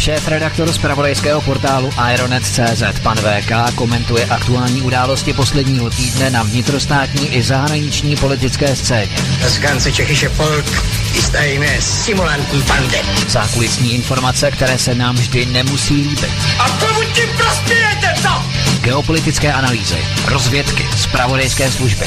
Šéf redaktor z pravodejského portálu Ironet.cz pan VK komentuje aktuální události posledního týdne na vnitrostátní i zahraniční politické scéně. Das ganze tschechische Volk ist eine Simulantenbande. Zákulisní informace, které se nám vždy nemusí líbit. A komu tím prospějete, co? Geopolitické analýzy, rozvědky, zpravodajské služby.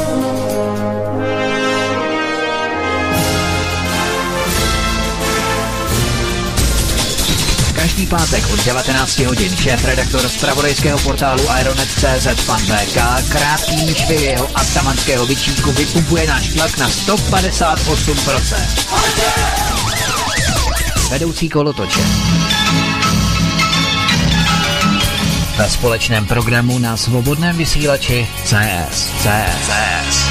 Pátek od 19 hodin šéf redaktor z pravodejského portálu Ironet.cz pan VK krátkými švy jeho atamanského vyčínku vypumpuje náš tlak na 158%. Vedoucí kolotoče. Ve společném programu na svobodném vysílači CS. CS. CS.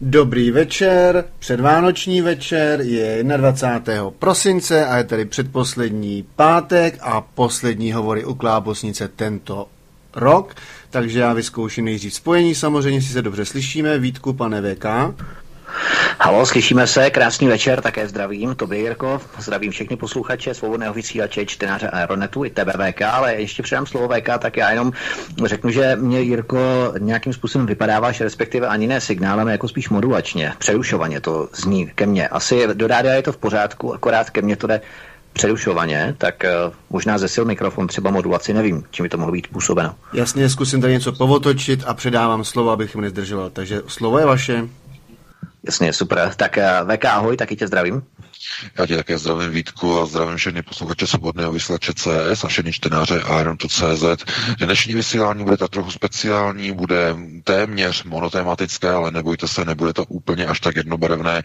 Dobrý večer, předvánoční večer je 21. prosince a je tedy předposlední pátek a poslední hovory u Klábosnice tento rok, takže já vyzkouším nejdřív spojení, samozřejmě si se dobře slyšíme, Vítku, pane VK. Halo, slyšíme se, krásný večer, také zdravím, tobě Jirko, zdravím všechny posluchače, svobodného vysílače, čtenáře Aeronetu i TBVK, ale ještě předám slovo VK, tak já jenom řeknu, že mě Jirko nějakým způsobem vypadáváš, respektive ani ne signálem, jako spíš modulačně, přerušovaně to zní ke mně. Asi do rádia je to v pořádku, akorát ke mně to jde přerušovaně, tak uh, možná zesil mikrofon, třeba modulaci, nevím, čím by to mohlo být působeno. Jasně, zkusím tady něco povotočit a předávám slovo, abych mu nezdržoval. Takže slovo je vaše. Jasně, super. Tak uh, VK, ahoj, taky tě zdravím. Já tě také zdravím Vítku a zdravím všechny posluchače svobodného vysílače CS a všechny čtenáře Iron.cz. Dnešní vysílání bude tak trochu speciální, bude téměř monotematické, ale nebojte se, nebude to úplně až tak jednobarevné.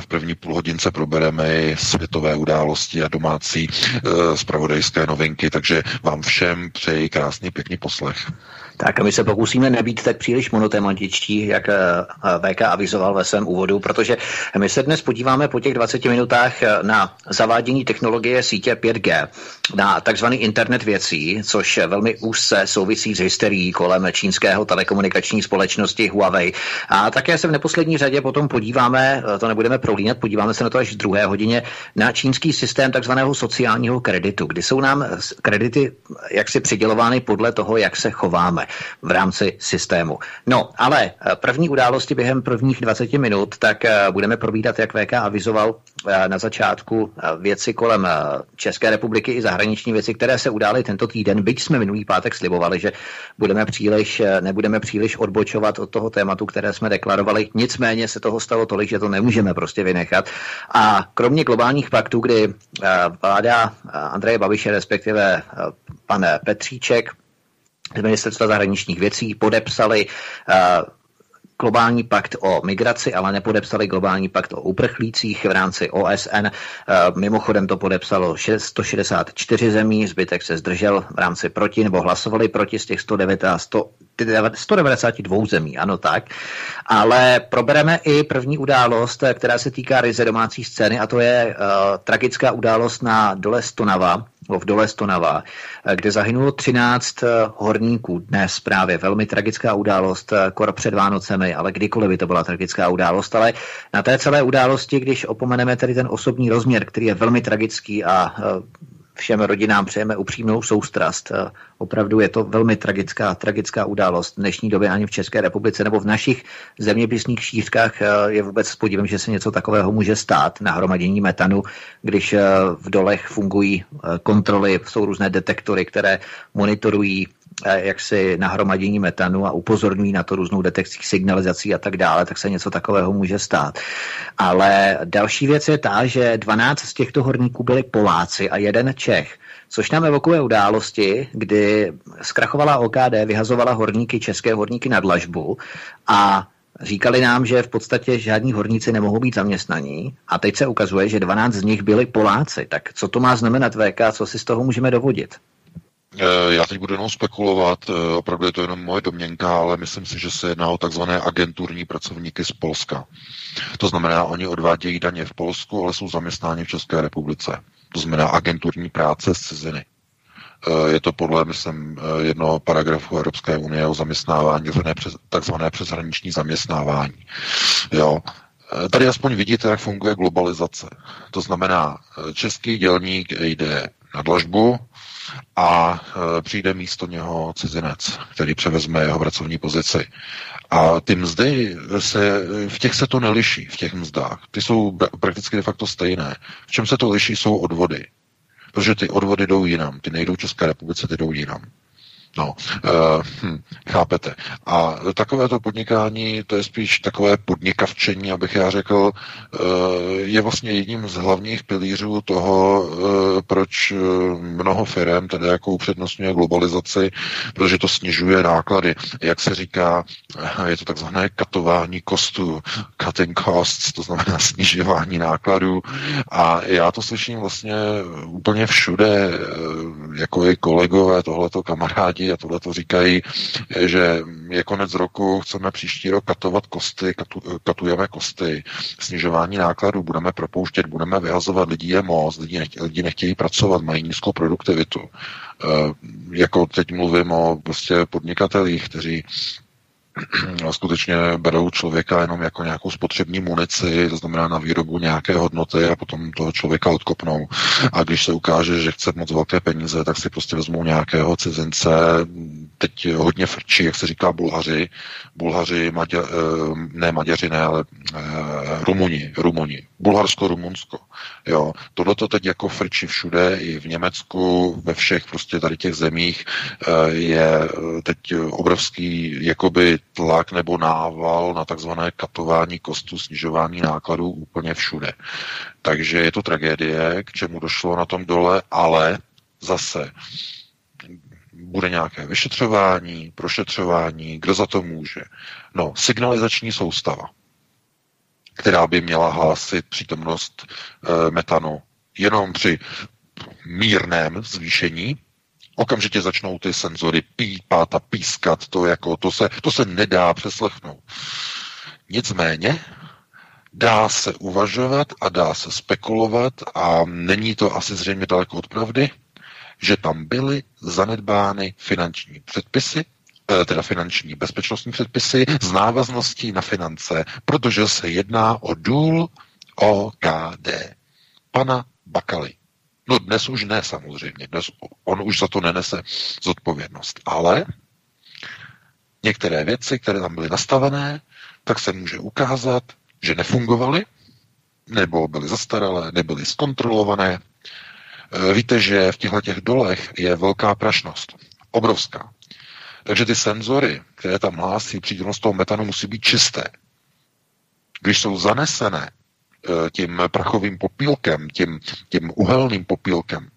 V první půlhodince probereme i světové události a domácí spravodajské novinky, takže vám všem přeji krásný, pěkný poslech. Tak my se pokusíme nebýt tak příliš monotematičtí, jak VK avizoval ve svém úvodu, protože my se dnes podíváme po těch 20 minutách na zavádění technologie sítě 5G, na takzvaný internet věcí, což velmi úzce souvisí s hysterií kolem čínského telekomunikační společnosti Huawei. A také se v neposlední řadě potom podíváme, to nebudeme prolínat, podíváme se na to až v druhé hodině, na čínský systém takzvaného sociálního kreditu, kdy jsou nám kredity jaksi přidělovány podle toho, jak se chováme v rámci systému. No, ale první události během prvních 20 minut, tak budeme probídat, jak VK avizoval na začátku, věci kolem České republiky i zahraniční věci, které se udály tento týden, byť jsme minulý pátek slibovali, že budeme příliš, nebudeme příliš odbočovat od toho tématu, které jsme deklarovali. Nicméně se toho stalo tolik, že to nemůžeme prostě vynechat. A kromě globálních paktů, kdy vláda Andreje Babiše, respektive pan Petříček, ministerstva zahraničních věcí podepsali uh, globální pakt o migraci, ale nepodepsali globální pakt o uprchlících v rámci OSN. Mimochodem to podepsalo 164 zemí, zbytek se zdržel v rámci proti nebo hlasovali proti z těch 192 zemí, ano tak. Ale probereme i první událost, která se týká ryze domácí scény a to je uh, tragická událost na dole Stonava, v dole Stonava, kde zahynulo 13 horníků. Dnes právě velmi tragická událost, kor před Vánocemi, ale kdykoliv by to byla tragická událost. Ale na té celé události, když opomeneme tedy ten osobní rozměr, který je velmi tragický a všem rodinám přejeme upřímnou soustrast. Opravdu je to velmi tragická, tragická událost v dnešní době ani v České republice nebo v našich zeměpisných šířkách je vůbec s podívem, že se něco takového může stát na hromadění metanu, když v dolech fungují kontroly, jsou různé detektory, které monitorují jaksi nahromadění metanu a upozorňují na to různou detekcí signalizací a tak dále, tak se něco takového může stát. Ale další věc je ta, že 12 z těchto horníků byli Poláci a jeden Čech. Což nám evokuje události, kdy zkrachovala OKD, vyhazovala horníky, české horníky na dlažbu a Říkali nám, že v podstatě žádní horníci nemohou být zaměstnaní a teď se ukazuje, že 12 z nich byli Poláci. Tak co to má znamenat VK, co si z toho můžeme dovodit? Eh, já teď budu jenom spekulovat, eh, opravdu je to jenom moje domněnka, ale myslím si, že se jedná o takzvané agenturní pracovníky z Polska. To znamená, oni odvádějí daně v Polsku, ale jsou zaměstnáni v České republice. To znamená agenturní práce z ciziny. Eh, je to podle, myslím, jednoho paragrafu Evropské unie o zaměstnávání, takzvané přeshraniční zaměstnávání. Jo. Tady aspoň vidíte, jak funguje globalizace. To znamená, český dělník jde na dlažbu, a e, přijde místo něho cizinec, který převezme jeho pracovní pozici. A ty mzdy se, v těch se to neliší, v těch mzdách. Ty jsou prakticky de facto stejné. V čem se to liší, jsou odvody. Protože ty odvody jdou jinam. Ty nejdou České republice, ty jdou jinam. No, uh, hm, chápete. A takovéto podnikání, to je spíš takové podnikavčení, abych já řekl, uh, je vlastně jedním z hlavních pilířů toho, uh, proč mnoho firm tedy jako upřednostňuje globalizaci, protože to snižuje náklady. Jak se říká, je to takzvané katování kostů, cutting costs, to znamená snižování nákladů. A já to slyším vlastně úplně všude, jako i kolegové, tohleto kamarádi, a tohle to říkají, že je konec roku, chceme příští rok katovat kosty, katu, katujeme kosty, snižování nákladů, budeme propouštět, budeme vyhazovat, lidí je moc, lidi, nechtějí, lidi nechtějí pracovat, mají nízkou produktivitu. E, jako teď mluvím o prostě podnikatelích, kteří skutečně berou člověka jenom jako nějakou spotřební munici, to znamená na výrobu nějaké hodnoty a potom toho člověka odkopnou. A když se ukáže, že chce moc velké peníze, tak si prostě vezmou nějakého cizince, teď hodně frčí, jak se říká Bulhaři, Bulhaři, Maďa, eh, ne Maďaři, ne, ale eh, Rumuni, Rumuni, Bulharsko, Rumunsko. Jo, tohle to teď jako frčí všude, i v Německu, ve všech prostě tady těch zemích eh, je teď obrovský jakoby tlak nebo nával na takzvané katování kostu, snižování nákladů úplně všude. Takže je to tragédie, k čemu došlo na tom dole, ale zase bude nějaké vyšetřování, prošetřování, kdo za to může. No, signalizační soustava, která by měla hlásit přítomnost e, metanu jenom při mírném zvýšení, okamžitě začnou ty senzory pípat a pískat, to, jako, to, se, to se nedá přeslechnout. Nicméně dá se uvažovat a dá se spekulovat a není to asi zřejmě daleko od pravdy, že tam byly zanedbány finanční předpisy, eh, teda finanční bezpečnostní předpisy z návazností na finance, protože se jedná o důl OKD. Pana Bakaly. No dnes už ne samozřejmě, dnes on už za to nenese zodpovědnost, ale některé věci, které tam byly nastavené, tak se může ukázat, že nefungovaly, nebo byly zastaralé, nebyly zkontrolované, Eh, víte, že v těchto těch dolech je velká prašnost. Obrovská. Takže ty senzory, které tam hlásí přítomnost toho metanu, musí být čisté. Když jsou zanesené tím prachovým popílkem, tím, tím uhelným popílkem,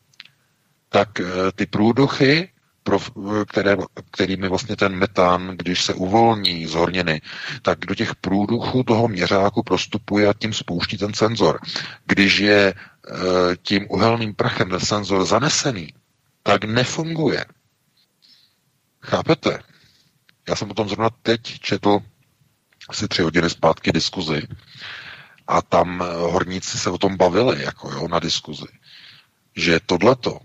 tak eh, ty průduchy, pro, které, kterými vlastně ten metan, když se uvolní z horniny, tak do těch průduchů toho měřáku prostupuje a tím spouští ten senzor. Když je Eh, tím uhelným prachem ten senzor zanesený, tak nefunguje. Chápete? Já jsem potom zrovna teď četl asi tři hodiny zpátky diskuzi a tam eh, horníci se o tom bavili, jako jo, na diskuzi, že tohleto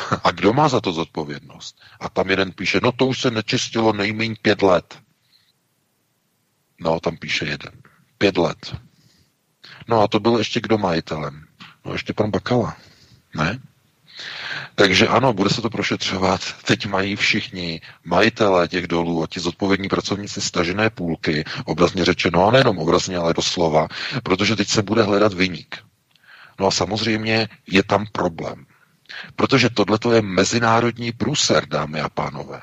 A kdo má za to zodpovědnost? A tam jeden píše, no to už se nečistilo nejméně pět let. No, tam píše jeden. Pět let. No a to byl ještě kdo majitelem? No ještě pan Bakala. Ne? Takže ano, bude se to prošetřovat. Teď mají všichni majitelé těch dolů a ti zodpovědní pracovníci stažené půlky, obrazně řečeno, a nejenom obrazně, ale doslova, protože teď se bude hledat vyník. No a samozřejmě je tam problém. Protože tohle je mezinárodní průser, dámy a pánové.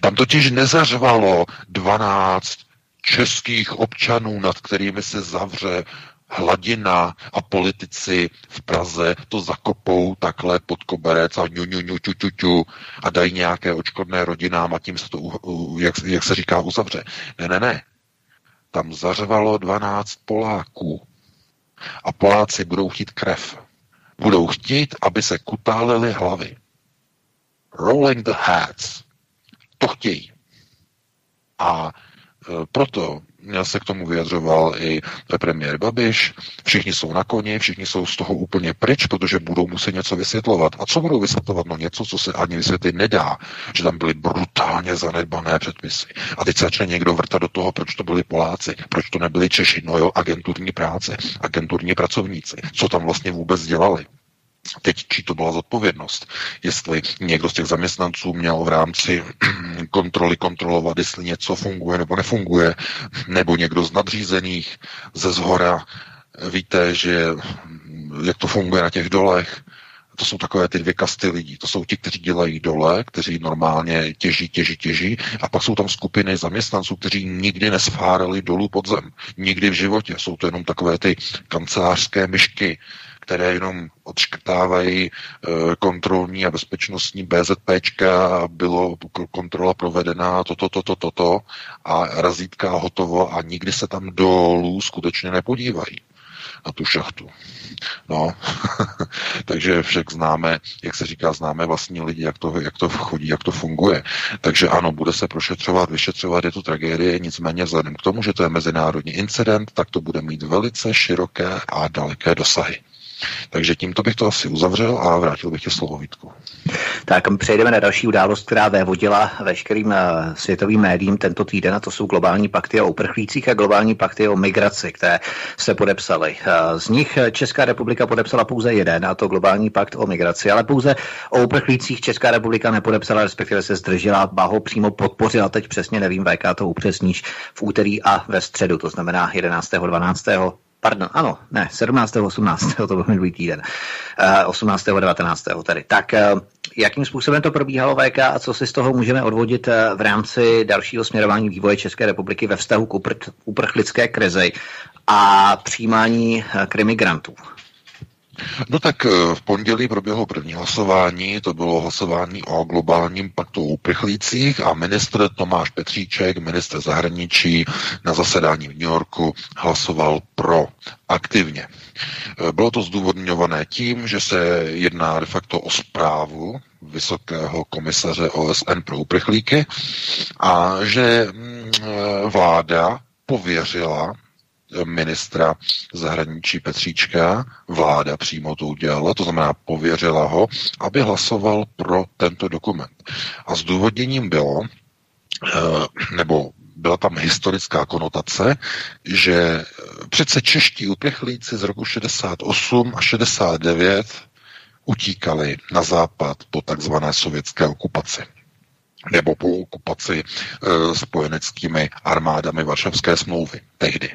Tam totiž nezařvalo 12 českých občanů, nad kterými se zavře hladina a politici v Praze to zakopou takhle pod koberec a ňu, ňu, ňu, ču, ču, ču, a dají nějaké očkodné rodinám a tím se to, jak, jak se říká, uzavře. Ne, ne, ne. Tam zařvalo 12 Poláků. A Poláci budou chtít krev. Budou chtít, aby se kutálely hlavy. Rolling the hats. To chtějí. A e, proto se k tomu vyjadřoval i premiér Babiš. Všichni jsou na koni, všichni jsou z toho úplně pryč, protože budou muset něco vysvětlovat. A co budou vysvětlovat? No něco, co se ani vysvětlit nedá. Že tam byly brutálně zanedbané předpisy. A teď začne někdo vrtat do toho, proč to byli Poláci, proč to nebyli Češi. No jo, agenturní práce, agenturní pracovníci. Co tam vlastně vůbec dělali? Teď, či to byla zodpovědnost, jestli někdo z těch zaměstnanců měl v rámci kontroly kontrolovat, jestli něco funguje nebo nefunguje, nebo někdo z nadřízených ze zhora. Víte, že jak to funguje na těch dolech, to jsou takové ty dvě kasty lidí. To jsou ti, kteří dělají dole, kteří normálně těží, těží, těží, a pak jsou tam skupiny zaměstnanců, kteří nikdy nesfárali dolů pod zem. Nikdy v životě. Jsou to jenom takové ty kancelářské myšky, které jenom odškrtávají eh, kontrolní a bezpečnostní BZPčka bylo kontrola provedená, toto, toto, toto to, a razítka hotovo a nikdy se tam dolů skutečně nepodívají na tu šachtu. No, takže však známe, jak se říká, známe vlastní lidi, jak to, jak to chodí, jak to funguje. Takže ano, bude se prošetřovat, vyšetřovat, je to tragédie, nicméně vzhledem k tomu, že to je mezinárodní incident, tak to bude mít velice široké a daleké dosahy. Takže tímto bych to asi uzavřel a vrátil bych tě slovo Vítku. Tak přejdeme na další událost, která vévodila veškerým eh, světovým médiím tento týden, a to jsou globální pakty o uprchlících a globální pakty o migraci, které se podepsaly. Eh, z nich Česká republika podepsala pouze jeden, a to globální pakt o migraci, ale pouze o uprchlících Česká republika nepodepsala, respektive se zdržela, ba ho přímo podpořila, teď přesně nevím, VK to upřesníš, v úterý a ve středu, to znamená 11. 12 pardon, ano, ne, 17. 18. to byl minulý týden, 18. Eh, 19. tady. Tak eh, jakým způsobem to probíhalo VK a co si z toho můžeme odvodit eh, v rámci dalšího směrování vývoje České republiky ve vztahu k uprchlické krizi a přijímání krimigrantů? No tak eh, v pondělí proběhlo první hlasování, to bylo hlasování o globálním paktu o uprchlících a ministr Tomáš Petříček, ministr zahraničí na zasedání v New Yorku hlasoval pro aktivně. Eh, bylo to zdůvodňované tím, že se jedná de facto o zprávu Vysokého komisaře OSN pro uprchlíky a že mm, eh, vláda pověřila ministra zahraničí Petříčka, vláda přímo to udělala, to znamená pověřila ho, aby hlasoval pro tento dokument. A zdůvodněním bylo, eh, nebo byla tam historická konotace, že přece čeští uprchlíci z roku 68 a 69 utíkali na západ po takzvané sovětské okupaci nebo po okupaci e, spojeneckými armádami Varšavské smlouvy tehdy.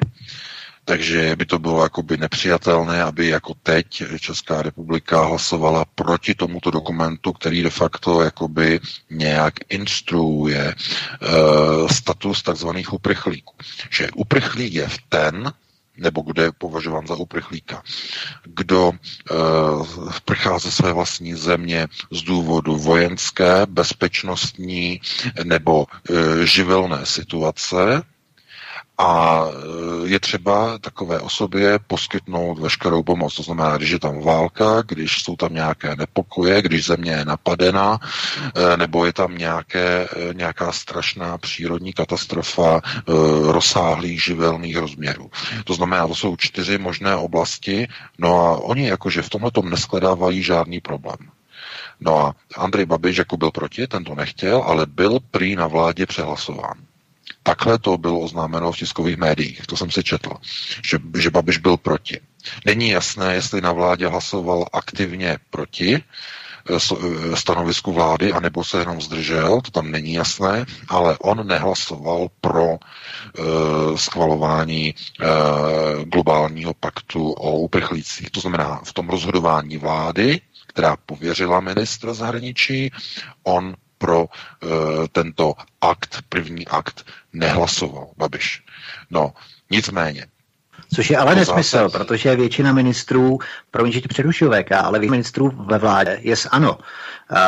Takže by to bylo jakoby nepřijatelné, aby jako teď Česká republika hlasovala proti tomuto dokumentu, který de facto jakoby nějak instruuje uh, status takzvaných uprchlíků. Že uprchlík je v ten, nebo kdo je považován za uprchlíka. Kdo uh, prchá ze své vlastní země z důvodu vojenské, bezpečnostní nebo uh, živelné situace, a e, je třeba takové osobě poskytnout veškerou pomoc. To znamená, když je tam válka, když jsou tam nějaké nepokoje, když země je napadena, e, nebo je tam nějaké, e, nějaká strašná přírodní katastrofa rozsáhlých živelných rozměrů. To znamená, to jsou čtyři možné oblasti, no a oni jakože v tomhle tom neskledávají žádný problém. No a Andrej Babiš jako byl proti, ten to nechtěl, ale byl prý na vládě přehlasován. Takhle to bylo oznámeno v tiskových médiích, to jsem si četl, že, že Babiš byl proti. Není jasné, jestli na vládě hlasoval aktivně proti eh, eh, stanovisku vlády, anebo se jenom zdržel, to tam není jasné, ale on nehlasoval pro uh, schvalování uh, globálního paktu o uprchlících. To znamená, v tom rozhodování vlády, která pověřila ministra zahraničí, on pro uh, tento akt, první akt, nehlasoval Babiš. No, nicméně, Což je ale nesmysl, zase... protože většina ministrů, promiň, že ti přerušuju VK, ale většina ministrů ve vládě je z ANO.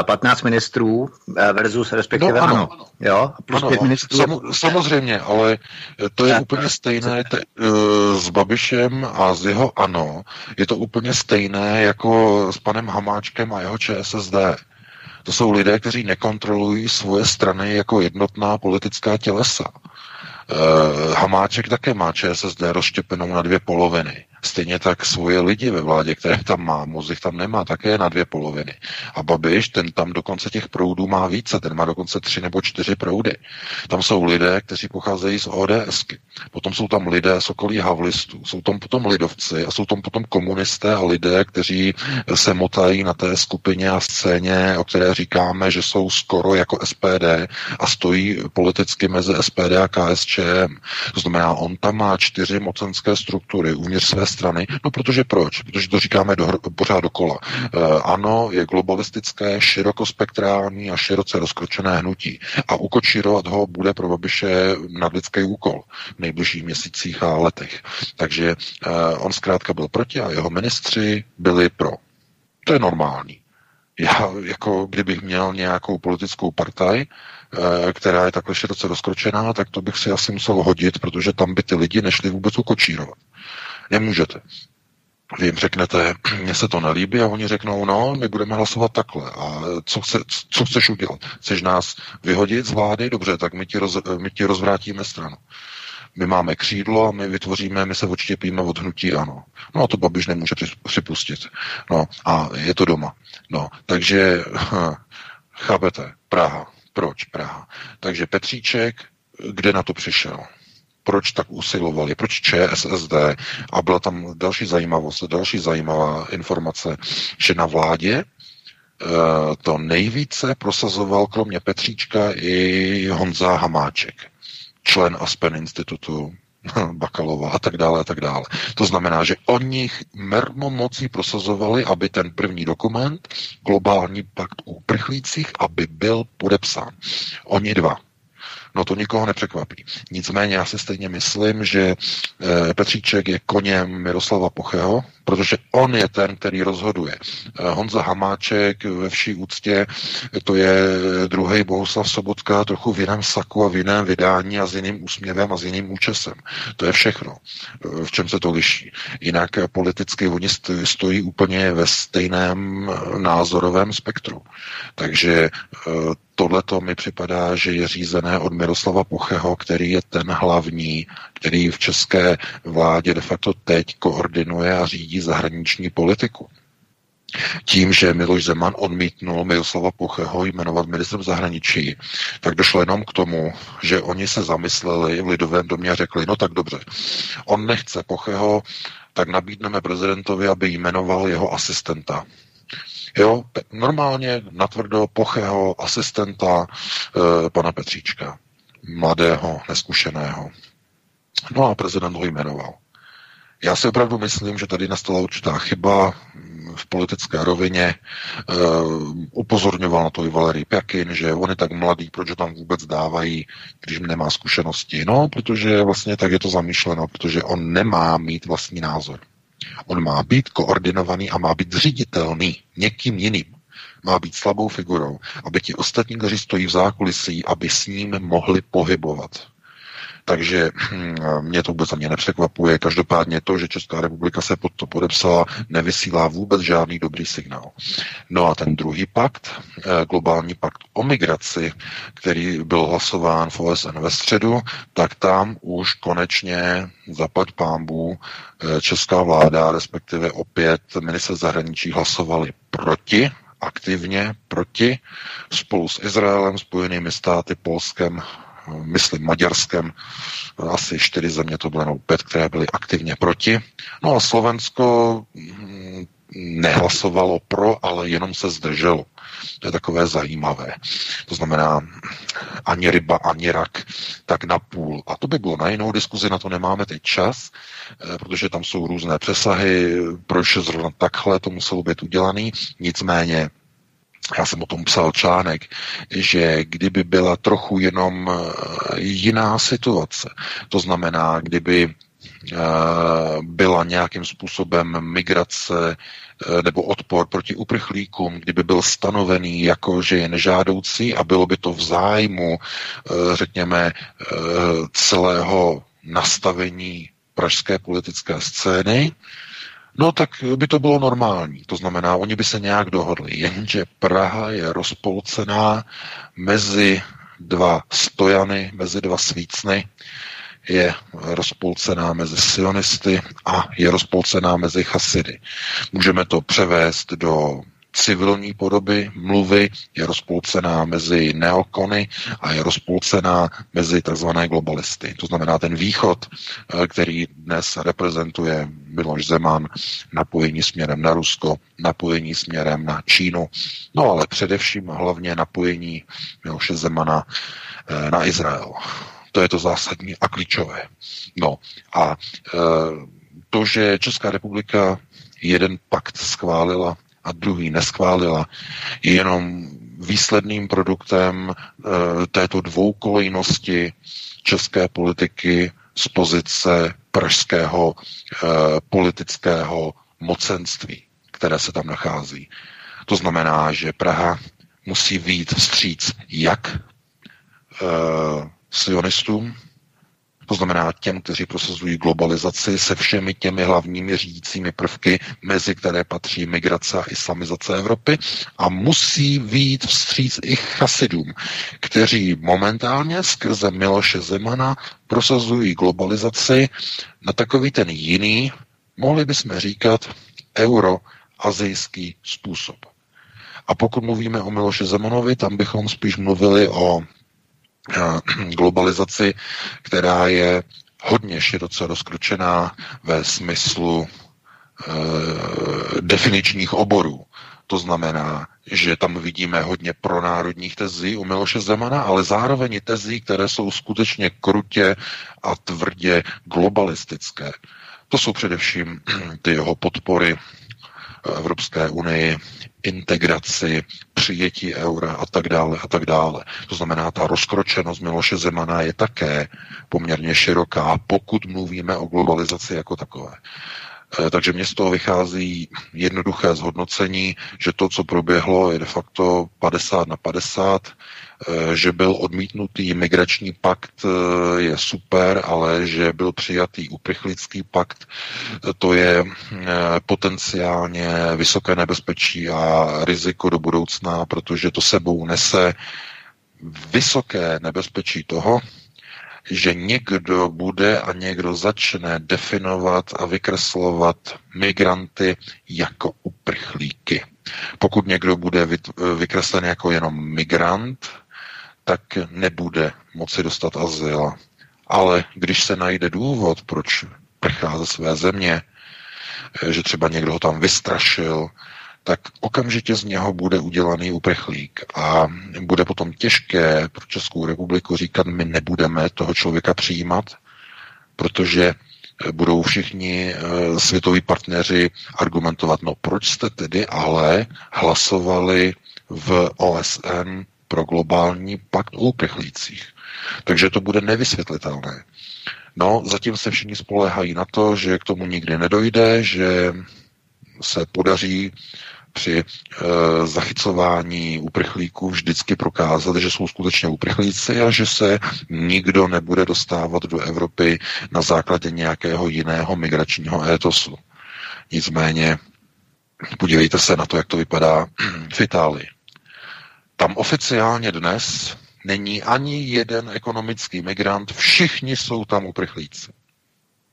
15 ministrů eh, versus respektive no, ano. ano. Jo? Plus ano, 5 ministrů sam. Samozřejmě, ale to je úplně stejné te, uh, s Babišem a s jeho ANO. Je to úplně stejné jako s panem Hamáčkem a jeho ČSSD. To jsou lidé, kteří nekontrolují svoje strany jako jednotná politická tělesa. Uh, Hamáček také má ČSSD rozštěpenou na dvě poloviny. Stejně tak svoje lidi ve vládě, které tam má, Mozich tam nemá, také na dvě poloviny. A Babiš, ten tam dokonce těch proudů má více, ten má dokonce tři nebo čtyři proudy. Tam jsou lidé, kteří pocházejí z ODSky. Potom jsou tam lidé z okolí havlistů, jsou tam potom lidovci a jsou tam potom komunisté a lidé, kteří se motají na té skupině a scéně, o které říkáme, že jsou skoro jako SPD a stojí politicky mezi SPD a KSČM. To znamená, on tam má čtyři mocenské struktury uvnitř své strany? No protože proč? Protože to říkáme do, pořád dokola. E, ano, je globalistické, širokospektrální a široce rozkročené hnutí. A ukočírovat ho bude pro Babiše nadlidský úkol v nejbližších měsících a letech. Takže e, on zkrátka byl proti a jeho ministři byli pro. To je normální. Já, jako kdybych měl nějakou politickou partaj, eh, která je takhle široce rozkročená, tak to bych si asi musel hodit, protože tam by ty lidi nešli vůbec ukočírovat. Nemůžete. Vy jim řeknete, mně se to nelíbí a oni řeknou, no, my budeme hlasovat takhle. A co, chce, co chceš udělat? Chceš nás vyhodit z vlády? Dobře, tak my ti, roz, my ti rozvrátíme stranu. My máme křídlo a my vytvoříme, my se odštěpíme od hnutí ano. No a to Babiš nemůže připustit. No a je to doma. No, takže chápete, Praha. Proč Praha? Takže Petříček, kde na to přišel? Proč tak usilovali, proč ČSSD a byla tam další zajímavost, další zajímavá informace, že na vládě eh, to nejvíce prosazoval kromě Petříčka i Honza Hamáček, člen Aspen institutu, Bakalova a tak dále a tak dále. To znamená, že oni mermomocí prosazovali, aby ten první dokument, globální pakt o uprchlících, aby byl podepsán. Oni dva. No to nikoho nepřekvapí. Nicméně já si stejně myslím, že eh, Petříček je koněm Miroslava Pocheho, protože on je ten, který rozhoduje. Eh, Honza Hamáček ve vší úctě, to je druhý Bohuslav Sobotka, trochu v jiném saku a v jiném vydání a s jiným úsměvem a s jiným účesem. To je všechno, eh, v čem se to liší. Jinak politicky oni stojí úplně ve stejném názorovém spektru. Takže tohle to mi připadá, že je řízené od Miroslava Pocheho, který je ten hlavní, který v české vládě de facto teď koordinuje a řídí zahraniční politiku. Tím, že Miloš Zeman odmítnul Miroslava Pocheho jmenovat ministrem zahraničí, tak došlo jenom k tomu, že oni se zamysleli v Lidovém domě a řekli, no tak dobře, on nechce Pocheho, tak nabídneme prezidentovi, aby jmenoval jeho asistenta. Jo, normálně natvrdo pochého asistenta e, pana Petříčka, mladého, neskušeného. No a prezident ho jmenoval. Já si opravdu myslím, že tady nastala určitá chyba v politické rovině. E, upozorňoval na to i Valery Pjakin, že on je tak mladý, proč ho tam vůbec dávají, když nemá zkušenosti. No, protože vlastně tak je to zamýšleno, protože on nemá mít vlastní názor. On má být koordinovaný a má být ředitelný někým jiným. Má být slabou figurou, aby ti ostatní, kteří stojí v zákulisí, aby s ním mohli pohybovat. Takže hm, mě to vůbec mě nepřekvapuje. Každopádně to, že Česká republika se pod to podepsala, nevysílá vůbec žádný dobrý signál. No a ten druhý pakt, eh, globální pakt o migraci, který byl hlasován v OSN ve středu, tak tam už konečně zapad pámbu eh, česká vláda, respektive opět minister zahraničí hlasovali proti aktivně proti spolu s Izraelem, Spojenými státy, Polskem, myslím Maďarskem, asi čtyři země to bylo, no pět, které byly aktivně proti. No a Slovensko hm, nehlasovalo pro, ale jenom se zdrželo. To je takové zajímavé. To znamená, ani ryba, ani rak, tak na půl. A to by bylo na jinou diskuzi, na to nemáme teď čas, eh, protože tam jsou různé přesahy, proč zrovna takhle to muselo být udělané. Nicméně já jsem o tom psal článek, že kdyby byla trochu jenom eh, jiná situace, to znamená, kdyby eh, byla nějakým způsobem migrace eh, nebo odpor proti uprchlíkům, kdyby byl stanovený jako, že je nežádoucí a bylo by to v zájmu, řekněme, celého nastavení pražské politické scény, No tak by to bylo normální, to znamená, oni by se nějak dohodli, jenže Praha je rozpolcená mezi dva stojany, mezi dva svícny, je rozpolcená mezi sionisty a je rozpolcená mezi chasidy. Můžeme to převést do civilní podoby mluvy je rozpolcená mezi neokony a je rozpolcená mezi tzv. globalisty. To znamená ten východ, eh, který dnes reprezentuje Miloš Zeman, napojení směrem na Rusko, napojení směrem na Čínu, no ale především hlavně napojení Miloše Zemana eh, na Izrael. To je to zásadní a klíčové. No a eh, to, že Česká republika jeden pakt schválila a druhý neschválila, je jenom výsledným produktem e, této dvoukolejnosti české politiky z pozice pražského e, politického mocenství, které se tam nachází. To znamená, že Praha musí být vstříc jak e, sionistům, to znamená těm, kteří prosazují globalizaci se všemi těmi hlavními řídícími prvky, mezi které patří migrace a islamizace Evropy a musí být vstříc i chasidům, kteří momentálně skrze Miloše Zemana prosazují globalizaci na takový ten jiný, mohli bychom říkat, euroazijský způsob. A pokud mluvíme o Miloše Zemanovi, tam bychom spíš mluvili o globalizaci, která je hodně široce rozkročená ve smyslu e, definičních oborů. To znamená, že tam vidíme hodně pronárodních tezí u Miloše Zemana, ale zároveň i tezí, které jsou skutečně krutě a tvrdě globalistické. To jsou především ty jeho podpory Evropské unii, integraci, přijetí eura a tak dále a tak dále. To znamená, ta rozkročenost Miloše Zemana je také poměrně široká, pokud mluvíme o globalizaci jako takové. Eh, takže mě z toho vychází jednoduché zhodnocení, že to, co proběhlo, je de facto 50 na 50, eh, že byl odmítnutý migrační pakt, eh, je super, ale že byl přijatý uprchlický pakt, to je potenciálně vysoké nebezpečí a riziko do budoucna, protože to sebou nese vysoké nebezpečí toho, že někdo bude a někdo začne definovat a vykreslovat migranty jako uprchlíky. Pokud někdo bude vykreslen jako jenom migrant, tak nebude moci dostat azyl. Ale když se najde důvod, proč prchá ze své země, že třeba někdo ho tam vystrašil, tak okamžitě z něho bude udělaný uprchlík a bude potom těžké pro Českou republiku říkat, my nebudeme toho člověka přijímat, protože budou všichni eh, světoví partneři argumentovat, no proč jste tedy ale hlasovali v OSN pro globální pakt o uprchlících. Takže to bude nevysvětlitelné. No, zatím se všichni spolehají na to, že k tomu nikdy nedojde, že se podaří při e, zachycování uprchlíků vždycky prokázat, že jsou skutečně uprchlíci a že se nikdo nebude dostávat do Evropy na základě nějakého jiného migračního étosu. Nicméně podívejte se na to, jak to vypadá v Itálii. Tam oficiálně dnes není ani jeden ekonomický migrant, všichni jsou tam uprchlíci.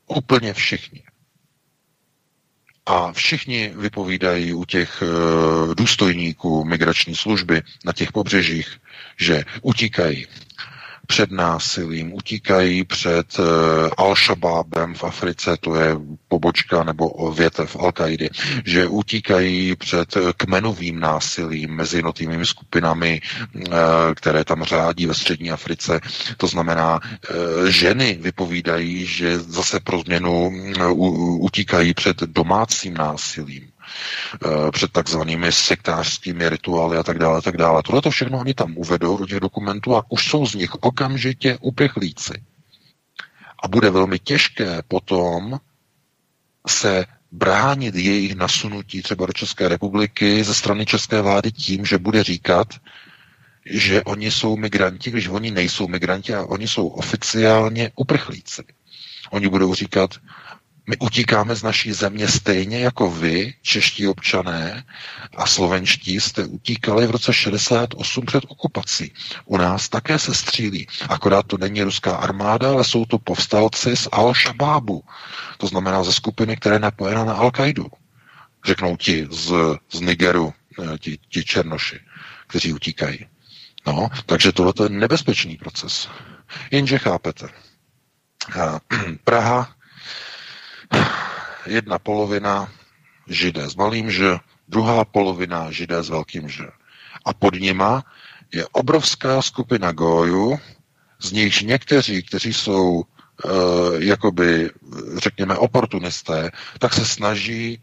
Úplně všichni. A všichni vypovídají u těch důstojníků migrační služby na těch pobřežích, že utíkají před násilím, utíkají před uh, Al-Shabaabem v Africe, to je pobočka nebo větev al qaidi že utíkají před kmenovým násilím mezi jednotlivými skupinami, uh, které tam řádí ve střední Africe. To znamená, uh, ženy vypovídají, že zase pro změnu uh, utíkají před domácím násilím. Eh, před takzvanými sektářskými rituály a tak dále, a tak dále. Tohle to všechno oni tam uvedou do těch dokumentů a už jsou z nich okamžitě uprchlíci. A bude velmi těžké potom se bránit jejich nasunutí třeba do České republiky ze strany české vlády tím, že bude říkat, že oni jsou migranti, když oni nejsou migranti a oni jsou oficiálně uprchlíci. Oni budou říkat, my utíkáme z naší země stejně jako vy, čeští občané a slovenští, jste utíkali v roce 68 před okupací. U nás také se střílí. Akorát to není ruská armáda, ale jsou to povstalci z Al-Shabaabu. To znamená ze skupiny, které je napojena na Al-Qaidu. Řeknou ti z, z Nigeru, eh, ti, ti černoši, kteří utíkají. No, takže tohle je nebezpečný proces. Jenže chápete, Praha jedna polovina židé s malým že, druhá polovina židé s velkým že. A pod nima je obrovská skupina gojů, z nichž někteří, kteří jsou e, jakoby, řekněme, oportunisté, tak se snaží e,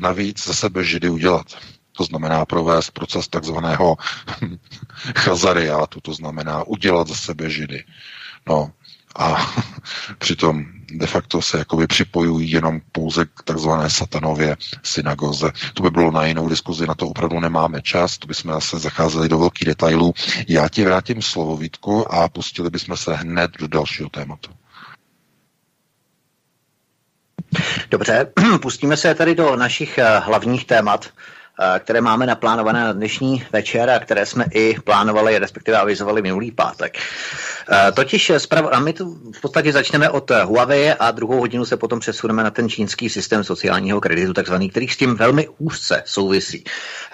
navíc za sebe židy udělat. To znamená provést proces takzvaného chazariátu, to znamená udělat za sebe židy. No, a přitom de facto se jakoby připojují jenom pouze k takzvané satanově synagoze. To by bylo na jinou diskuzi, na to opravdu nemáme čas, to bychom zase zacházeli do velkých detailů. Já ti vrátím slovo, Vítku, a pustili bychom se hned do dalšího tématu. Dobře, pustíme se tady do našich eh, hlavních témat. Eh, které máme naplánované na dnešní večer a které jsme i plánovali, respektive avizovali minulý pátek. Eh, totiž a my tu v podstatě začneme od Huawei a druhou hodinu se potom přesuneme na ten čínský systém sociálního kreditu, takzvaný, který s tím velmi úzce souvisí.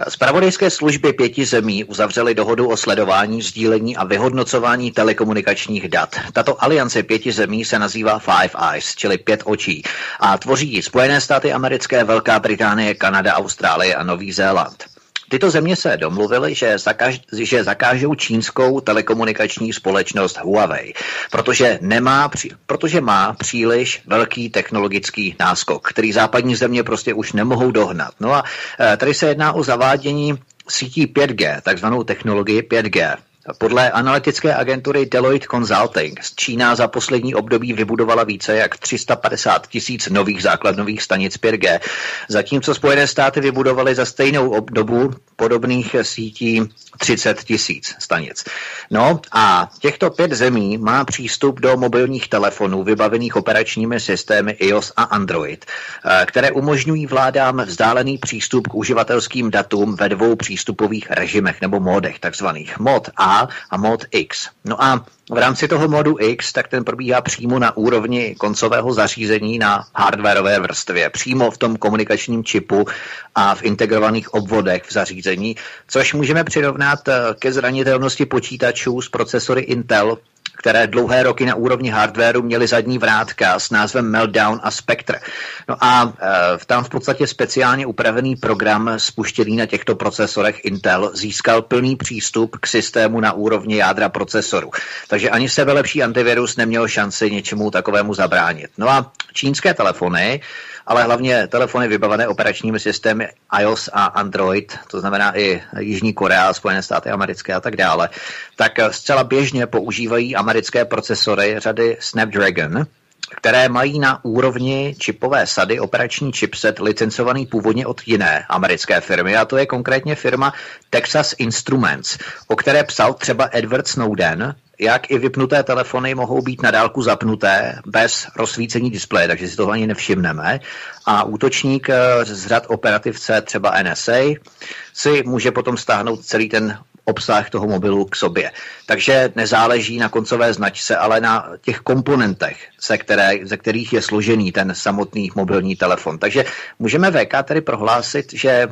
Spravodajské služby pěti zemí uzavřely dohodu o sledování, sdílení a vyhodnocování telekomunikačních dat. Tato aliance pěti zemí se nazývá Five Eyes, čili pět očí, a tvoří Spojené státy americké, Velká Británie, Kanada, Austrálie a Nový Zéland. Tyto země se domluvily, že, zakaž, že zakážou čínskou telekomunikační společnost Huawei, protože, nemá, protože má příliš velký technologický náskok, který západní země prostě už nemohou dohnat. No a e, tady se jedná o zavádění sítí 5G, takzvanou technologii 5G. Podle analytické agentury Deloitte Consulting Čína za poslední období vybudovala více jak 350 tisíc nových základnových stanic 5G, zatímco Spojené státy vybudovaly za stejnou dobu podobných sítí 30 tisíc stanic. No a těchto pět zemí má přístup do mobilních telefonů vybavených operačními systémy iOS a Android, eh, které umožňují vládám vzdálený přístup k uživatelským datům ve dvou přístupových režimech nebo módech, takzvaných mod A a mod X. No a v rámci toho modu X, tak ten probíhá přímo na úrovni koncového zařízení na hardwareové vrstvě, přímo v tom komunikačním čipu a v integrovaných obvodech v zařízení, což můžeme přirovnat eh, ke zranitelnosti počítačů s procesory Intel které dlouhé roky na úrovni hardwareu měly zadní vrátka s názvem Meltdown a Spectre. No a e, tam v podstatě speciálně upravený program spuštěný na těchto procesorech Intel získal plný přístup k systému na úrovni jádra procesoru. Takže ani sebelepší antivirus neměl šanci něčemu takovému zabránit. No a čínské telefony ale hlavně telefony vybavené operačními systémy iOS a Android, to znamená i Jižní Korea, Spojené státy americké a tak dále, tak zcela běžně používají americké procesory řady Snapdragon, které mají na úrovni čipové sady operační chipset licencovaný původně od jiné americké firmy, a to je konkrétně firma Texas Instruments, o které psal třeba Edward Snowden, jak i vypnuté telefony mohou být na dálku zapnuté bez rozsvícení displeje, takže si toho ani nevšimneme. A útočník eh, z řad operativce třeba NSA si může potom stáhnout celý ten obsah toho mobilu k sobě. Takže nezáleží na koncové značce, ale na těch komponentech, ze, které, ze kterých je složený ten samotný mobilní telefon. Takže můžeme VK tedy prohlásit, že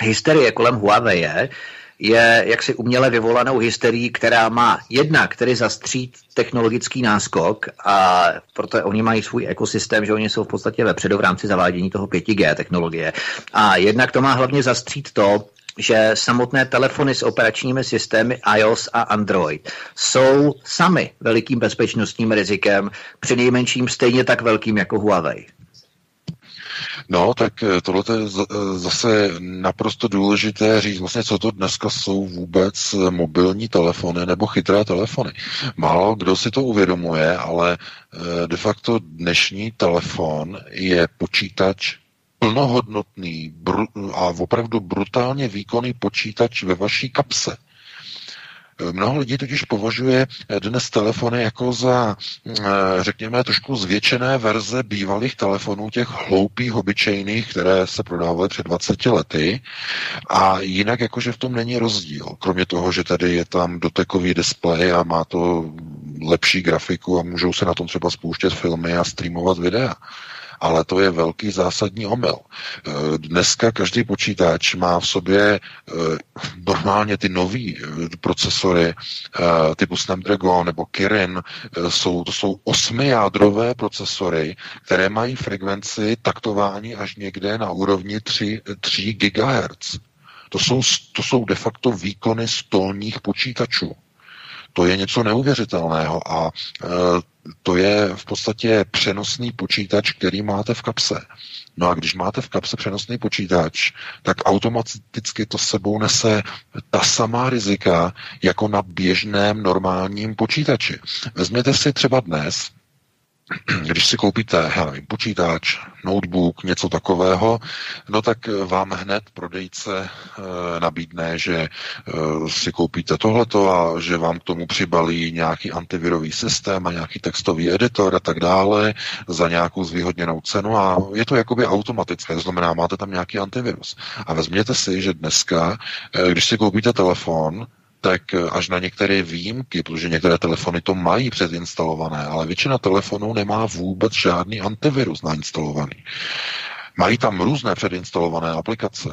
hysterie kolem Huawei je, je jaksi uměle vyvolanou hysterií, která má jednak tedy zastřít technologický náskok a proto oni mají svůj ekosystém, že oni jsou v podstatě vepředu v rámci zavádění toho 5G technologie. A jednak to má hlavně zastřít to, že samotné telefony s operačními systémy iOS a Android jsou sami velikým bezpečnostním rizikem, při nejmenším stejně tak velkým jako Huawei. No, tak eh, tohle je eh, zase naprosto důležité říct, vlastně, co to dneska jsou vůbec eh, mobilní telefony nebo chytré telefony. Málo kdo si to uvědomuje, ale de facto dnešní telefon je počítač plnohodnotný a opravdu brutálně výkonný počítač ve vaší kapse. Mnoho lidí totiž považuje dnes telefony jako za, eh, řekněme, trošku zvětšené verze bývalých telefonů, těch hloupých, obyčejných, které se prodávaly před 20 lety. A jinak jakože v tom není rozdíl. Kromě toho, že tady je tam dotekový displej a má to lepší grafiku a můžou se na tom třeba spouštět filmy a streamovat videa ale to je velký zásadní omyl. E, dneska každý počítač má v sobě e, normálně ty nový e, procesory typu Snapdragon nebo Kirin, jsou, to jsou osmijádrové procesory, které mají frekvenci taktování až někde na úrovni 3, 3 GHz. To jsou, to jsou de facto výkony stolních počítačů. To je něco neuvěřitelného a e, to je v podstatě přenosný počítač, který máte v kapse. No a když máte v kapse přenosný počítač, tak automaticky to sebou nese ta samá rizika jako na běžném normálním počítači. Vezměte si třeba dnes, když si koupíte, já nevím, počítač, notebook, něco takového, no tak vám hned prodejce e, nabídne, že e, si koupíte tohleto a že vám k tomu přibalí nějaký antivirový systém a nějaký textový editor a tak dále za nějakou zvýhodněnou cenu a je to jakoby automatické, to znamená, máte tam nějaký antivirus. A vezměte si, že dneska, e, když si koupíte telefon, tak eh, až na některé výjimky, protože některé telefony to mají předinstalované, ale většina telefonů nemá vůbec žádný antivirus nainstalovaný. Mají tam různé předinstalované aplikace,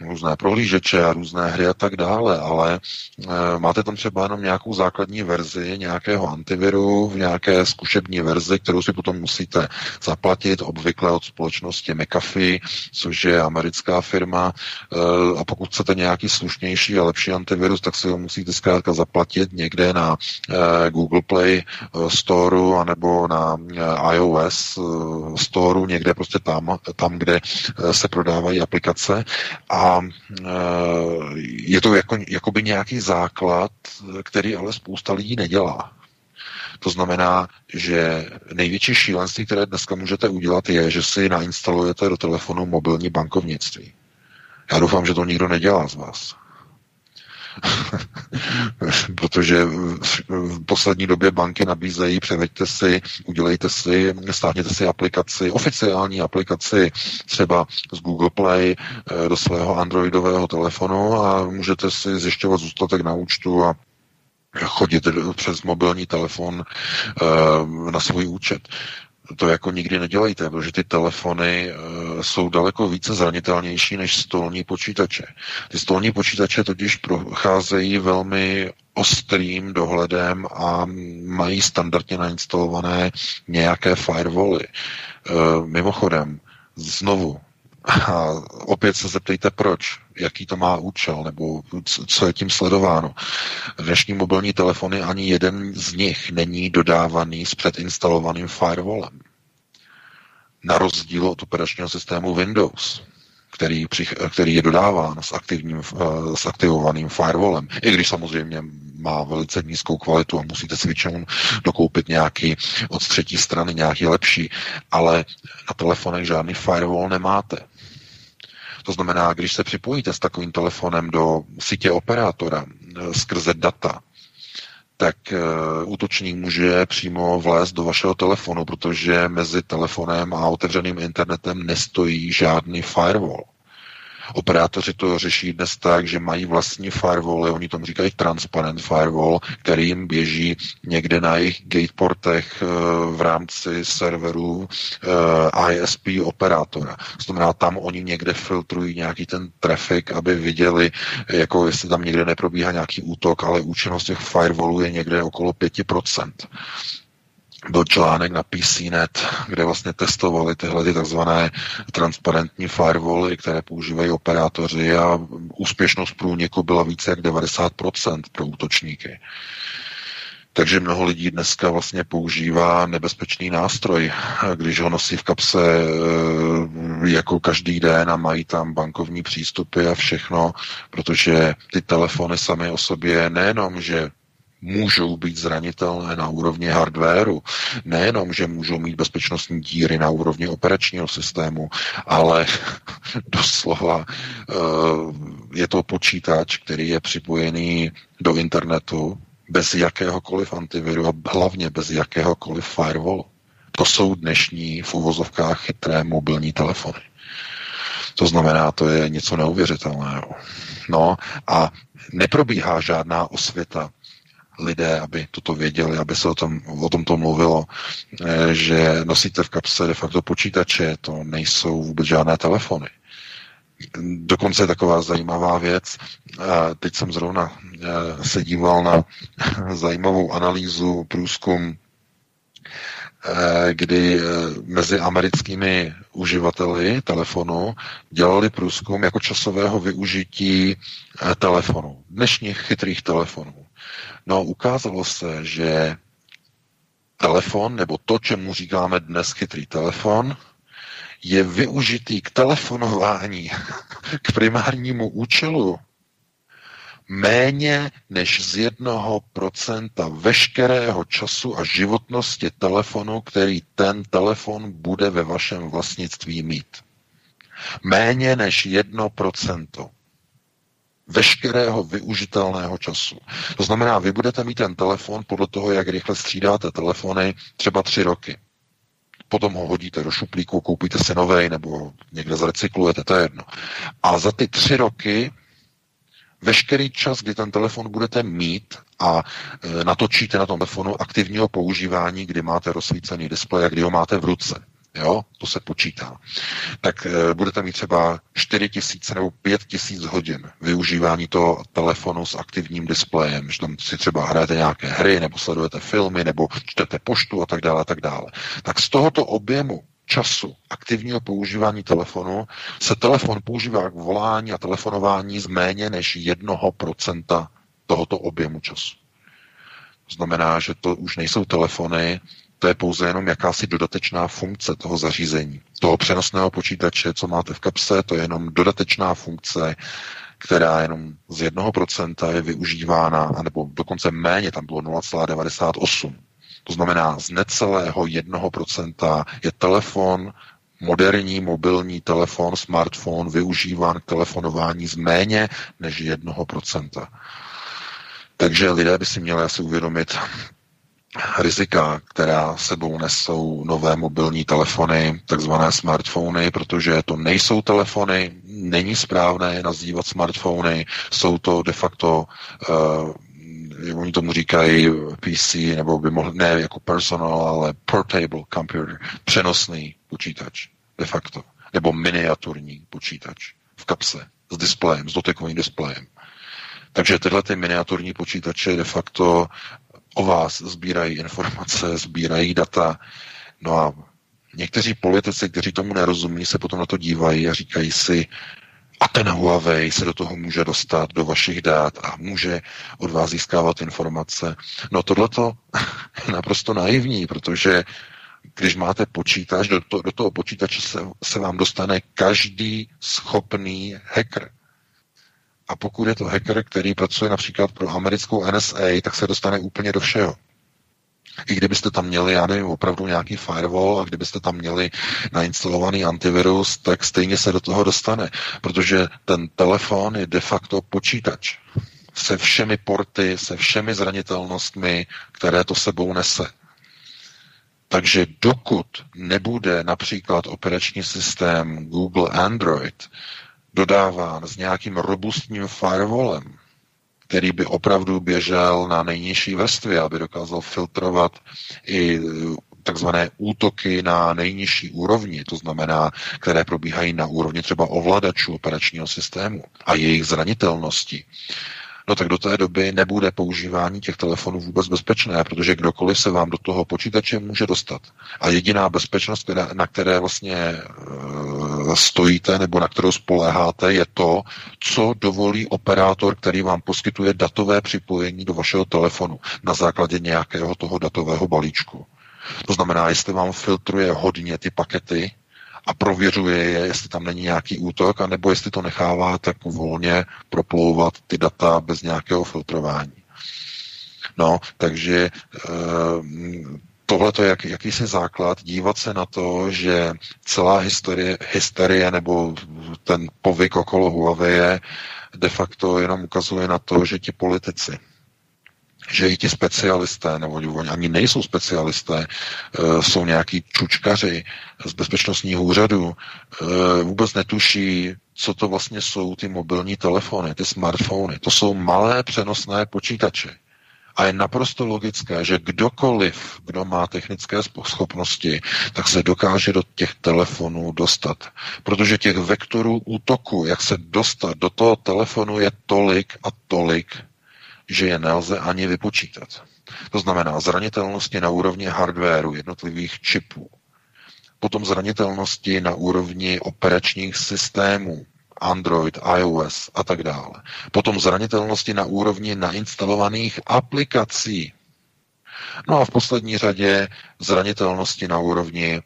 různé prohlížeče a různé hry a tak dále, ale e, máte tam třeba jenom nějakou základní verzi nějakého antiviru v nějaké zkušební verzi, kterou si potom musíte zaplatit, obvykle od společnosti McAfee, což je americká firma. E, a pokud chcete nějaký slušnější a lepší antivirus, tak si ho musíte zkrátka zaplatit někde na e, Google Play Store anebo na iOS Store, někde prostě tam, tam kde kde eh, se prodávají aplikace a eh, je to jako, jakoby nějaký základ, který ale spousta lidí nedělá. To znamená, že největší šílenství, které dneska můžete udělat, je, že si nainstalujete do telefonu mobilní bankovnictví. Já doufám, že to nikdo nedělá z vás. protože v poslední době banky nabízejí, převeďte si, udělejte si, stáhněte si aplikaci, oficiální aplikaci třeba z Google Play eh, do svého androidového telefonu a můžete si zjišťovat zůstatek na účtu a chodit přes mobilní telefon eh, na svůj účet to jako nikdy nedělejte, protože ty telefony uh, jsou daleko více zranitelnější než stolní počítače. Ty stolní počítače totiž procházejí velmi ostrým dohledem a mají standardně nainstalované nějaké firewally. Uh, mimochodem, znovu, a opět se zeptejte proč, jaký to má účel, nebo co je tím sledováno. Dnešní mobilní telefony ani jeden z nich není dodávaný s předinstalovaným firewallem. Na rozdíl od operačního systému Windows, který, který je dodáván s, aktivním, eh, s aktivovaným firewallem, i když samozřejmě má velice nízkou kvalitu a musíte si většinou dokoupit nějaký od třetí strany nějaký lepší, ale na telefonech žádný firewall nemáte. To znamená, když se připojíte s takovým telefonem do sítě operátora eh, skrze data, tak uh, útočník může přímo vlézt do vašeho telefonu, protože mezi telefonem a otevřeným internetem nestojí žádný firewall. Operátoři to řeší dnes tak, že mají vlastní firewall, oni tomu říkají transparent firewall, který jim běží někde na jejich gateportech eh, v rámci serverů eh, ISP operátora. To znamená, tam oni někde filtrují nějaký ten trafik, aby viděli, jako jestli tam někde neprobíhá nějaký útok, ale účinnost těch firewallů je někde okolo 5% byl článek na PCNet, kde vlastně testovali tyhle ty takzvané transparentní firewally, které používají operátoři a úspěšnost průniku byla více jak 90% pro útočníky. Takže mnoho lidí dneska vlastně používá nebezpečný nástroj, když ho nosí v kapse eh, jako každý den a mají tam bankovní přístupy a všechno, protože ty telefony samy o sobě nejenom, že můžou být zranitelné na úrovni hardwareu. Nejenom, že můžou mít bezpečnostní díry na úrovni operačního systému, ale doslova eh, je to počítač, který je připojený do internetu bez jakéhokoliv antiviru a hlavně bez jakéhokoliv firewallu. To jsou dnešní v uvozovkách chytré mobilní telefony. To znamená, to je něco neuvěřitelného. No a neprobíhá žádná osvěta lidé, aby toto věděli, aby se o tom, o tomto mluvilo, eh, že nosíte v kapse de facto počítače, to nejsou vůbec žádné telefony. Dokonce je taková zajímavá věc. Teď jsem zrovna eh, se díval na zajímavou analýzu, průzkum, eh, kdy mezi americkými uživateli telefonu dělali průzkum jako časového využití telefonu, dnešních chytrých telefonů. No, ukázalo se, že telefon, nebo to, čemu říkáme dnes chytrý telefon, je využitý k telefonování, k primárnímu účelu méně než z jednoho procenta veškerého času a životnosti telefonu, který ten telefon bude ve vašem vlastnictví mít. Méně než jedno procento veškerého využitelného času. To znamená, vy budete mít ten telefon podle toho, jak rychle střídáte telefony, třeba tři roky. Potom ho hodíte do šuplíku, koupíte si novej nebo někde zrecyklujete, to je jedno. A za ty tři roky veškerý čas, kdy ten telefon budete mít a e, natočíte na tom telefonu aktivního používání, kdy máte rozsvícený displej a kdy ho máte v ruce jo, to se počítá, tak e, budete mít třeba 4 tisíce nebo 5 tisíc hodin využívání toho telefonu s aktivním displejem, že tam si třeba hrajete nějaké hry, nebo sledujete filmy, nebo čtete poštu a tak dále, a tak dále. Tak z tohoto objemu času aktivního používání telefonu se telefon používá k volání a telefonování z méně než jednoho procenta tohoto objemu času. To znamená, že to už nejsou telefony, to je pouze jenom jakási dodatečná funkce toho zařízení. Toho přenosného počítače, co máte v kapse, to je jenom dodatečná funkce, která jenom z jednoho procenta je využívána, nebo dokonce méně, tam bylo 0,98. To znamená, z necelého jednoho procenta je telefon, moderní mobilní telefon, smartphone využíván k telefonování z méně než jednoho procenta. Takže lidé by si měli asi uvědomit, rizika, která sebou nesou nové mobilní telefony, takzvané smartfony, protože to nejsou telefony, není správné je nazývat smartfony, jsou to de facto uh, oni tomu říkají PC, nebo by mohli, ne jako personal, ale portable computer, přenosný počítač, de facto, nebo miniaturní počítač v kapse s displejem, s dotekovým displejem. Takže tyhle ty miniaturní počítače de facto o vás sbírají informace, sbírají data. No a někteří politici, kteří tomu nerozumí, se potom na to dívají a říkají si, a ten Huawei se do toho může dostat, do vašich dát a může od vás získávat informace. No tohleto je naprosto naivní, protože když máte počítač, do, to, do toho počítače se, se vám dostane každý schopný hacker. A pokud je to hacker, který pracuje například pro americkou NSA, tak se dostane úplně do všeho. I kdybyste tam měli, já nevím, opravdu nějaký firewall a kdybyste tam měli nainstalovaný antivirus, tak stejně se do toho dostane, protože ten telefon je de facto počítač se všemi porty, se všemi zranitelnostmi, které to sebou nese. Takže dokud nebude například operační systém Google Android dodáván s nějakým robustním firewallem, který by opravdu běžel na nejnižší vrstvě, aby dokázal filtrovat i takzvané útoky na nejnižší úrovni, to znamená, které probíhají na úrovni třeba ovladačů operačního systému a jejich zranitelnosti, no tak do té doby nebude používání těch telefonů vůbec bezpečné, protože kdokoliv se vám do toho počítače může dostat. A jediná bezpečnost, která, na které vlastně e, stojíte nebo na kterou spoléháte, je to, co dovolí operátor, který vám poskytuje datové připojení do vašeho telefonu na základě nějakého toho datového balíčku. To znamená, jestli vám filtruje hodně ty pakety a prověřuje je, jestli tam není nějaký útok, anebo jestli to nechává tak volně proplouvat ty data bez nějakého filtrování. No, takže eh, tohle je jak, jakýsi základ dívat se na to, že celá historie, hysterie nebo ten povyk okolo Huawei de facto jenom ukazuje na to, že ti politici, že i ti specialisté, nebo oni ani nejsou specialisté, eh, jsou nějaký čučkaři z bezpečnostních úřadů, eh, vůbec netuší, co to vlastně jsou ty mobilní telefony, ty smartfony. To jsou malé přenosné počítače. A je naprosto logické, že kdokoliv, kdo má technické schopnosti, tak se dokáže do těch telefonů dostat. Protože těch vektorů útoku, jak se dostat do toho telefonu, je tolik a tolik, že je nelze ani vypočítat. To znamená zranitelnosti na úrovni hardwareu jednotlivých čipů, potom zranitelnosti na úrovni operačních systémů, Android, iOS a tak dále. Potom zranitelnosti na úrovni nainstalovaných aplikací. No a v poslední řadě zranitelnosti na úrovni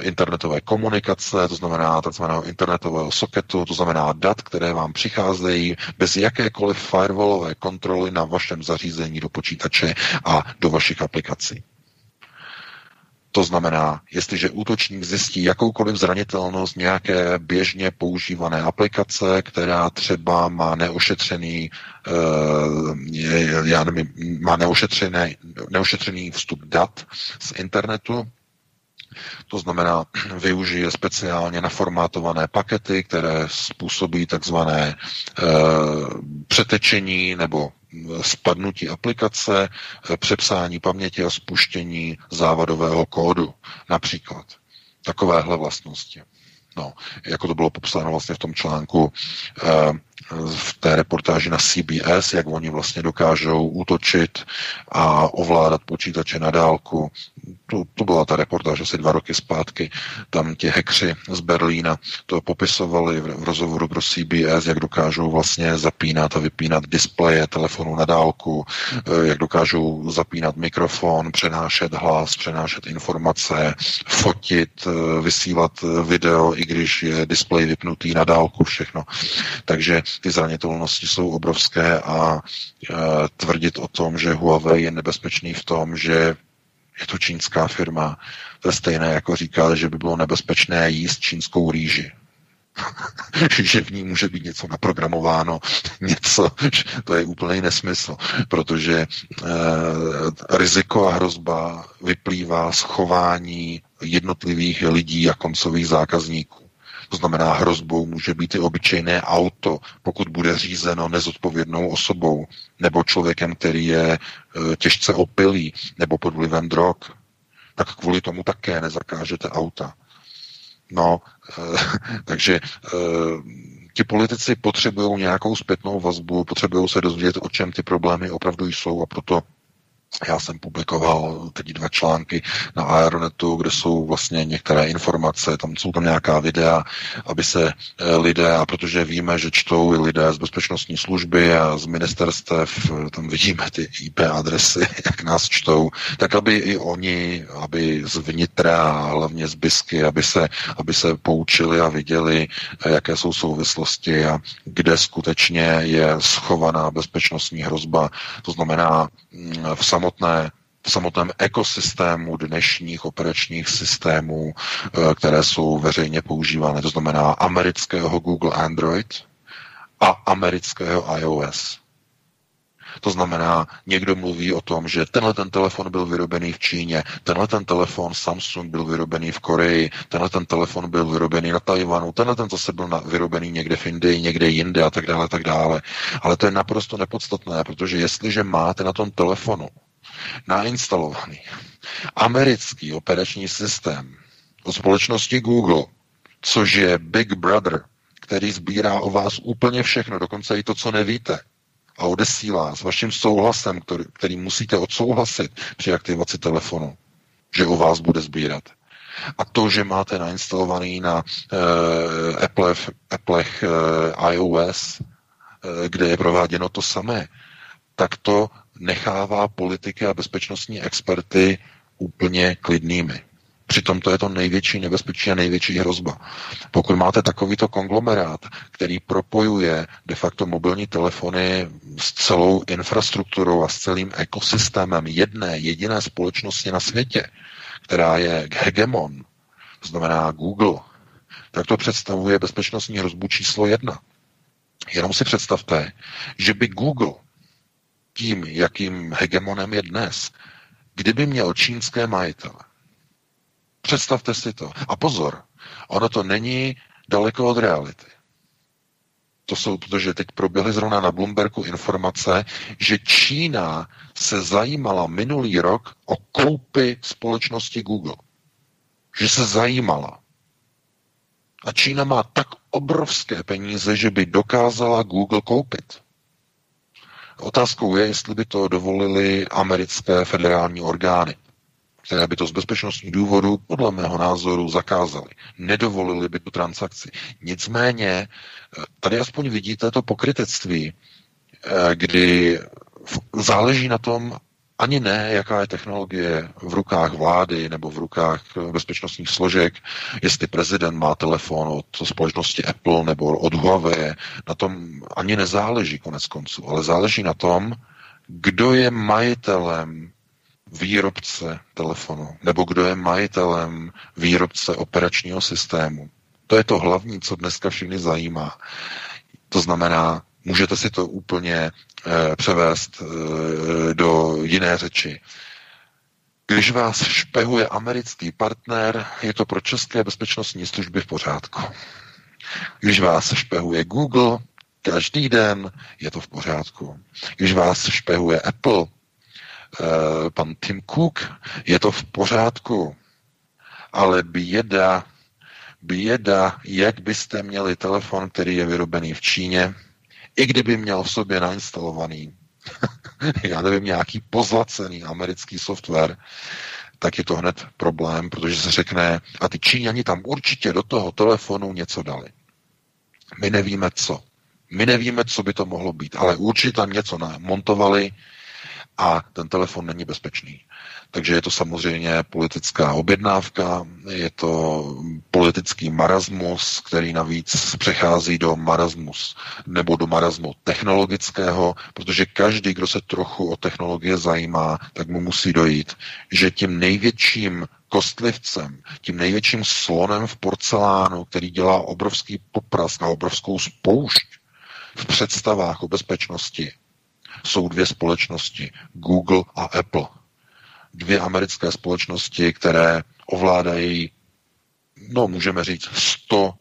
internetové komunikace, to znamená takzvaného internetového soketu, to znamená dat, které vám přicházejí bez jakékoliv firewallové kontroly na vašem zařízení do počítače a do vašich aplikací. To znamená, jestliže útočník zjistí jakoukoliv zranitelnost nějaké běžně používané aplikace, která třeba má neošetřený, uh, já nevím, má neošetřený, neošetřený vstup dat z internetu, to znamená, využije speciálně naformátované pakety, které způsobí takzvané e, přetečení nebo spadnutí aplikace, e, přepsání paměti a spuštění závadového kódu například. Takovéhle vlastnosti. No, jako to bylo popsáno vlastně v tom článku e, v té reportáži na CBS, jak oni vlastně dokážou útočit a ovládat počítače na dálku. To, to byla ta reportáž asi dva roky zpátky. Tam ti hekři z Berlína to popisovali v, rozhovoru pro CBS, jak dokážou vlastně zapínat a vypínat displeje telefonu na dálku, eh, jak dokážou zapínat mikrofon, přenášet hlas, přenášet informace, fotit, eh, vysílat video, i když je displej vypnutý na dálku, všechno. Takže ty zranitelnosti jsou obrovské a e, tvrdit o tom, že Huawei je nebezpečný v tom, že je to čínská firma, to je stejné jako říkat, že by bylo nebezpečné jíst čínskou rýži. že v ní může být něco naprogramováno, něco, to je úplný nesmysl, protože e, riziko a hrozba vyplývá z chování jednotlivých lidí a koncových zákazníků. To znamená, hrozbou může být i obyčejné auto, pokud bude řízeno nezodpovědnou osobou, nebo člověkem, který je e, těžce opilý, nebo pod vlivem drog. Tak kvůli tomu také nezakážete auta. No, e, takže e, ti politici potřebují nějakou zpětnou vazbu, potřebují se dozvědět, o čem ty problémy opravdu jsou a proto já jsem publikoval teď dva články na Aeronetu, kde jsou vlastně některé informace, tam jsou tam nějaká videa, aby se eh, lidé, a protože víme, že čtou i lidé z bezpečnostní služby a z ministerstev, tam vidíme ty IP adresy, jak nás čtou, tak aby i oni, aby z vnitra a hlavně z BISky, aby se, aby se poučili a viděli, eh, jaké jsou souvislosti a kde skutečně je schovaná bezpečnostní hrozba. To znamená v samotné v samotném ekosystému dnešních operačních systémů, eh, které jsou veřejně používané, to znamená amerického Google Android a amerického iOS. To znamená, někdo mluví o tom, že tenhle ten telefon byl vyrobený v Číně, tenhle ten telefon Samsung byl vyrobený v Koreji, tenhle ten telefon byl vyrobený na Tajvanu, tenhle ten zase byl na, vyrobený někde v Indii, někde jinde a tak dále, tak dále. Ale to je naprosto nepodstatné, protože jestliže máte na tom telefonu nainstalovaný americký operační systém od společnosti Google, což je Big Brother, který sbírá o vás úplně všechno, dokonce i to, co nevíte, a odesílá s vaším souhlasem, který, který musíte odsouhlasit při aktivaci telefonu, že o vás bude sbírat. A to, že máte nainstalovaný na uh, Apple, Applech uh, iOS, uh, kde je prováděno to samé, tak to nechává politiky a bezpečnostní experty úplně klidnými. Přitom to je to největší nebezpečí a největší hrozba. Pokud máte takovýto konglomerát, který propojuje de facto mobilní telefony s celou infrastrukturou a s celým ekosystémem jedné jediné společnosti na světě, která je hegemon, znamená Google, tak to představuje bezpečnostní hrozbu číslo jedna. Jenom si představte, že by Google tím, jakým hegemonem je dnes, kdyby měl čínské majitele, Představte si to. A pozor, ono to není daleko od reality. To jsou, protože teď proběhly zrovna na Bloombergu informace, že Čína se zajímala minulý rok o koupy společnosti Google. Že se zajímala. A Čína má tak obrovské peníze, že by dokázala Google koupit. Otázkou je, jestli by to dovolili americké federální orgány které by to z bezpečnostních důvodů, podle mého názoru, zakázali. Nedovolili by tu transakci. Nicméně, eh, tady aspoň vidíte to pokrytectví, eh, kdy záleží na tom, ani ne, jaká je technologie v rukách vlády nebo v rukách eh, bezpečnostních složek, jestli prezident má telefon od společnosti Apple nebo od Huawei, na tom ani nezáleží konec konců, ale záleží na tom, kdo je majitelem výrobce telefonu, nebo kdo je majitelem výrobce operačního systému. To je to hlavní, co dneska všechny zajímá. To znamená, můžete si to úplně e, převést e, do jiné řeči. Když vás špehuje americký partner, je to pro české bezpečnostní služby v pořádku. Když vás špehuje Google každý den, je to v pořádku. Když vás špehuje Apple Eh, pan Tim Cook, je to v pořádku, ale běda, běda, jak byste měli telefon, který je vyrobený v Číně, i kdyby měl v sobě nainstalovaný, já nevím, nějaký pozlacený americký software, tak je to hned problém, protože se řekne, a ty Číňani tam určitě do toho telefonu něco dali. My nevíme co. My nevíme, co by to mohlo být, ale určitě tam něco namontovali, a ten telefon není bezpečný. Takže je to samozřejmě politická objednávka, je to politický marasmus, který navíc přechází do marasmus nebo do marasmu technologického, protože každý, kdo se trochu o technologie zajímá, tak mu musí dojít, že tím největším kostlivcem, tím největším slonem v porcelánu, který dělá obrovský poprask a obrovskou spoušť v představách o bezpečnosti, jsou dvě společnosti, Google a Apple. Dvě americké společnosti, které ovládají, no můžeme říct, 100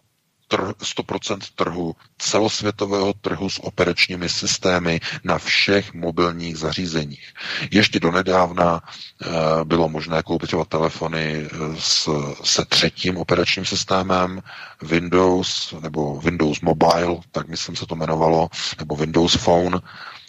100% trhu, celosvětového trhu s operačními systémy na všech mobilních zařízeních. Ještě donedávna e, bylo možné koupit telefony eh, s, se třetím operačním systémem Windows nebo Windows Mobile, tak myslím se to jmenovalo, nebo Windows Phone,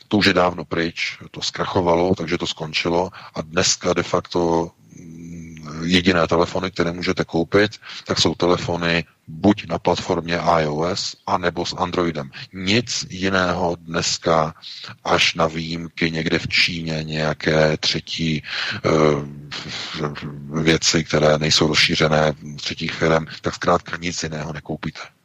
to už je dávno pryč, to zkrachovalo, takže to skončilo a dneska de facto mm, jediné telefony, které můžete koupit, tak jsou telefony buď na platformě iOS, anebo s Androidem. Nic jiného dneska, až na výjimky někde v Číně, nějaké třetí uh, věci, které nejsou rozšířené třetích firm, tak zkrátka nic jiného nekoupíte.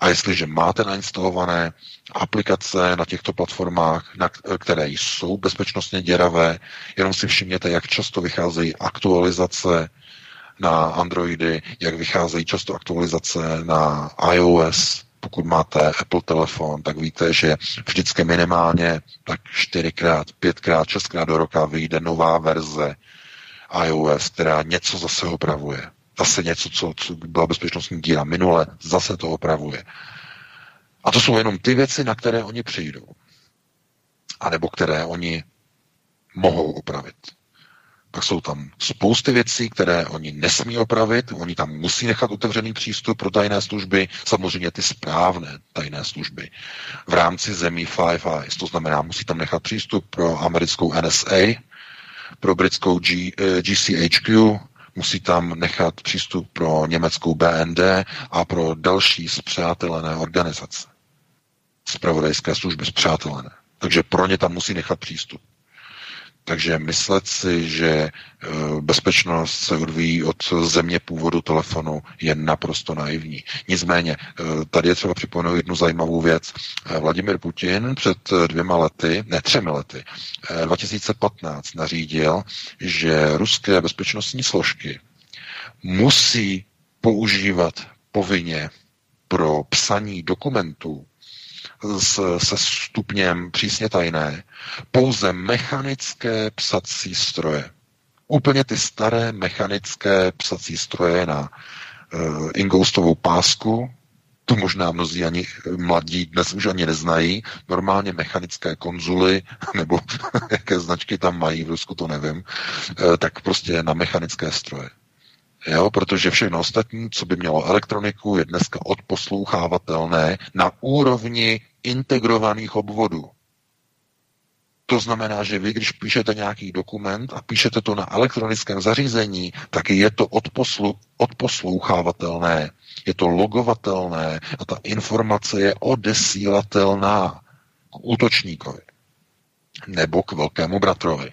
A jestliže máte nainstalované aplikace na těchto platformách, na, které jsou bezpečnostně děravé, jenom si všimněte, jak často vycházejí aktualizace na Androidy, jak vycházejí často aktualizace na iOS, pokud máte Apple telefon, tak víte, že vždycky minimálně tak čtyřikrát, pětkrát, šestkrát do roka vyjde nová verze iOS, která něco zase opravuje. Zase něco, co, co byla bezpečnostní díra minule, zase to opravuje. A to jsou jenom ty věci, na které oni přijdou. A nebo které oni mohou opravit. Pak jsou tam spousty věcí, které oni nesmí opravit, oni tam musí nechat otevřený přístup pro tajné služby, samozřejmě ty správné tajné služby. V rámci zemí Five Eyes, to znamená, musí tam nechat přístup pro americkou NSA, pro britskou G, eh, GCHQ, musí tam nechat přístup pro německou BND a pro další zpřátelené organizace. Spravodajské služby zpřátelené. Takže pro ně tam musí nechat přístup. Takže myslet si, že eh, bezpečnost se odvíjí od země původu telefonu, je naprosto naivní. Nicméně, eh, tady je třeba připomenout jednu zajímavou věc. Eh, Vladimir Putin před dvěma lety, ne třemi lety, 2015 nařídil, že ruské bezpečnostní složky musí používat povinně pro psaní dokumentů s, se stupněm přísně tajné pouze mechanické psací stroje. Úplně ty staré mechanické psací stroje na uh, ingoustovou pásku, to možná mnozí ani mladí dnes už ani neznají. Normálně mechanické konzuly, nebo jaké značky tam mají, v Rusku to nevím, uh, tak prostě na mechanické stroje. Jo, protože všechno ostatní, co by mělo elektroniku, je dneska odposlouchávatelné na úrovni integrovaných obvodů. To znamená, že vy, když píšete nějaký dokument a píšete to na elektronickém zařízení, tak je to odposlu, odposlouchávatelné, je to logovatelné a ta informace je odesílatelná k útočníkovi nebo k velkému bratrovi.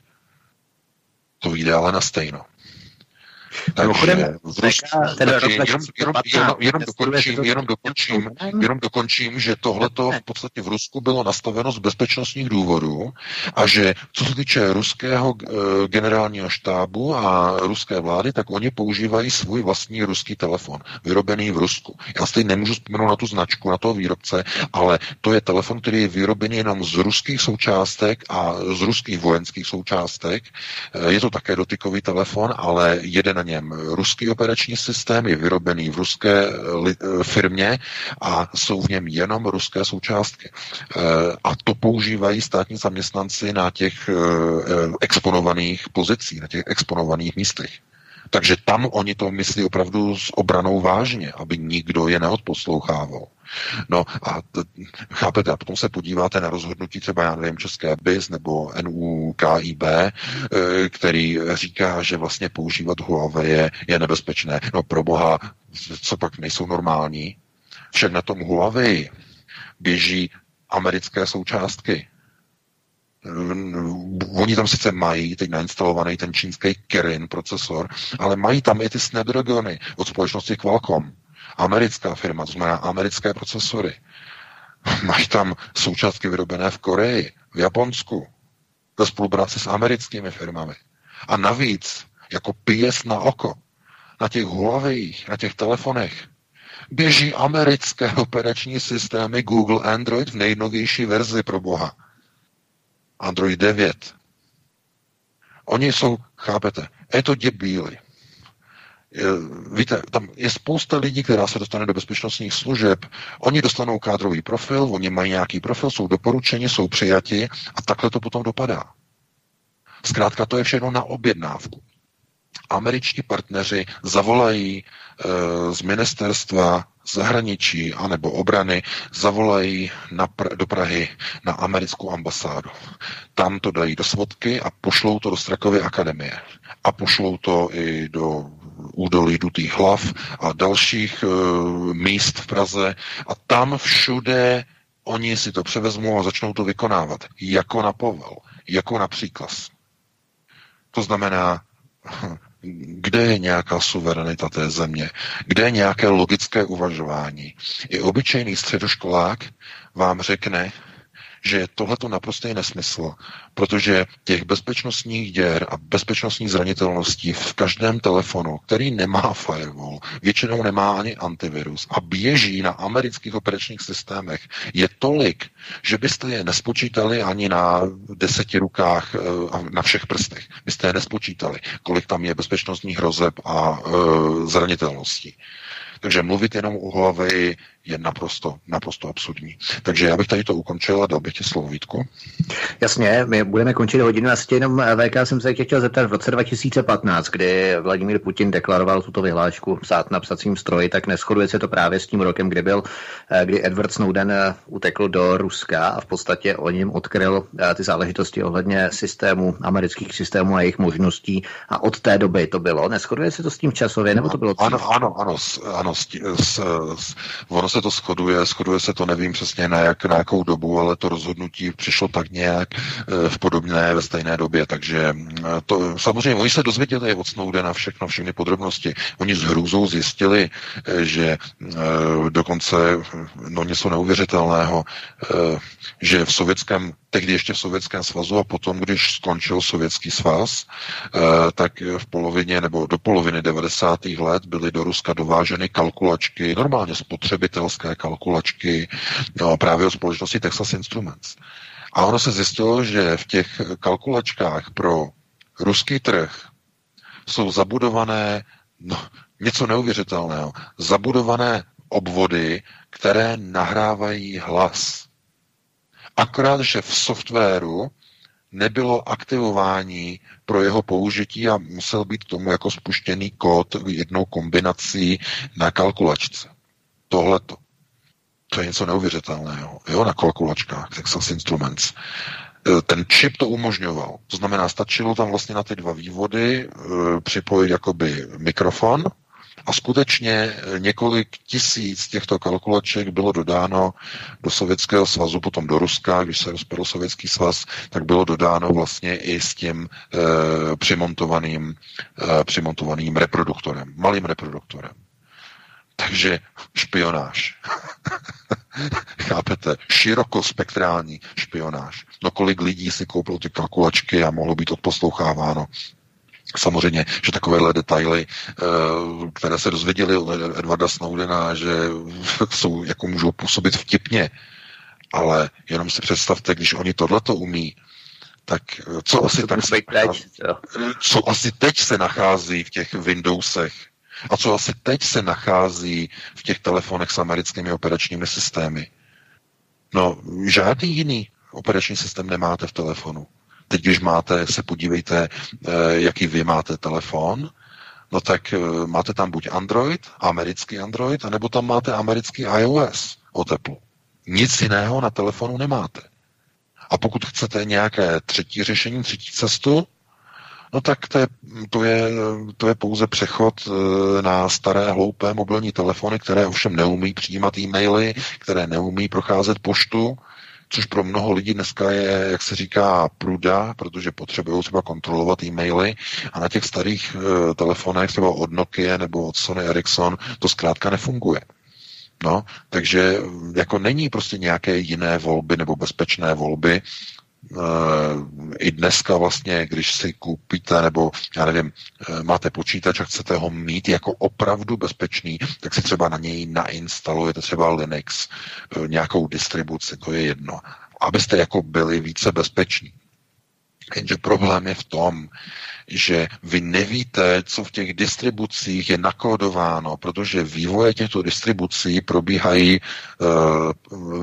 To jde ale na stejno. Jenom, dokončím, jenom, dokončím, jenom dokončím, že tohleto v podstatě v Rusku bylo nastaveno z bezpečnostních důvodů a že co se týče ruského uh, generálního štábu a ruské vlády, tak oni používají svůj vlastní ruský telefon, vyrobený v Rusku. Já si nemůžu vzpomenout na tu značku, na toho výrobce, ale to je telefon, který je vyrobený jenom z ruských součástek a z ruských vojenských součástek. Eh, je to také dotykový telefon, ale jede na něm ruský operační systém, je vyrobený v ruské eh, firmě a jsou v něm jenom ruské součástky. Eh, a to používají státní zaměstnanci na těch eh, exponovaných pozicích, na těch exponovaných místech. Takže tam oni to myslí opravdu s obranou vážně, aby nikdo je neodposlouchával. No a t- chápete, a potom se podíváte na rozhodnutí třeba, já nevím, České BIS nebo NUKIB, e, který říká, že vlastně používat Huawei je, je nebezpečné. No pro boha, co pak nejsou normální? Však na tom Huawei běží americké součástky. Oni tam sice mají teď nainstalovaný ten čínský Kirin procesor, ale mají tam i ty Snapdragony od společnosti Qualcomm americká firma, to znamená americké procesory. Mají tam součástky vyrobené v Koreji, v Japonsku, ve spolupráci s americkými firmami. A navíc, jako pěs na oko, na těch Huawei, na těch telefonech, běží americké operační systémy Google Android v nejnovější verzi pro boha. Android 9. Oni jsou, chápete, je to děbíli. Víte, tam je spousta lidí, která se dostane do bezpečnostních služeb. Oni dostanou kádrový profil, oni mají nějaký profil, jsou doporučeni, jsou přijati a takhle to potom dopadá. Zkrátka to je všechno na objednávku. Američtí partneři zavolají z ministerstva zahraničí anebo obrany, zavolají na pr- do Prahy na americkou ambasádu. Tam to dají do svodky a pošlou to do Strakovy akademie. A pošlou to i do údolí Dutých hlav a dalších e, míst v Praze a tam všude oni si to převezmou a začnou to vykonávat. Jako na povel, jako na příkaz. To znamená, kde je nějaká suverenita té země, kde je nějaké logické uvažování. I obyčejný středoškolák vám řekne, že tohle to naprosto je nesmysl, protože těch bezpečnostních děr a bezpečnostních zranitelností v každém telefonu, který nemá firewall, většinou nemá ani antivirus a běží na amerických operačních systémech, je tolik, že byste je nespočítali ani na deseti rukách eh, a na všech prstech. Byste je nespočítali, kolik tam je bezpečnostních hrozeb a e, zranitelností. Takže mluvit jenom o Huawei je naprosto, naprosto absurdní. Takže já bych tady to ukončil a dal bych ti slovo Vítku. Jasně, my budeme končit hodinu. Já se jenom eh, VK jsem se tě chtěl zeptat v roce 2015, kdy Vladimír Putin deklaroval tuto vyhlášku psát na psacím stroji, tak neschoduje se to právě s tím rokem, kdy byl, eh, kdy Edward Snowden eh, utekl do Ruska a v podstatě o něm odkryl ty záležitosti ohledně systému, amerických systémů a jejich možností a od té doby to bylo. Neschoduje se to s tím časově, nebo to bylo? Ano, ano, ano, ano, s, s, s, ono se to shoduje, shoduje se to, nevím přesně na, jak, na jakou dobu, ale to rozhodnutí přišlo tak nějak eh, v podobné, ve stejné době, takže eh, to samozřejmě, oni se dozvěděli od Snowdena všechno, všechny podrobnosti. Oni s hrůzou zjistili, eh, že dokonce no něco neuvěřitelného, že v sovětském tehdy ještě v Sovětském svazu a potom, když skončil Sovětský svaz, eh, tak v polovině nebo do poloviny 90. let byly do Ruska dováženy kalkulačky, normálně spotřebitelské kalkulačky, no, právě od společnosti Texas Instruments. A ono se zjistilo, že v těch kalkulačkách pro ruský trh jsou zabudované no, něco neuvěřitelného. Zabudované obvody, které nahrávají hlas. Akorát, že v softwaru nebylo aktivování pro jeho použití a musel být tomu jako spuštěný kód jednou kombinací na kalkulačce. Tohleto. To je něco neuvěřitelného. Jo, na kalkulačkách, Texas Instruments. E, ten čip to umožňoval. To znamená, stačilo tam vlastně na ty dva vývody e, připojit jakoby mikrofon, a skutečně eh, několik tisíc těchto kalkulaček bylo dodáno do Sovětského svazu, potom do Ruska, když se rozpadl Sovětský svaz, tak bylo dodáno vlastně i s tím e, přimontovaným, e, přimontovaným reproduktorem, malým reproduktorem. Takže špionáž. Chápete? Širokospektrální špionáž. No kolik lidí si koupilo ty kalkulačky a mohlo být odposloucháváno Samozřejmě, že takovéhle detaily, eh, které se dozvěděli od Edwarda Snowdena, že jsou, jako můžou působit vtipně, ale jenom si představte, když oni tohleto umí, tak eh, co asi, tak se nachází, co asi teď se nachází v těch Windowsech a co asi teď se nachází v těch telefonech s americkými operačními systémy. No, žádný jiný operační systém nemáte v telefonu. Teď, když máte, se podívejte, eh, jaký vy máte telefon, no tak eh, máte tam buď Android, americký Android, anebo tam máte americký iOS o teplu. Nic jiného na telefonu nemáte. A pokud chcete nějaké třetí řešení, třetí cestu, no tak to je, to je, to je pouze přechod eh, na staré hloupé mobilní telefony, které ovšem neumí přijímat e-maily, které neumí procházet poštu, což pro mnoho lidí dneska je, jak se říká, pruda, protože potřebují třeba kontrolovat e-maily a na těch starých uh, telefonech, třeba od Nokia nebo od Sony Ericsson, to zkrátka nefunguje. No, takže jako není prostě nějaké jiné volby nebo bezpečné volby, i dneska vlastně, když si koupíte, nebo já nevím, eh, máte počítač a chcete ho mít jako opravdu bezpečný, tak si třeba na něj nainstalujete třeba Linux, eh, nějakou distribuci, to je jedno, abyste jako byli více bezpeční. Jenže problém je v tom, že vy nevíte, co v těch distribucích je nakódováno, protože vývoje těchto distribucí probíhají e,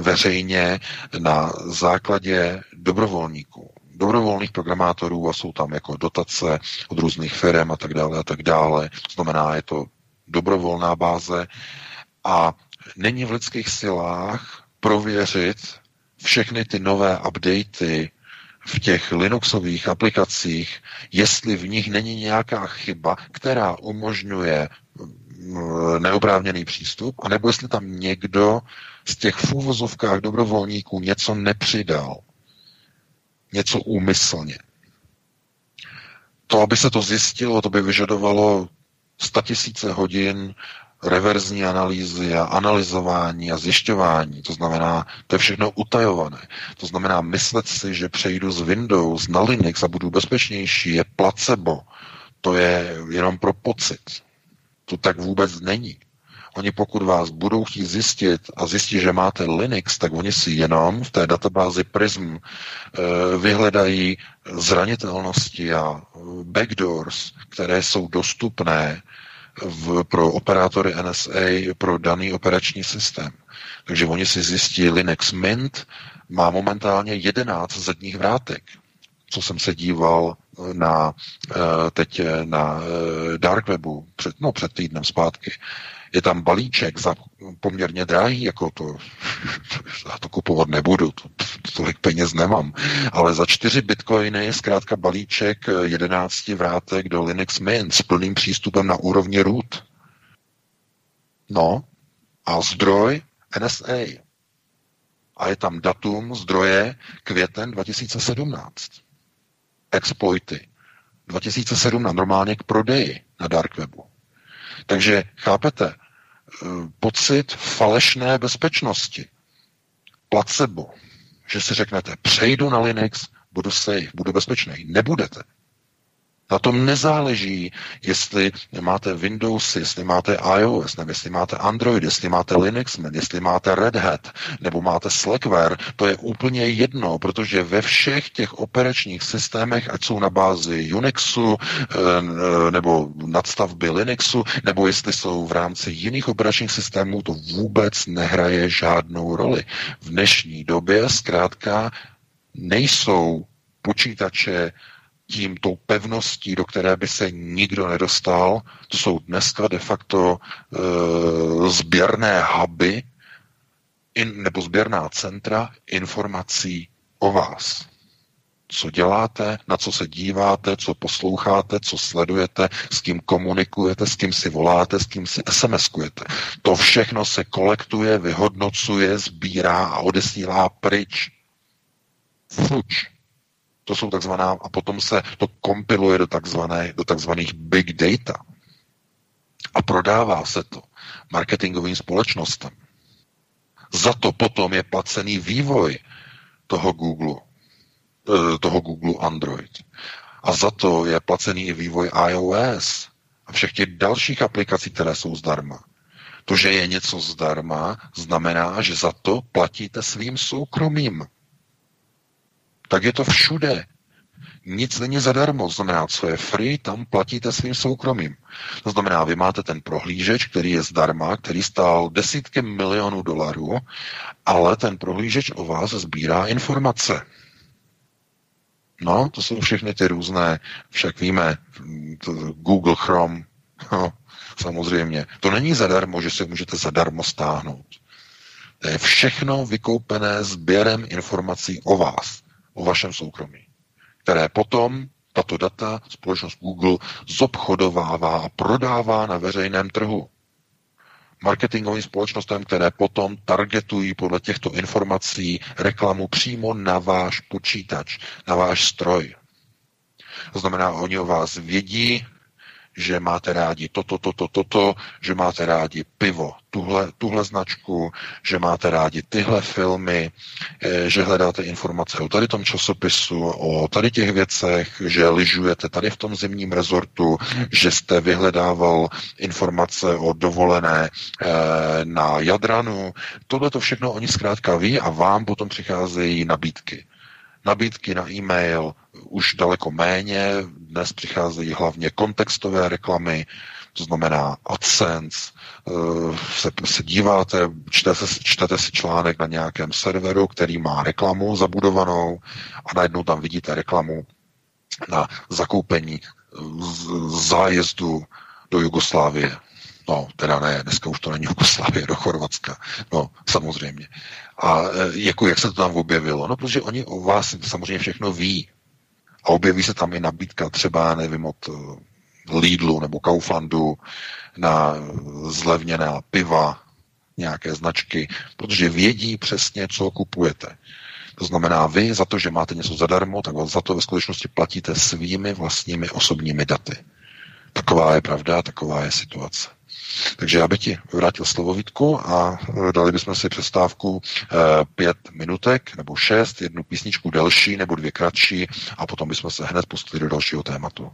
veřejně na základě dobrovolníků dobrovolných programátorů a jsou tam jako dotace od různých firm a tak dále a tak dále. Znamená, je to dobrovolná báze a není v lidských silách prověřit všechny ty nové updaty v těch Linuxových aplikacích, jestli v nich není nějaká chyba, která umožňuje mm, neoprávněný přístup, anebo jestli tam někdo z těch v úvozovkách dobrovolníků něco nepřidal. Něco úmyslně. To, aby se to zjistilo, to by vyžadovalo tisíce hodin reverzní analýzy a analyzování a zjišťování. To znamená, to je všechno utajované. To znamená, myslet si, že přejdu z Windows na Linux a budu bezpečnější, je placebo. To je jenom pro pocit. To tak vůbec není. Oni pokud vás budou chtít zjistit a zjistit, že máte Linux, tak oni si jenom v té databázi Prism eh, vyhledají zranitelnosti a backdoors, které jsou dostupné v, pro operátory NSA pro daný operační systém. Takže oni si zjistí Linux Mint má momentálně 11 zadních vrátek. Co jsem se díval na, eh, teď na eh, Dark Webu před, no, před týdnem zpátky, je tam balíček za poměrně drahý, jako to, já to kupovat nebudu, to, tolik peněz nemám, ale za čtyři bitcoiny je zkrátka balíček 11 vrátek do Linux Mint s plným přístupem na úrovni root. No, a zdroj NSA. A je tam datum zdroje květen 2017. Exploity. 2017 normálně k prodeji na dark webu. Takže chápete, pocit falešné bezpečnosti. Placebo. Že si řeknete, přejdu na Linux, budu safe, budu bezpečný. Nebudete. Na tom nezáleží, jestli máte Windows, jestli máte iOS, nebo jestli máte Android, jestli máte Linux, jestli máte Red Hat, nebo máte Slackware. To je úplně jedno, protože ve všech těch operačních systémech, ať jsou na bázi Unixu, eh, nebo nadstavby Linuxu, nebo jestli jsou v rámci jiných operačních systémů, to vůbec nehraje žádnou roli. V dnešní době zkrátka nejsou počítače tím, tou pevností, do které by se nikdo nedostal. To jsou dneska de facto e, sběrné huby in, nebo sběrná centra informací o vás. Co děláte, na co se díváte, co posloucháte, co sledujete, s kým komunikujete, s kým si voláte, s kým si SMS-kujete. To všechno se kolektuje, vyhodnocuje, sbírá a odesílá pryč. Fuč to jsou takzvaná, a potom se to kompiluje do, takzvané, do takzvaných big data. A prodává se to marketingovým společnostem. Za to potom je placený vývoj toho Google, eh, toho Google Android. A za to je placený i vývoj iOS a všech těch dalších aplikací, které jsou zdarma. To, že je něco zdarma, znamená, že za to platíte svým soukromím tak je to všude. Nic není zadarmo, to znamená, co je free, tam platíte svým soukromím. To znamená, vy máte ten prohlížeč, který je zdarma, který stál desítky milionů dolarů, ale ten prohlížeč o vás sbírá informace. No, to jsou všechny ty různé, však víme, Google Chrome, no, samozřejmě. To není zadarmo, že si můžete zadarmo stáhnout. To je všechno vykoupené sběrem informací o vás o vašem soukromí, které potom tato data společnost Google zobchodovává a prodává na veřejném trhu. Marketingovým společnostem, které potom targetují podle těchto informací reklamu přímo na váš počítač, na váš stroj. To znamená, oni o vás vědí, že máte rádi toto, toto, toto, že máte rádi pivo, tuhle, tuhle značku, že máte rádi tyhle filmy, eh, že hledáte informace o tady tom časopisu, o tady těch věcech, že lyžujete tady v tom zimním rezortu, že jste vyhledával informace o dovolené eh, na Jadranu. Tohle to všechno oni zkrátka ví a vám potom přicházejí nabídky nabídky na e-mail už daleko méně, dnes přicházejí hlavně kontextové reklamy, to znamená AdSense, eh, se, se díváte, čtete, čtete si článek na nějakém serveru, který má reklamu zabudovanou a najednou tam vidíte reklamu na zakoupení zájezdu do Jugoslávie. No, teda ne, dneska už to není Jugoslávie, do Chorvatska. No, samozřejmě. A e, jako jak se to tam objevilo? No, protože oni o vás samozřejmě všechno ví. A objeví se tam i nabídka třeba, nevím, od e, Lidlu nebo Kauflandu na zlevněná piva, nějaké značky, protože vědí přesně, co kupujete. To znamená, vy za to, že máte něco zadarmo, tak za to ve skutečnosti platíte svými vlastními osobními daty. Taková je pravda, taková je situace. Takže já bych ti vrátil slovo Vítku a dali bychom si přestávku pět minutek nebo šest, jednu písničku delší nebo dvě kratší a potom bychom se hned pustili do dalšího tématu.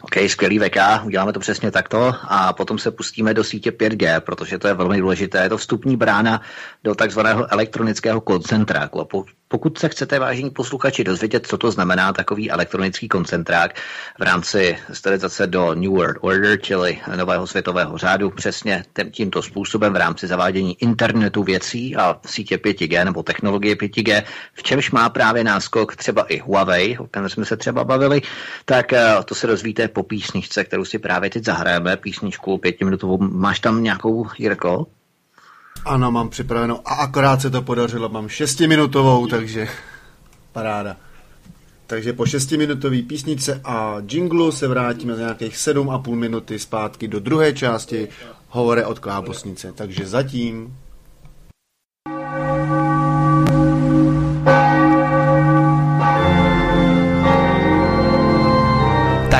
OK, skvělý VK, uděláme to přesně takto a potom se pustíme do sítě 5G, protože to je velmi důležité. Je to vstupní brána do takzvaného elektronického koncentráku. A pokud se chcete, vážení posluchači, dozvědět, co to znamená takový elektronický koncentrák v rámci sterilizace do New World Order, čili nového světového řádu, přesně tímto způsobem v rámci zavádění internetu věcí a sítě 5G nebo technologie 5G, v čemž má právě náskok třeba i Huawei, o kterém jsme se třeba bavili, tak eh, to se dozvíte po písničce, kterou si právě teď zahrajeme, písničku pětiminutovou. Máš tam nějakou, Jirko? Ano, mám připraveno a akorát se to podařilo, mám šestiminutovou, takže paráda. Takže po šestiminutové písnice a jinglu se vrátíme za nějakých sedm a půl minuty zpátky do druhé části hovore od Klábosnice. Takže zatím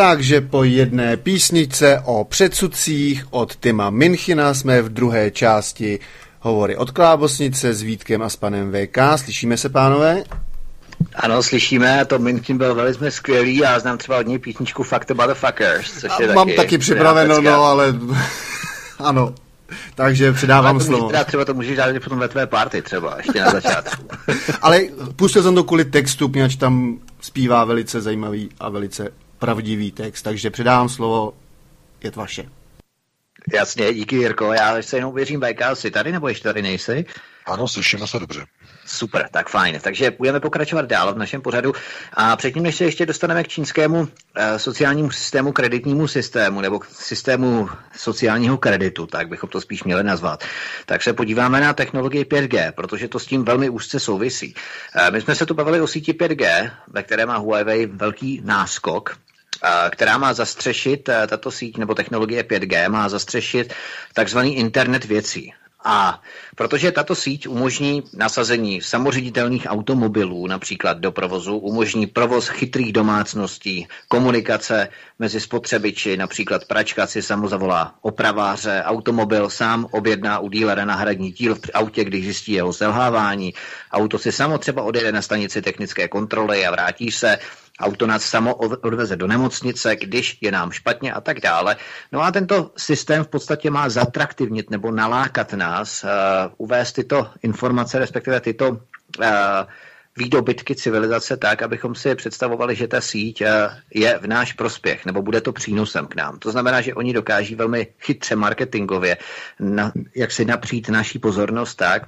Takže po jedné písnice o předsudcích od Tima Minchina jsme v druhé části hovory od Klábosnice s Vítkem a s panem VK. Slyšíme se, pánové? Ano, slyšíme, to Minchin byl velice skvělý, já znám třeba od něj písničku Fuck the Motherfuckers, což je Mám taky, taky připraveno, no, ale ano. Takže předávám ale slovo. Teda třeba to můžeš dát potom ve tvé party třeba, ještě na začátku. ale pustil jsem to kvůli textu, protože tam zpívá velice zajímavý a velice pravdivý text, takže předávám slovo, je to vaše. Jasně, díky Jirko, já se jenom věřím, VK, jsi tady nebo ještě tady nejsi? Ano, slyšíme se dobře. Super, tak fajn. Takže budeme pokračovat dál v našem pořadu. A předtím, než se ještě dostaneme k čínskému e, sociálnímu systému, kreditnímu systému nebo systému sociálního kreditu, tak bychom to spíš měli nazvat, tak se podíváme na technologii 5G, protože to s tím velmi úzce souvisí. E, my jsme se tu bavili o síti 5G, ve které má Huawei velký náskok, která má zastřešit, tato síť nebo technologie 5G má zastřešit takzvaný internet věcí. A protože tato síť umožní nasazení samoředitelných automobilů například do provozu, umožní provoz chytrých domácností, komunikace mezi spotřebiči, například pračka si samozavolá opraváře, automobil sám objedná u dílera náhradní díl v autě, když zjistí jeho selhávání, auto si samo třeba odjede na stanici technické kontroly a vrátí se, auto nás samo odveze do nemocnice, když je nám špatně a tak dále. No a tento systém v podstatě má zatraktivnit nebo nalákat nás, uh, uvést tyto informace, respektive tyto uh, výdobytky civilizace tak, abychom si představovali, že ta síť uh, je v náš prospěch, nebo bude to přínosem k nám. To znamená, že oni dokáží velmi chytře marketingově, na, jak si napřít naší pozornost tak,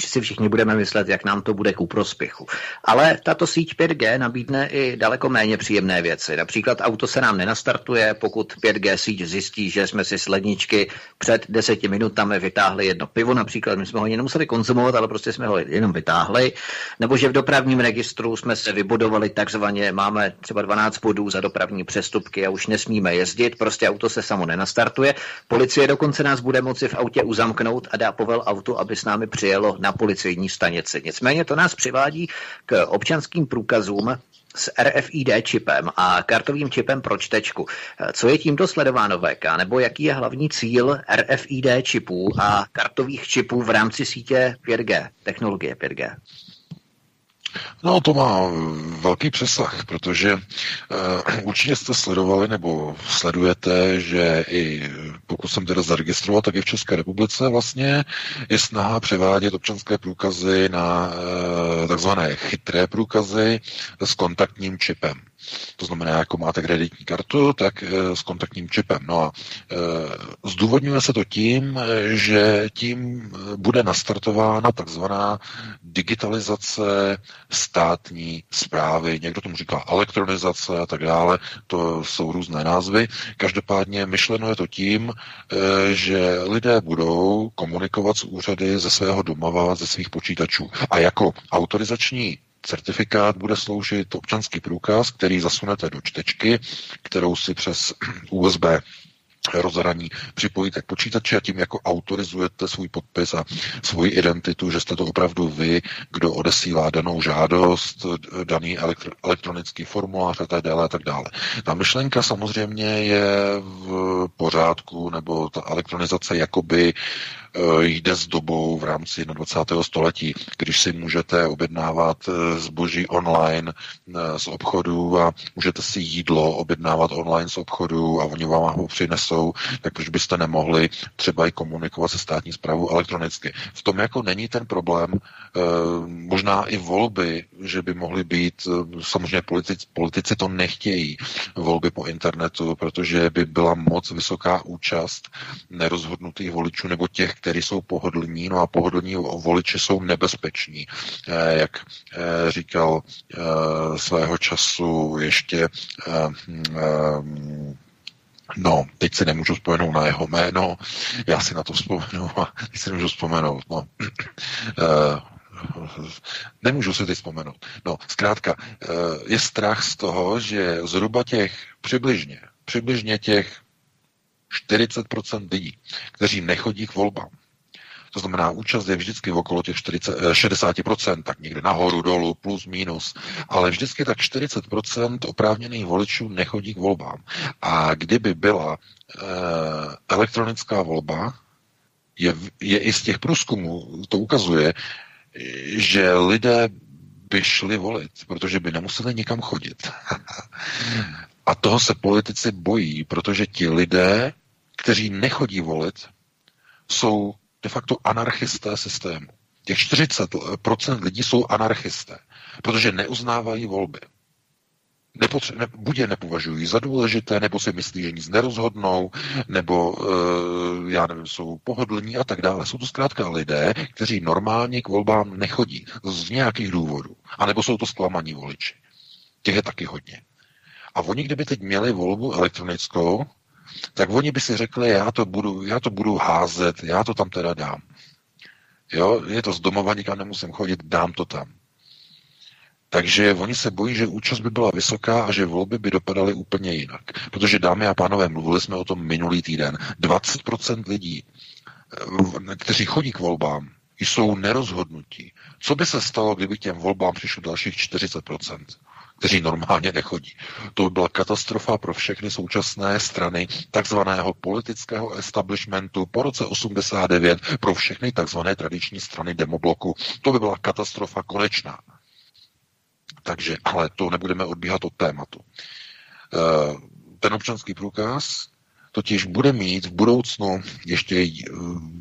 že si všichni budeme myslet, jak nám to bude ku prospěchu. Ale tato síť 5G nabídne i daleko méně příjemné věci. Například auto se nám nenastartuje, pokud 5G síť zjistí, že jsme si s ledničky před deseti minutami vytáhli jedno pivo, například my jsme ho nemuseli konzumovat, ale prostě jsme ho jenom vytáhli, nebo že v dopravním registru jsme se vybudovali takzvaně, máme třeba 12 bodů za dopravní přestupky a už nesmíme jezdit, prostě auto se samo nenastartuje. Policie dokonce nás bude moci v autě uzamknout a dá povel autu, aby s námi přijelo na policejní stanici. Nicméně to nás přivádí k občanským průkazům s RFID čipem a kartovým čipem pro čtečku. Co je tímto sledováno VK, nebo jaký je hlavní cíl RFID čipů a kartových čipů v rámci sítě 5G, technologie 5G? No, to má velký přesah, protože uh, určitě jste sledovali nebo sledujete, že i pokud jsem teda zaregistroval, tak i v České republice vlastně je snaha převádět občanské průkazy na uh, takzvané chytré průkazy s kontaktním čipem. To znamená, jako máte kreditní kartu, tak e, s kontaktním čipem. No a e, zdůvodňuje se to tím, že tím bude nastartována takzvaná digitalizace státní zprávy. Někdo tomu říká elektronizace a tak dále. To jsou různé názvy. Každopádně myšleno je to tím, že lidé budou komunikovat s úřady ze svého domova, ze svých počítačů. A jako autorizační certifikát bude sloužit občanský průkaz, který zasunete do čtečky, kterou si přes USB rozhraní připojíte k počítači a tím jako autorizujete svůj podpis a svoji identitu, že jste to opravdu vy, kdo odesílá danou žádost, daný elektro, elektronický formulář a tak dále a tak dále. Ta myšlenka samozřejmě je v pořádku, nebo ta elektronizace jakoby Eh, jde s dobou v rámci 21. století, když si můžete objednávat eh, zboží online eh, z obchodu a můžete si jídlo objednávat online z obchodu a oni vám ho přinesou, tak proč byste nemohli třeba i komunikovat se státní zprávou elektronicky. V tom jako není ten problém, možná i volby, že by mohly být, samozřejmě politici, politici to nechtějí, volby po internetu, protože by byla moc vysoká účast nerozhodnutých voličů nebo těch, kteří jsou pohodlní, no a pohodlní voliči jsou nebezpeční. Eh, jak eh, říkal eh, svého času ještě No, teď se nemůžu vzpomenout na jeho jméno, já si na to vzpomenu a teď si nemůžu vzpomenout. No. Nemůžu si teď vzpomenout. No, zkrátka, je strach z toho, že zhruba těch přibližně, přibližně těch 40% lidí, kteří nechodí k volbám, to znamená, účast je vždycky v okolo těch 40, 60%, eh, tak někde nahoru, dolů, plus, minus, ale vždycky tak 40% oprávněných voličů nechodí k volbám. A kdyby byla e, elektronická volba, je, je i z těch průzkumů, to ukazuje, že lidé by šli volit, protože by nemuseli nikam chodit. A toho se politici bojí, protože ti lidé, kteří nechodí volit, jsou de facto anarchisté systému. Těch 40% lidí jsou anarchisté, protože neuznávají volby. Nepotře- ne, buď je nepovažují za důležité, nebo si myslí, že nic nerozhodnou, nebo e, já nevím, jsou pohodlní a tak dále. Jsou to zkrátka lidé, kteří normálně k volbám nechodí z nějakých důvodů. A nebo jsou to zklamaní voliči. Těch je taky hodně. A oni, kdyby teď měli volbu elektronickou, tak oni by si řekli, já to budu, já to budu házet, já to tam teda dám. Jo, je to z domova, nikam nemusím chodit, dám to tam. Takže oni se bojí, že účast by byla vysoká a že volby by dopadaly úplně jinak. Protože, dámy a pánové, mluvili jsme o tom minulý týden. 20% lidí, eh, kteří chodí k volbám, jsou nerozhodnutí. Co by se stalo, kdyby těm volbám přišlo dalších 40%? kteří normálně nechodí. To by byla katastrofa pro všechny současné strany takzvaného politického establishmentu po roce 89, pro všechny takzvané tradiční strany demobloku. To by byla katastrofa konečná. Takže, ale to nebudeme odbíhat od tématu. Eh, ten občanský průkaz totiž bude mít v budoucnu ještě eh,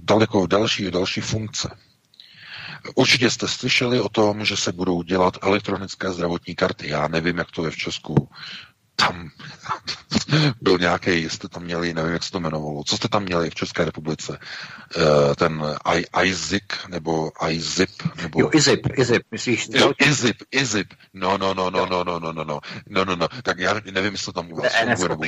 daleko další další funkce. Určitě jste slyšeli o tom, že se budou dělat elektronické zdravotní karty. Já nevím, jak to je v Česku tam byl nějaký, jste tam měli, nevím, jak se to jmenovalo, co jste tam měli v České republice? Uh, ten IZIC nebo IZIP? Nebo... Jo, IZIP, IZIP, myslíš? Jo, IZIP, IZIP, no, no, no, no, no, no, no, no, no, no, no, no, tak já nevím, jestli to tam u vás funguje, nebo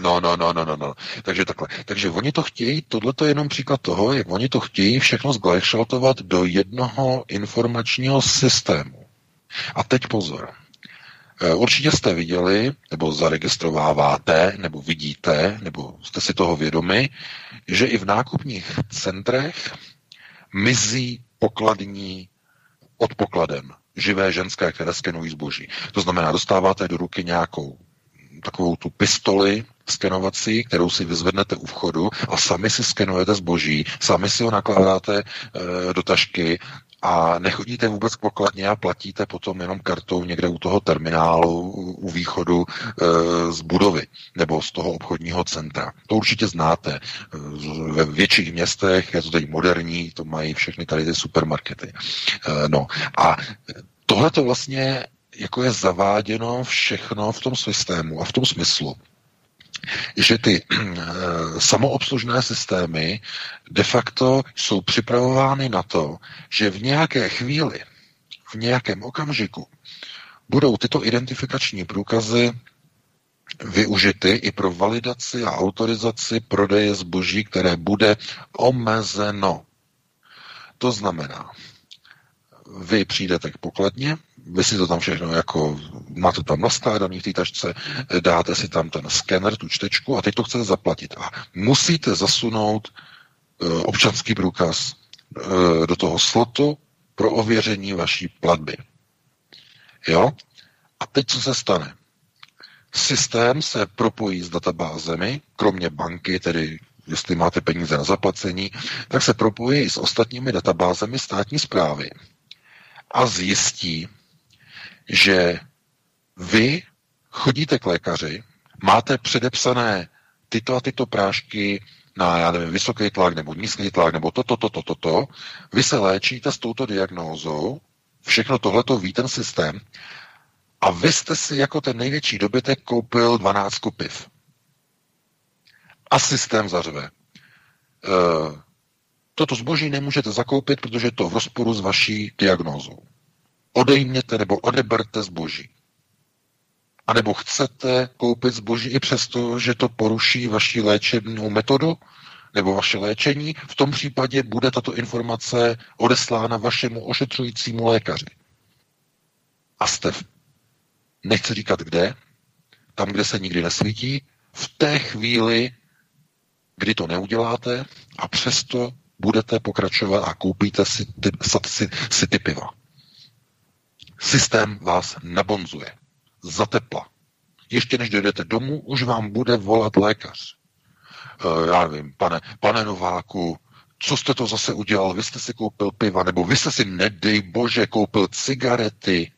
No, no, no, no, no, no, takže takhle. Takže oni to chtějí, tohle to je jenom příklad toho, jak oni to chtějí všechno zglajšaltovat do jednoho informačního systému. A teď pozor. Eh, určitě jste viděli, nebo zaregistrováváte, nebo vidíte, nebo jste si toho vědomi, že i v nákupních centrech mizí pokladní od pokladen. živé ženské, které skenují zboží. To znamená, dostáváte do ruky nějakou takovou tu pistoli skenovací, kterou si vyzvednete u vchodu a sami si skenujete zboží, sami si ho nakládáte e, do tašky a nechodíte vůbec k pokladně a platíte potom jenom kartou někde u toho terminálu, u východu e, z budovy nebo z toho obchodního centra. To určitě znáte. E, ve větších městech je to teď moderní, to mají všechny tady ty supermarkety. E, no a tohle to vlastně jako je zaváděno všechno v tom systému a v tom smyslu, že ty eh, samoobslužné systémy de facto jsou připravovány na to, že v nějaké chvíli, v nějakém okamžiku budou tyto identifikační průkazy využity i pro validaci a autorizaci prodeje zboží, které bude omezeno. To znamená, vy přijdete k pokladně, vy si to tam všechno jako, máte tam naskládaný v té tašce, dáte si tam ten skener, tu čtečku a teď to chcete zaplatit. A musíte zasunout e, občanský průkaz e, do toho slotu pro ověření vaší platby. Jo? A teď co se stane? Systém se propojí s databázemi, kromě banky, tedy jestli máte peníze na zaplacení, tak se propojí i s ostatními databázemi státní zprávy a zjistí, že vy chodíte k lékaři, máte předepsané tyto a tyto prášky na, já nevím, vysoký tlak nebo nízký tlak nebo toto, toto, toto, to, vy se léčíte s touto diagnózou, všechno tohleto ví ten systém a vy jste si jako ten největší dobytek koupil 12 kupiv. A systém zařve. E, toto zboží nemůžete zakoupit, protože je to v rozporu s vaší diagnózou odejměte nebo odeberte zboží. A nebo chcete koupit zboží i přesto, že to poruší vaši léčebnou metodu nebo vaše léčení, v tom případě bude tato informace odeslána vašemu ošetřujícímu lékaři. A jste, v, nechci říkat kde, tam, kde se nikdy nesvítí, v té chvíli, kdy to neuděláte a přesto budete pokračovat a koupíte si ty, si, si ty piva. Systém vás nabonzuje. Za tepla. Ještě než dojdete domů, už vám bude volat lékař. E, já nevím, pane, pane Nováku, co jste to zase udělal? Vy jste si koupil piva, nebo vy jste si, nedej bože, koupil cigarety.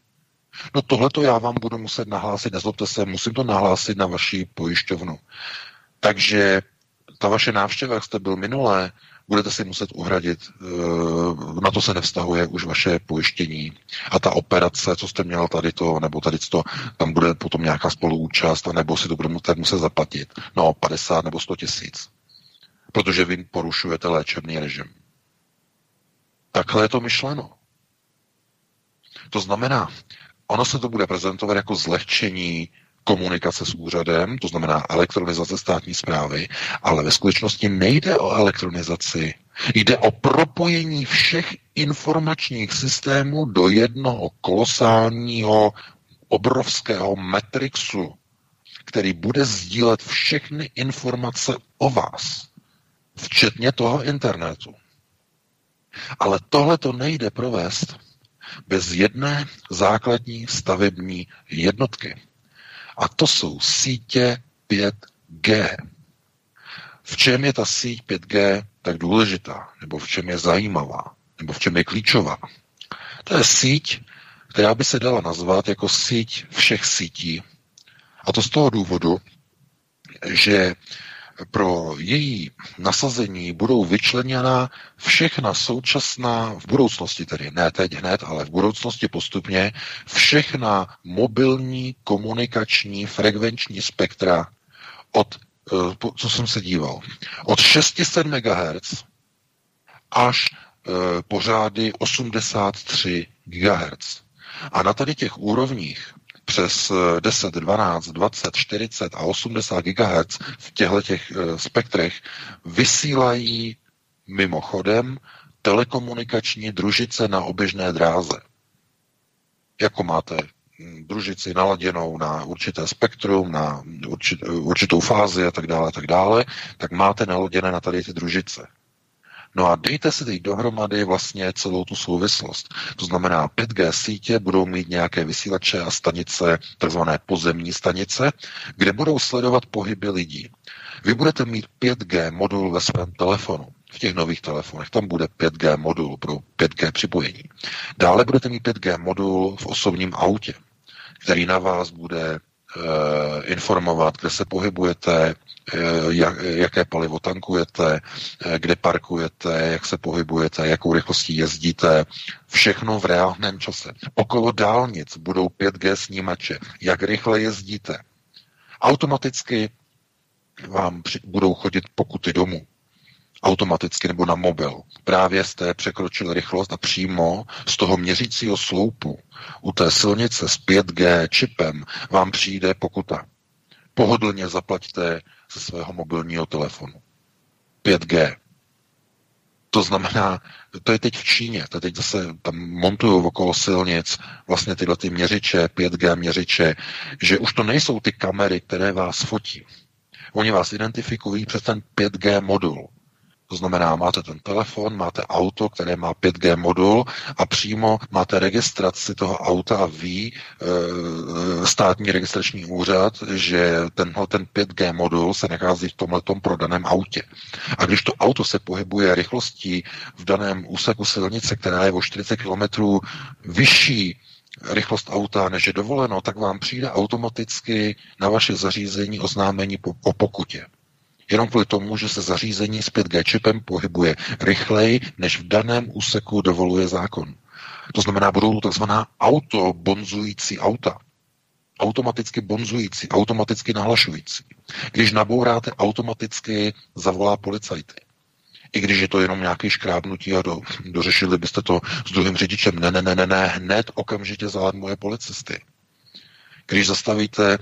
No tohle to já vám budu muset nahlásit, nezlobte se, musím to nahlásit na vaši pojišťovnu. Takže ta vaše návštěva, jak jste byl minulé, budete si muset uhradit, eh, na to se nevztahuje už vaše pojištění. A ta operace, co jste měl tady to, nebo tady to, tam bude potom nějaká spoluúčast, nebo si to budete muset zaplatit. No, 50 nebo 100 tisíc. Protože vy porušujete léčebný režim. Takhle je to myšleno. To znamená, ono se to bude prezentovat jako zlehčení komunikace s úřadem, to znamená elektronizace státní zprávy, ale ve skutečnosti nejde o elektronizaci. Jde o propojení všech informačních systémů do jednoho kolosálního, obrovského matrixu, který bude sdílet všechny informace o vás, včetně toho internetu. Ale tohle to nejde provést bez jedné základní stavební jednotky. A to jsou sítě 5G. V čem je ta síť 5G tak důležitá, nebo v čem je zajímavá, nebo v čem je klíčová? To je síť, která by se dala nazvat jako síť všech sítí. A to z toho důvodu, že pro její nasazení budou vyčleněna všechna současná, v budoucnosti tedy, ne teď hned, ale v budoucnosti postupně, všechna mobilní komunikační frekvenční spektra od, eh, co jsem se díval, od 600 MHz až eh, pořády 83 GHz. A na tady těch úrovních přes 10, 12, 20, 40 a 80 GHz v těchto těch eh, spektrech vysílají mimochodem telekomunikační družice na oběžné dráze. Jako máte hm, družici naladěnou na určité spektrum, na určit, určitou fázi a tak dále, tak dále, tak máte naladěné na tady ty družice. No a dejte si teď dohromady vlastně celou tu souvislost. To znamená, 5G sítě budou mít nějaké vysílače a stanice, takzvané pozemní stanice, kde budou sledovat pohyby lidí. Vy budete mít 5G modul ve svém telefonu v těch nových telefonech. Tam bude 5G modul pro 5G připojení. Dále budete mít 5G modul v osobním autě, který na vás bude Eh, informovat, kde se pohybujete, jak, jaké palivo tankujete, eh, kde parkujete, jak se pohybujete, jakou rychlostí jezdíte. Všechno v reálném čase. Okolo dálnic budou 5G snímače, jak rychle jezdíte. Automaticky vám budou chodit pokuty domů automaticky nebo na mobil. Právě jste překročili rychlost a přímo z toho měřícího sloupu u té silnice s 5G čipem vám přijde pokuta. Pohodlně zaplaťte ze svého mobilního telefonu. 5G. To znamená, to je teď v Číně, to teď zase tam montují okolo silnic vlastně tyhle ty měřiče, 5G měřiče, že už to nejsou ty kamery, které vás fotí. Oni vás identifikují přes ten 5G modul. To znamená, máte ten telefon, máte auto, které má 5G modul a přímo máte registraci toho auta a ví e, státní registrační úřad, že tenhle ten 5G modul se nachází v tomhle prodaném autě. A když to auto se pohybuje rychlostí v daném úseku silnice, která je o 40 km vyšší rychlost auta, než je dovoleno, tak vám přijde automaticky na vaše zařízení oznámení o pokutě jenom kvůli tomu, že se zařízení s 5G čipem pohybuje rychleji, než v daném úseku dovoluje zákon. To znamená, budou takzvaná autobonzující auta. Automaticky bonzující, automaticky nahlašující. Když nabouráte, automaticky zavolá policajty. I když je to jenom nějaký škrábnutí a do, dořešili byste to s druhým řidičem. Ne, ne, ne, ne, ne, hned okamžitě moje policisty. Když zastavíte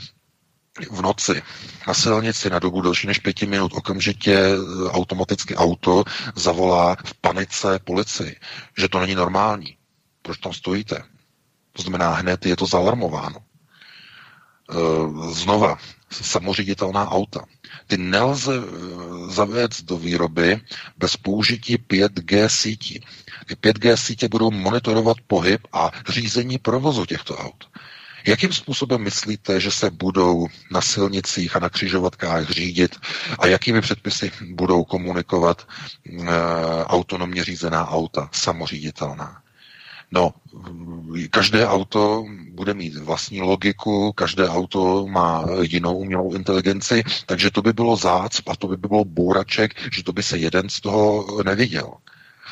v noci na silnici na dobu delší než pěti minut okamžitě e, automaticky auto zavolá v panice policii, že to není normální. Proč tam stojíte? To znamená, hned je to zalarmováno. E, znova, samoředitelná auta. Ty nelze e, zavést do výroby bez použití 5G sítí. Ty 5G sítě budou monitorovat pohyb a řízení provozu těchto aut. Jakým způsobem myslíte, že se budou na silnicích a na křižovatkách řídit a jakými předpisy budou komunikovat e, autonomně řízená auta, samoříditelná? No, každé auto bude mít vlastní logiku, každé auto má jinou umělou inteligenci, takže to by bylo zácp a to by bylo bouraček, že to by se jeden z toho neviděl.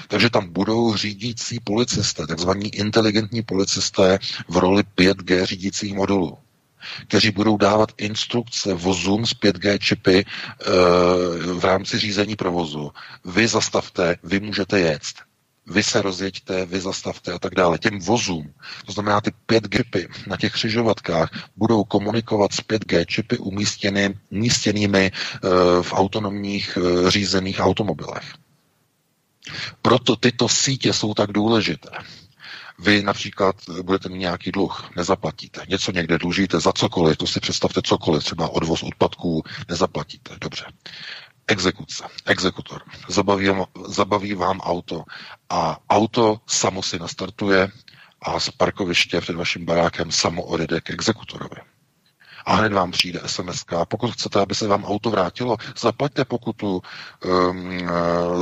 Takže tam budou řídící policisté, takzvaní inteligentní policisté v roli 5G řídících modulů kteří budou dávat instrukce vozům z 5G čipy e, v rámci řízení provozu. Vy zastavte, vy můžete jet. Vy se rozjeďte, vy zastavte a tak dále. Těm vozům, to znamená ty 5G čipy na těch křižovatkách, budou komunikovat s 5G čipy umístěnými e, v autonomních e, řízených automobilech. Proto tyto sítě jsou tak důležité. Vy například budete mít nějaký dluh, nezaplatíte. Něco někde dlužíte za cokoliv, to si představte cokoliv, třeba odvoz odpadků, nezaplatíte. Dobře. Exekuce, exekutor, zabaví, zabaví vám auto a auto samo si nastartuje a z parkoviště před vaším barákem samo odjede k exekutorovi a hned vám přijde SMS. Pokud chcete, aby se vám auto vrátilo, zaplaťte pokutu um,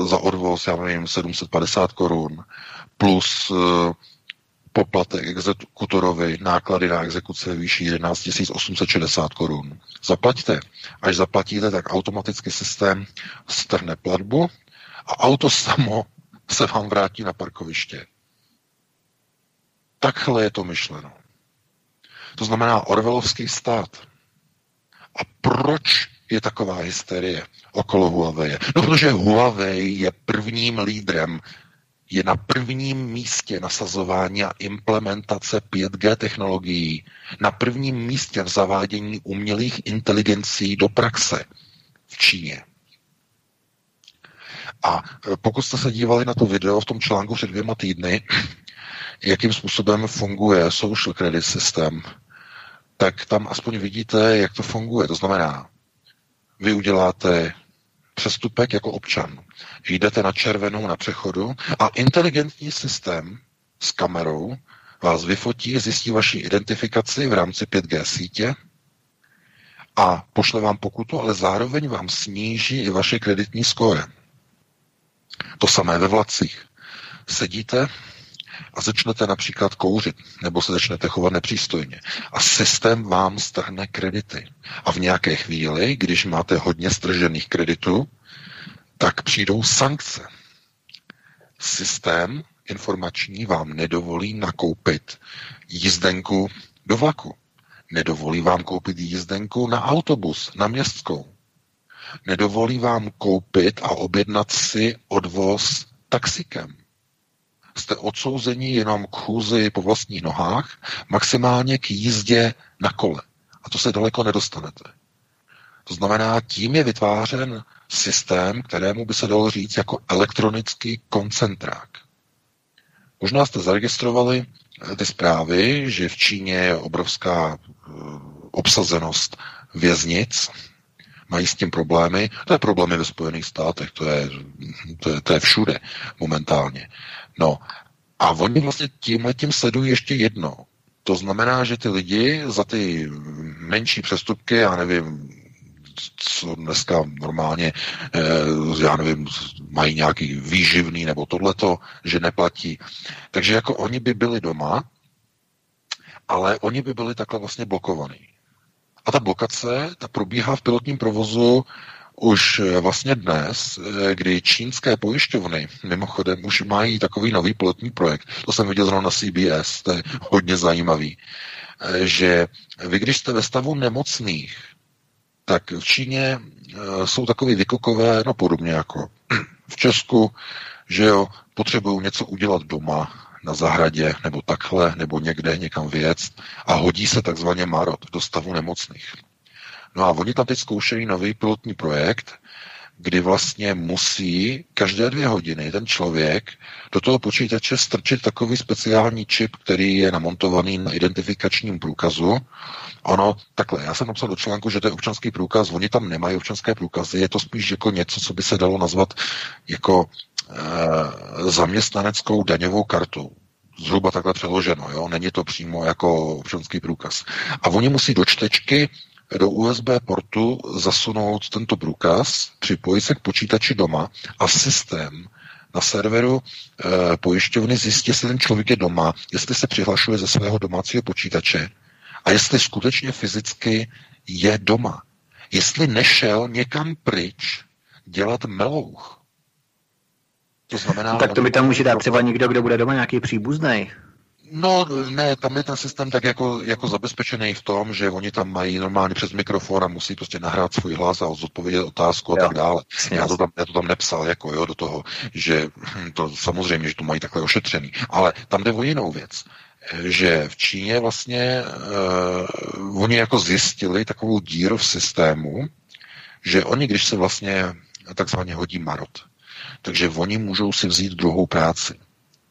za odvoz, já nevím, 750 korun, plus uh, poplatek exekutorovi, náklady na exekuce výší 11 860 korun. Zaplaťte. Až zaplatíte, tak automaticky systém strhne platbu a auto samo se vám vrátí na parkoviště. Takhle je to myšleno. To znamená Orvelovský stát. A proč je taková hysterie okolo Huawei? No, protože Huawei je prvním lídrem, je na prvním místě nasazování a implementace 5G technologií, na prvním místě v zavádění umělých inteligencí do praxe v Číně. A pokud jste se dívali na to video v tom článku před dvěma týdny, jakým způsobem funguje social credit systém, tak tam aspoň vidíte, jak to funguje. To znamená, vy uděláte přestupek jako občan. Jdete na červenou na přechodu a inteligentní systém s kamerou vás vyfotí, zjistí vaši identifikaci v rámci 5G sítě a pošle vám pokutu, ale zároveň vám sníží i vaše kreditní skóre. To samé ve vlacích. Sedíte a začnete například kouřit, nebo se začnete chovat nepřístojně. A systém vám strhne kredity. A v nějaké chvíli, když máte hodně stržených kreditů, tak přijdou sankce. Systém informační vám nedovolí nakoupit jízdenku do vlaku. Nedovolí vám koupit jízdenku na autobus, na městskou. Nedovolí vám koupit a objednat si odvoz taxikem. Jste odsouzeni jenom k chůzi po vlastních nohách, maximálně k jízdě na kole. A to se daleko nedostanete. To znamená, tím je vytvářen systém, kterému by se dalo říct jako elektronický koncentrák. Možná jste zaregistrovali eh, ty zprávy, že v Číně je obrovská eh, obsazenost věznic, mají s tím problémy. To je problémy ve Spojených státech, to je, to je, to je všude momentálně. No a oni vlastně tímhle tím sledují ještě jedno. To znamená, že ty lidi za ty menší přestupky, já nevím, co dneska normálně, eh, já nevím, mají nějaký výživný nebo tohleto, že neplatí. Takže jako oni by byli doma, ale oni by byli takhle vlastně blokovaní. A ta blokace, ta probíhá v pilotním provozu už eh, vlastně dnes, eh, kdy čínské pojišťovny mimochodem už mají takový nový pilotní projekt, to jsem viděl zrovna na CBS, to je hodně zajímavý, že vy, když jste ve stavu nemocných, tak v Číně eh, jsou takový vykokové, no podobně jako v Česku, že jo, potřebují něco udělat doma, na zahradě, nebo takhle, nebo někde někam věc a hodí se takzvaně marot do stavu nemocných. No a oni tam teď zkoušejí nový pilotní projekt, kdy vlastně musí každé dvě hodiny ten člověk do toho počítače strčit takový speciální čip, který je namontovaný na identifikačním průkazu. Ono, takhle, já jsem napsal do článku, že to je občanský průkaz, oni tam nemají občanské průkazy, je to spíš jako něco, co by se dalo nazvat jako e, zaměstnaneckou daňovou kartou zhruba takhle přeloženo, jo? není to přímo jako občanský průkaz. A oni musí do čtečky do USB portu zasunout tento průkaz, připojit se k počítači doma a systém na serveru e, pojišťovny zjistí, jestli ten člověk je doma, jestli se přihlašuje ze svého domácího počítače a jestli skutečně fyzicky je doma. Jestli nešel někam pryč dělat melouch. To znamená... No, tak to by tam může dát třeba někdo, kdo bude doma, nějaký příbuzný. No ne, tam je ten systém tak jako, jako zabezpečený v tom, že oni tam mají normálně přes mikrofon a musí prostě nahrát svůj hlas a zodpovědět otázku a jo. tak dále. Já to, tam, já to tam nepsal jako jo, do toho, že hm, to samozřejmě, že to mají takhle ošetřený. Ale tam jde o jinou věc že v Číně vlastně uh, oni jako zjistili takovou díru v systému, že oni, když se vlastně takzvaně hodí marot, takže oni můžou si vzít druhou práci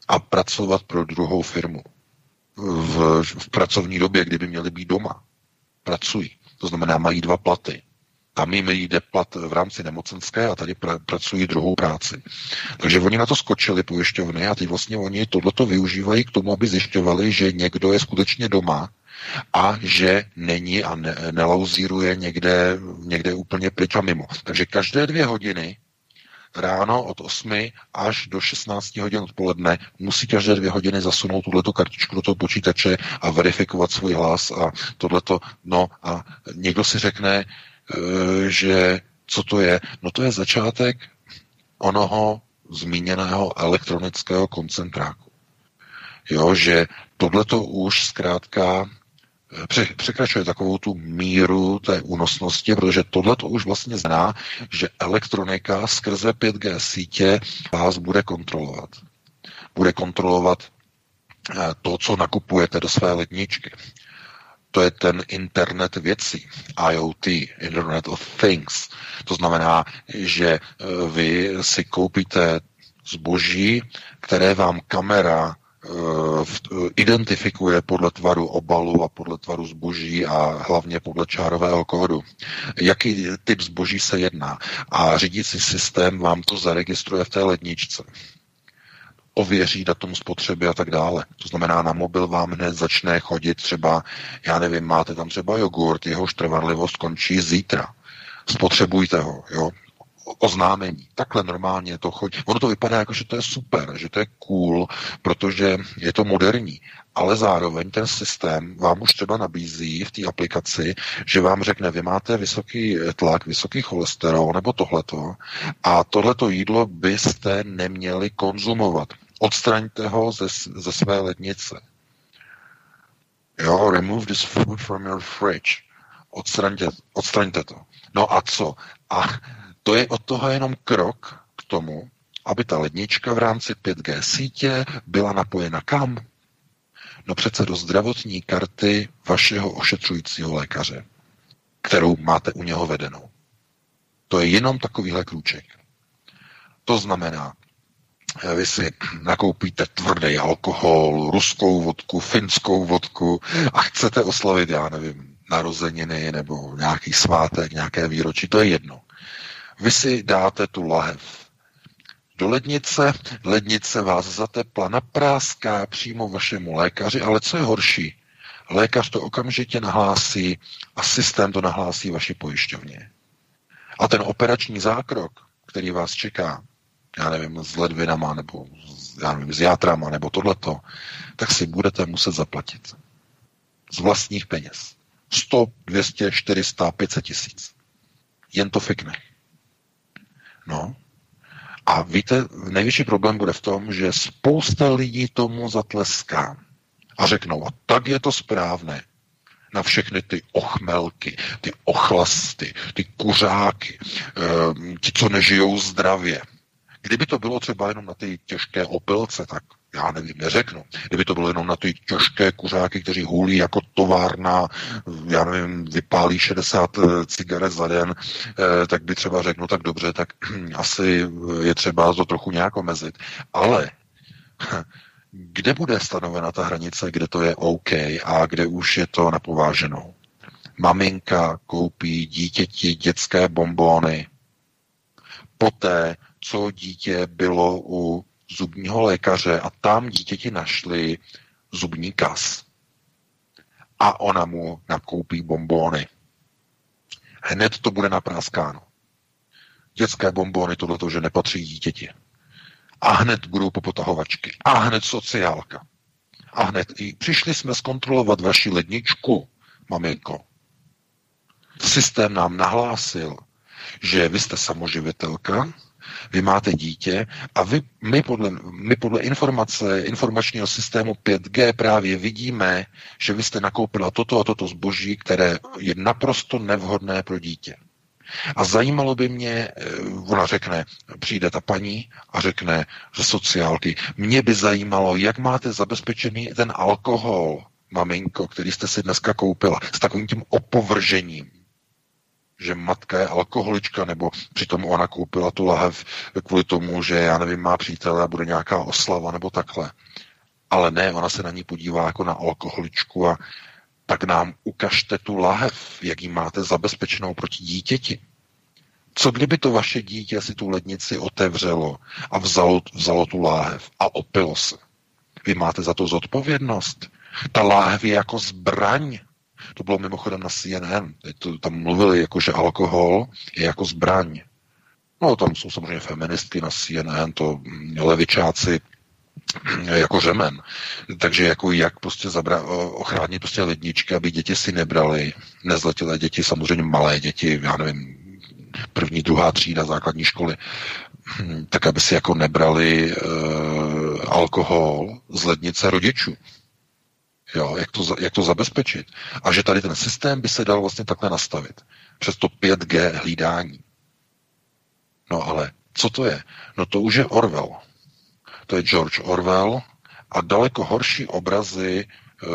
a pracovat pro druhou firmu v, v pracovní době, kdyby měli být doma. Pracují. To znamená, mají dva platy. Tam jim jde plat v rámci nemocenské a tady pr- pracují druhou práci. Takže oni na to skočili pojišťovny a teď vlastně oni tohleto využívají k tomu, aby zjišťovali, že někdo je skutečně doma a že není a ne, nelauzíruje někde, někde úplně pryč a mimo. Takže každé dvě hodiny ráno od 8 až do 16 hodin odpoledne musí každé dvě hodiny zasunout tuto kartičku do toho počítače a verifikovat svůj hlas a tohleto. No a někdo si řekne, eh, že co to je? No to je začátek onoho zmíněného elektronického koncentráku. Jo, že tohleto už zkrátka překračuje takovou tu míru té únosnosti, protože tohle to už vlastně zná, že elektronika skrze 5G sítě vás bude kontrolovat. Bude kontrolovat eh, to, co nakupujete do své ledničky. To je ten internet věcí, IoT, Internet of Things. To znamená, že eh, vy si koupíte zboží, které vám kamera identifikuje podle tvaru obalu a podle tvaru zboží a hlavně podle čárového kódu, jaký typ zboží se jedná. A řídící systém vám to zaregistruje v té ledničce ověří datum spotřeby a tak dále. To znamená, na mobil vám hned začne chodit třeba, já nevím, máte tam třeba jogurt, jehož trvanlivost končí zítra. Spotřebujte ho, jo oznámení. Takhle normálně to chodí. Ono to vypadá jako, že to je super, že to je cool, protože je to moderní. Ale zároveň ten systém vám už třeba nabízí v té aplikaci, že vám řekne, vy máte vysoký tlak, vysoký cholesterol nebo tohleto a tohleto jídlo byste neměli konzumovat. Odstraňte ho ze, ze své lednice. Jo, remove this food from your fridge. Odstraňte, odstraňte to. No a co? A to je od toho jenom krok k tomu, aby ta lednička v rámci 5G sítě byla napojena kam? No přece do zdravotní karty vašeho ošetřujícího lékaře, kterou máte u něho vedenou. To je jenom takovýhle krůček. To znamená, vy si nakoupíte tvrdý alkohol, ruskou vodku, finskou vodku a chcete oslavit, já nevím, narozeniny nebo nějaký svátek, nějaké výročí, to je jedno. Vy si dáte tu lahev do lednice, lednice vás zatepla, napráská přímo vašemu lékaři, ale co je horší, lékař to okamžitě nahlásí a systém to nahlásí vaší pojišťovně. A ten operační zákrok, který vás čeká, já nevím, s ledvinama, nebo já nevím, s játrama, nebo tohleto, tak si budete muset zaplatit. Z vlastních peněz. 100, 200, 400, 500 tisíc. Jen to fikne. No. A víte, největší problém bude v tom, že spousta lidí tomu zatleská a řeknou, a tak je to správné na všechny ty ochmelky, ty ochlasty, ty kuřáky, ehm, ti, co nežijou zdravě. Kdyby to bylo třeba jenom na ty těžké opilce, tak já nevím, neřeknu. Kdyby to bylo jenom na ty těžké kuřáky, kteří hůlí jako továrna, já nevím, vypálí 60 eh, cigaret za den, eh, tak by třeba řeknu, tak dobře, tak asi je třeba to trochu nějak omezit. Ale kde bude stanovena ta hranice, kde to je OK a kde už je to napováženou? Maminka koupí dítěti dětské bombóny, poté, co dítě bylo u zubního lékaře a tam dítěti našli zubní kas. A ona mu nakoupí bombóny. Hned to bude napráskáno. Dětské bombóny tohleto, že nepatří dítěti. A hned budou popotahovačky. A hned sociálka. A hned i přišli jsme zkontrolovat vaši ledničku, maminko. Systém nám nahlásil, že vy jste samoživitelka, vy máte dítě a vy, my, podle, my podle informace informačního systému 5G právě vidíme, že vy jste nakoupila toto a toto zboží, které je naprosto nevhodné pro dítě. A zajímalo by mě, eh, ona řekne, přijde ta paní a řekne ze sociálky, mě by zajímalo, jak máte zabezpečený ten alkohol, maminko, který jste si dneska koupila, s takovým tím opovržením že matka je alkoholička, nebo přitom ona koupila tu lahev kvůli tomu, že já nevím, má přítele a bude nějaká oslava, nebo takhle. Ale ne, ona se na ní podívá jako na alkoholičku a tak nám ukažte tu lahev, jak ji máte zabezpečenou proti dítěti. Co kdyby to vaše dítě si tu lednici otevřelo a vzalo, vzalo tu láhev a opilo se? Vy máte za to zodpovědnost. Ta láhev je jako zbraň to bylo mimochodem na CNN. To, tam mluvili jako, že alkohol je jako zbraň. No, tam jsou samozřejmě feministky na CNN, to levičáci jako řemen. Takže jako jak prostě zabra- ochránit prostě ledničky, aby děti si nebrali, nezletilé děti, samozřejmě malé děti, já nevím, první, druhá třída základní školy, tak aby si jako nebrali e, alkohol z lednice rodičů. Jo, jak, to, jak to zabezpečit. A že tady ten systém by se dal vlastně takhle nastavit. Přes to 5G hlídání. No ale co to je? No to už je Orwell. To je George Orwell a daleko horší obrazy e,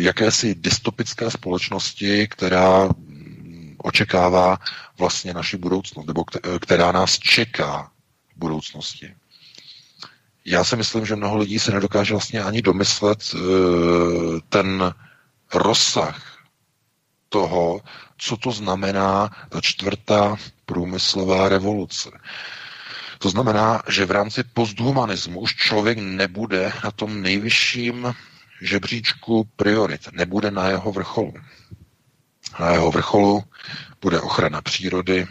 jakési dystopické společnosti, která očekává vlastně naši budoucnost, nebo která nás čeká v budoucnosti. Já si myslím, že mnoho lidí se nedokáže vlastně ani domyslet uh, ten rozsah toho, co to znamená ta čtvrtá průmyslová revoluce. To znamená, že v rámci posthumanismu už člověk nebude na tom nejvyšším žebříčku priorit, nebude na jeho vrcholu. Na jeho vrcholu bude ochrana přírody,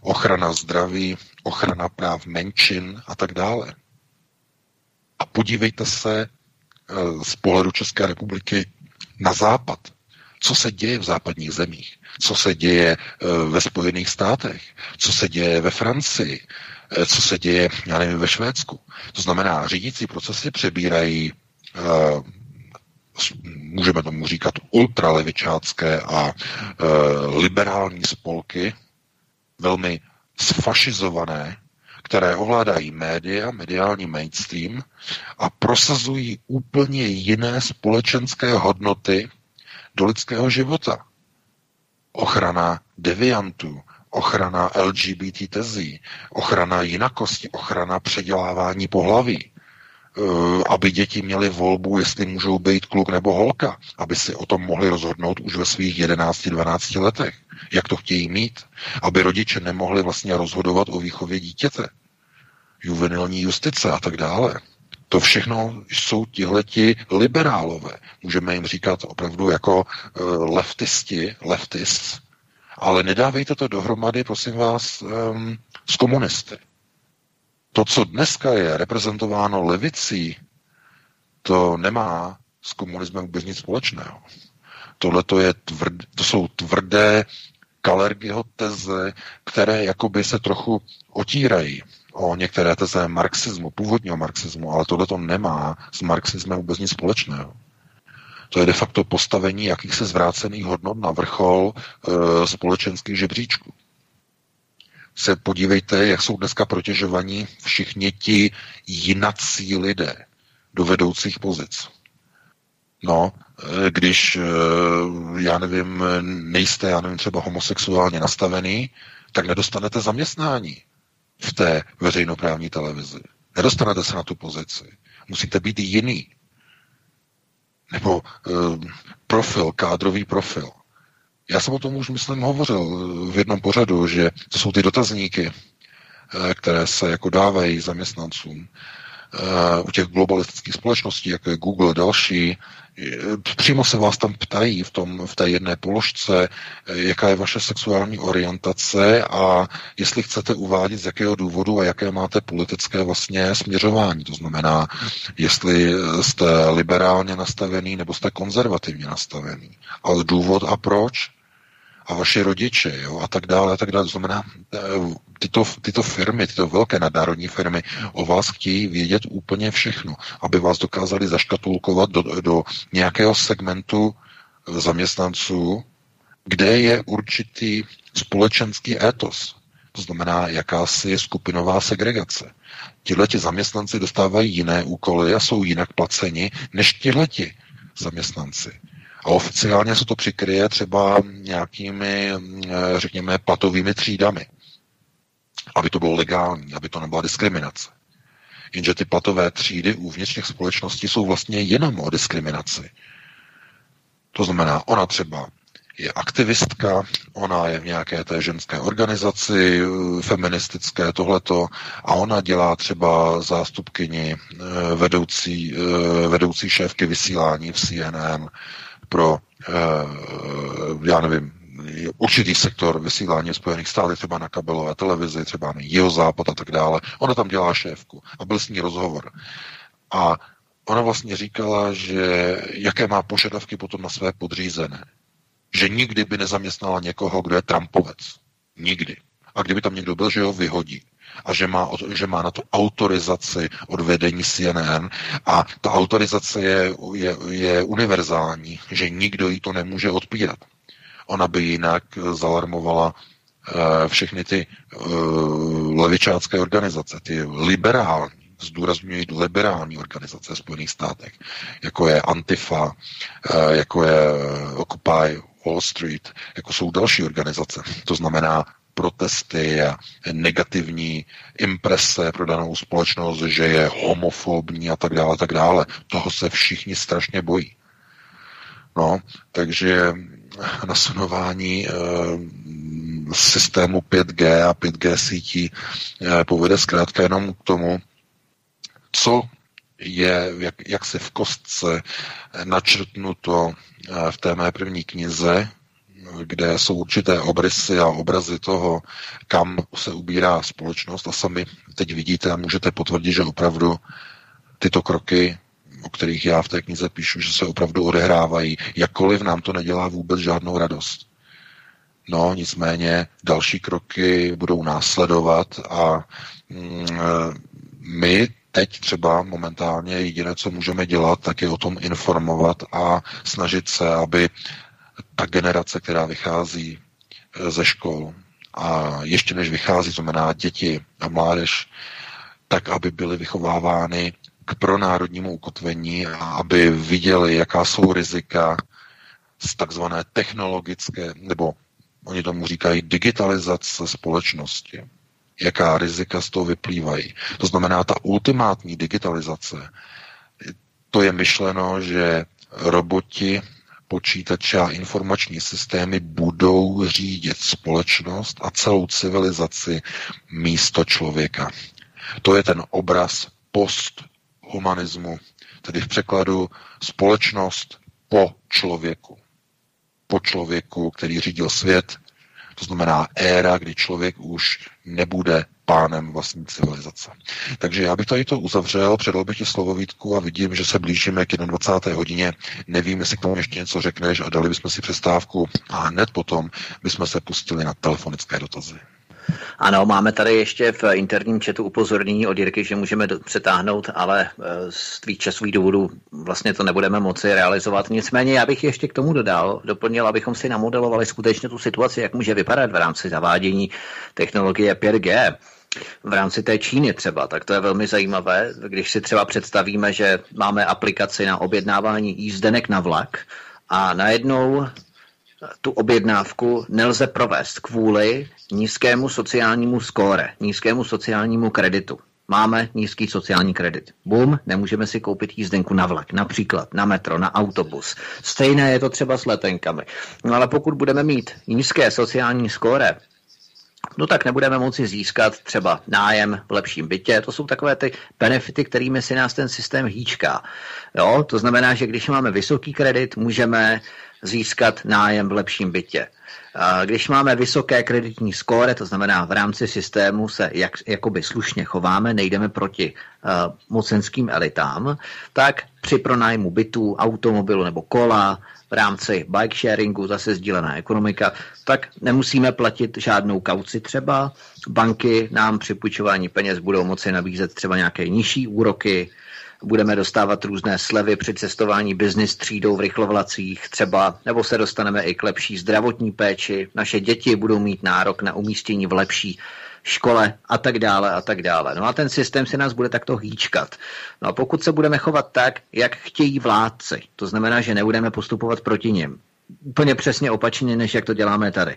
ochrana zdraví, ochrana práv menšin a tak dále. A podívejte se eh, z pohledu České republiky na západ. Co se děje v západních zemích? Co se děje eh, ve Spojených státech? Co se děje ve Francii? Eh, co se děje, já nevím, ve Švédsku? To znamená, řídící procesy přebírají můžeme tomu říkat ultralevičácké a liberální spolky, velmi sfašizované, které ovládají média, mediální mainstream a prosazují úplně jiné společenské hodnoty do lidského života. Ochrana deviantů, ochrana LGBT tezí, ochrana jinakosti, ochrana předělávání pohlaví, aby děti měly volbu, jestli můžou být kluk nebo holka, aby si o tom mohli rozhodnout už ve svých 11-12 letech, jak to chtějí mít, aby rodiče nemohli vlastně rozhodovat o výchově dítěte, juvenilní justice a tak dále. To všechno jsou tihleti liberálové. Můžeme jim říkat opravdu jako uh, leftisti, leftist, ale nedávejte to dohromady, prosím vás, um, s komunisty. To, co dneska je reprezentováno levicí, to nemá s komunismem vůbec nic společného. Tohle to, je to jsou tvrdé Kalergyho teze, které jakoby se trochu otírají o některé teze marxismu, původního marxismu, ale tohle to nemá s marxismem vůbec nic společného. To je de facto postavení jakýchsi zvrácených hodnot na vrchol e, společenských žebříčků se podívejte, jak jsou dneska protěžovaní všichni ti jinací lidé do vedoucích pozic. No, eh, když, eh, já nevím, nejste, já nevím, třeba homosexuálně nastavený, tak nedostanete zaměstnání v té veřejnoprávní televizi. Nedostanete se na tu pozici. Musíte být jiný. Nebo uh, profil, kádrový profil. Já jsem o tom už, myslím, hovořil v jednom pořadu, že to jsou ty dotazníky, eh, které se jako dávají zaměstnancům eh, u těch globalistických společností, jako je Google, další, přímo se vás tam ptají v, tom, v té jedné položce, eh, jaká je vaše sexuální orientace a jestli chcete uvádět z jakého důvodu a jaké máte politické vlastně směřování. To znamená, jestli jste liberálně nastavený nebo jste konzervativně nastavený. Ale důvod a proč? A vaši rodiče jo, a tak dále a tak dále. To znamená, eh, tyto, tyto firmy, tyto velké nadnárodní firmy o vás chtějí vědět úplně všechno, aby vás dokázali zaškatulkovat do, do nějakého segmentu zaměstnanců, kde je určitý společenský étos. To znamená jakási skupinová segregace. Tihleti zaměstnanci dostávají jiné úkoly a jsou jinak placeni než tihleti zaměstnanci. A oficiálně se to přikryje třeba nějakými, eh, řekněme, platovými třídami. Aby to bylo legální, aby to nebyla diskriminace. Jenže ty platové třídy uvnitř těch společností jsou vlastně jenom o diskriminaci. To znamená, ona třeba je aktivistka, ona je v nějaké té ženské organizaci, eh, feministické tohleto, a ona dělá třeba zástupkyni eh, vedoucí, vedoucí šéfky vysílání v CNN, pro, eh, já nevím, určitý sektor vysílání Spojených států, třeba na kabelové televizi, třeba na jeho západ a tak dále. Ona tam dělá šéfku a byl s ní rozhovor. A ona vlastně říkala, že jaké má požadavky potom na své podřízené. Že nikdy by nezaměstnala někoho, kdo je Trumpovec. Nikdy. A kdyby tam někdo byl, že ho vyhodí a že má, že má na to autorizaci od vedení CNN a ta autorizace je, je, je univerzální, že nikdo jí to nemůže odpírat. Ona by jinak zalarmovala uh, všechny ty uh, levičácké organizace, ty liberální, zdůrazňují liberální organizace v Spojených státech, jako je Antifa, uh, jako je Occupy Wall Street, jako jsou další organizace. To znamená protesty a negativní imprese pro danou společnost, že je homofobní a tak dále, tak dále. Toho se všichni strašně bojí. No, takže nasunování e, systému 5G a 5G sítí e, povede zkrátka jenom k tomu, co je jak, jak se v kostce načrtnuto eh, v té mé první knize, kde jsou určité obrysy a obrazy toho, kam se ubírá společnost a sami teď vidíte a můžete potvrdit, že opravdu tyto kroky, o kterých já v té knize píšu, že se opravdu odehrávají, jakkoliv nám to nedělá vůbec žádnou radost. No, nicméně další kroky budou následovat a mm, my teď třeba momentálně jediné, co můžeme dělat, tak je o tom informovat a snažit se, aby ta generace, která vychází eh, ze škol a ještě než vychází, znamená děti a mládež, tak aby byly vychovávány k pronárodnímu ukotvení a aby viděli, jaká jsou rizika z takzvané technologické, nebo oni tomu říkají digitalizace společnosti jaká rizika z toho vyplývají. To znamená, ta ultimátní digitalizace, to je myšleno, že roboti, počítače a informační systémy budou řídit společnost a celou civilizaci místo člověka. To je ten obraz posthumanismu, tedy v překladu společnost po člověku. Po člověku, který řídil svět, to znamená éra, kdy člověk už nebude pánem vlastní civilizace. Takže já bych tady to uzavřel, předal bych ti slovo Vítku a vidím, že se blížíme k 21. hodině. Nevím, jestli k tomu ještě něco řekneš a dali bychom si přestávku a hned potom bychom se pustili na telefonické dotazy. Ano, máme tady ještě v interním chatu upozornění od Jirky, že můžeme do, přetáhnout, ale eh, z tvých časových důvodů vlastně to nebudeme moci realizovat. Nicméně já bych ještě k tomu dodal, doplnil, abychom si namodelovali skutečně tu situaci, jak může vypadat v rámci zavádění technologie 5G v rámci té Číny třeba, tak to je velmi zajímavé, když si třeba představíme, že máme aplikaci na objednávání jízdenek na vlak a najednou tu objednávku nelze provést kvůli nízkému sociálnímu skóre, nízkému sociálnímu kreditu. Máme nízký sociální kredit. Bum, nemůžeme si koupit jízdenku na vlak, například na metro, na autobus. Stejné je to třeba s letenkami. No ale pokud budeme mít nízké sociální skóre, no tak nebudeme moci získat třeba nájem v lepším bytě. To jsou takové ty benefity, kterými si nás ten systém hýčká. Jo? To znamená, že když máme vysoký kredit, můžeme získat nájem v lepším bytě. Když máme vysoké kreditní skóre, to znamená v rámci systému se jak, jakoby slušně chováme, nejdeme proti uh, mocenským elitám, tak při pronájmu bytů, automobilu nebo kola, v rámci bike sharingu, zase sdílená ekonomika, tak nemusíme platit žádnou kauci třeba. Banky nám při půjčování peněz budou moci nabízet třeba nějaké nižší úroky, budeme dostávat různé slevy při cestování business třídou v rychlovlacích třeba, nebo se dostaneme i k lepší zdravotní péči, naše děti budou mít nárok na umístění v lepší škole a tak dále a tak dále. No a ten systém si nás bude takto hýčkat. No a pokud se budeme chovat tak, jak chtějí vládci, to znamená, že nebudeme postupovat proti nim, úplně přesně opačně, než jak to děláme tady.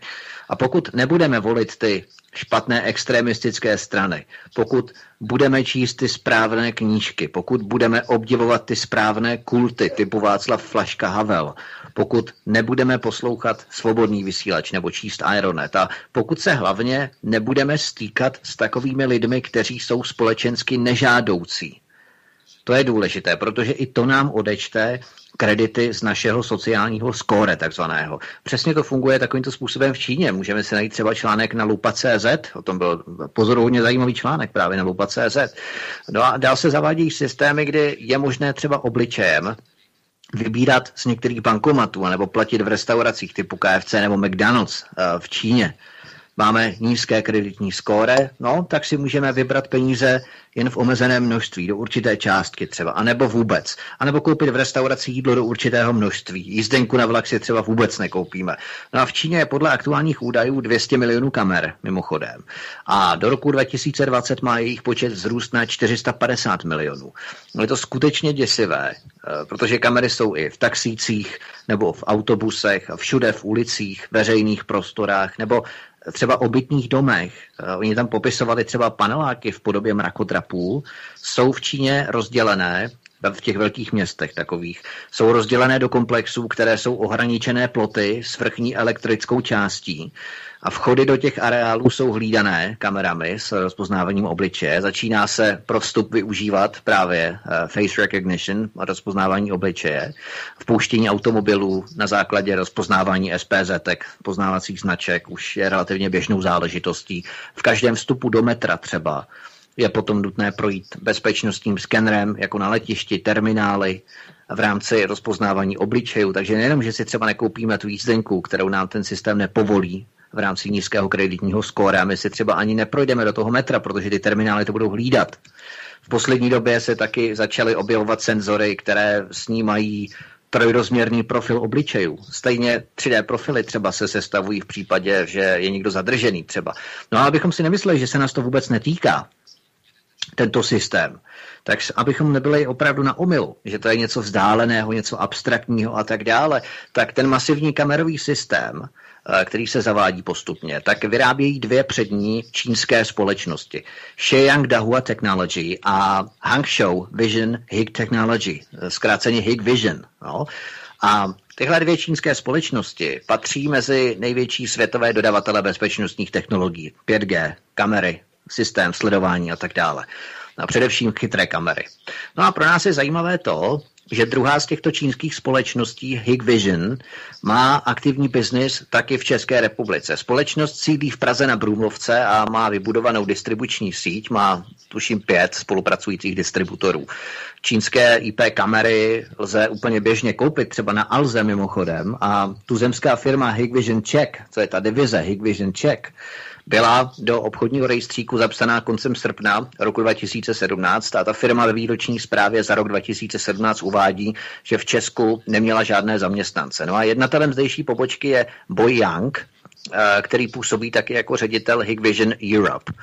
A pokud nebudeme volit ty špatné extremistické strany, pokud budeme číst ty správné knížky, pokud budeme obdivovat ty správné kulty typu Václav Flaška Havel, pokud nebudeme poslouchat svobodný vysílač nebo číst Aeronet a pokud se hlavně nebudeme stýkat s takovými lidmi, kteří jsou společensky nežádoucí. To je důležité, protože i to nám odečte kredity z našeho sociálního skóre takzvaného. Přesně to funguje takovýmto způsobem v Číně. Můžeme si najít třeba článek na lupa.cz, o tom byl pozoruhodně zajímavý článek právě na lupa.cz. No a dál se zavádějí systémy, kdy je možné třeba obličejem vybírat z některých bankomatů nebo platit v restauracích typu KFC nebo McDonald's eh, v Číně máme nízké kreditní skóre, no, tak si můžeme vybrat peníze jen v omezeném množství, do určité částky třeba, anebo vůbec. Anebo koupit v restauraci jídlo do určitého množství. Jízdenku na vlak si třeba vůbec nekoupíme. No a v Číně je podle aktuálních údajů 200 milionů kamer, mimochodem. A do roku 2020 má jejich počet vzrůst na 450 milionů. No je to skutečně děsivé, eh, protože kamery jsou i v taxících, nebo v autobusech, všude v ulicích, veřejných prostorách, nebo třeba obytných domech, eh, oni tam popisovali třeba paneláky v podobě mrakodrapů, jsou v Číně rozdělené v těch velkých městech takových, jsou rozdělené do komplexů, které jsou ohraničené ploty s vrchní elektrickou částí a vchody do těch areálů jsou hlídané kamerami s rozpoznáváním obličeje. Začíná se pro vstup využívat právě eh, face recognition, rozpoznávání obličeje, vpouštění automobilů na základě rozpoznávání SPZ, poznávacích značek, už je relativně běžnou záležitostí. V každém vstupu do metra třeba je potom nutné projít bezpečnostním skenerem, jako na letišti, terminály, v rámci rozpoznávání obličejů. Takže nejenom, že si třeba nekoupíme tu jízdenku, kterou nám ten systém nepovolí, v rámci nízkého kreditního skóre a my si třeba ani neprojdeme do toho metra, protože ty terminály to budou hlídat. V poslední době se taky začaly objevovat senzory, které snímají trojrozměrný profil obličejů. Stejně 3D profily třeba se sestavují v případě, že je někdo zadržený třeba. No a abychom si nemysleli, že se nás to vůbec netýká, tento systém, tak abychom nebyli opravdu na omylu, že to je něco vzdáleného, něco abstraktního a tak dále, tak ten masivní kamerový systém který se zavádí postupně, tak vyrábějí dvě přední čínské společnosti. Shenyang Dahua Technology a Hangzhou Vision Hig Technology, eh, zkráceně Hig Vision. No. A tyhle dvě čínské společnosti patří mezi největší světové dodavatele bezpečnostních technologií. 5G, kamery, systém sledování a tak dále. A především chytré kamery. No a pro nás je zajímavé to, že druhá z těchto čínských společností, Hikvision, má aktivní biznis taky v České republice. Společnost sídlí v Praze na Brůmlovce a má vybudovanou distribuční síť, má tuším pět spolupracujících distributorů. Čínské IP kamery lze úplně běžně koupit, třeba na Alze mimochodem, a tuzemská firma Hikvision Czech, co je ta divize Hikvision Czech, byla do obchodního rejstříku zapsaná koncem srpna roku 2017 a ta firma ve výroční zprávě za rok 2017 uvádí, že v Česku neměla žádné zaměstnance. No a jednatelem zdejší pobočky je Boy Young, který působí taky jako ředitel Hikvision Europe,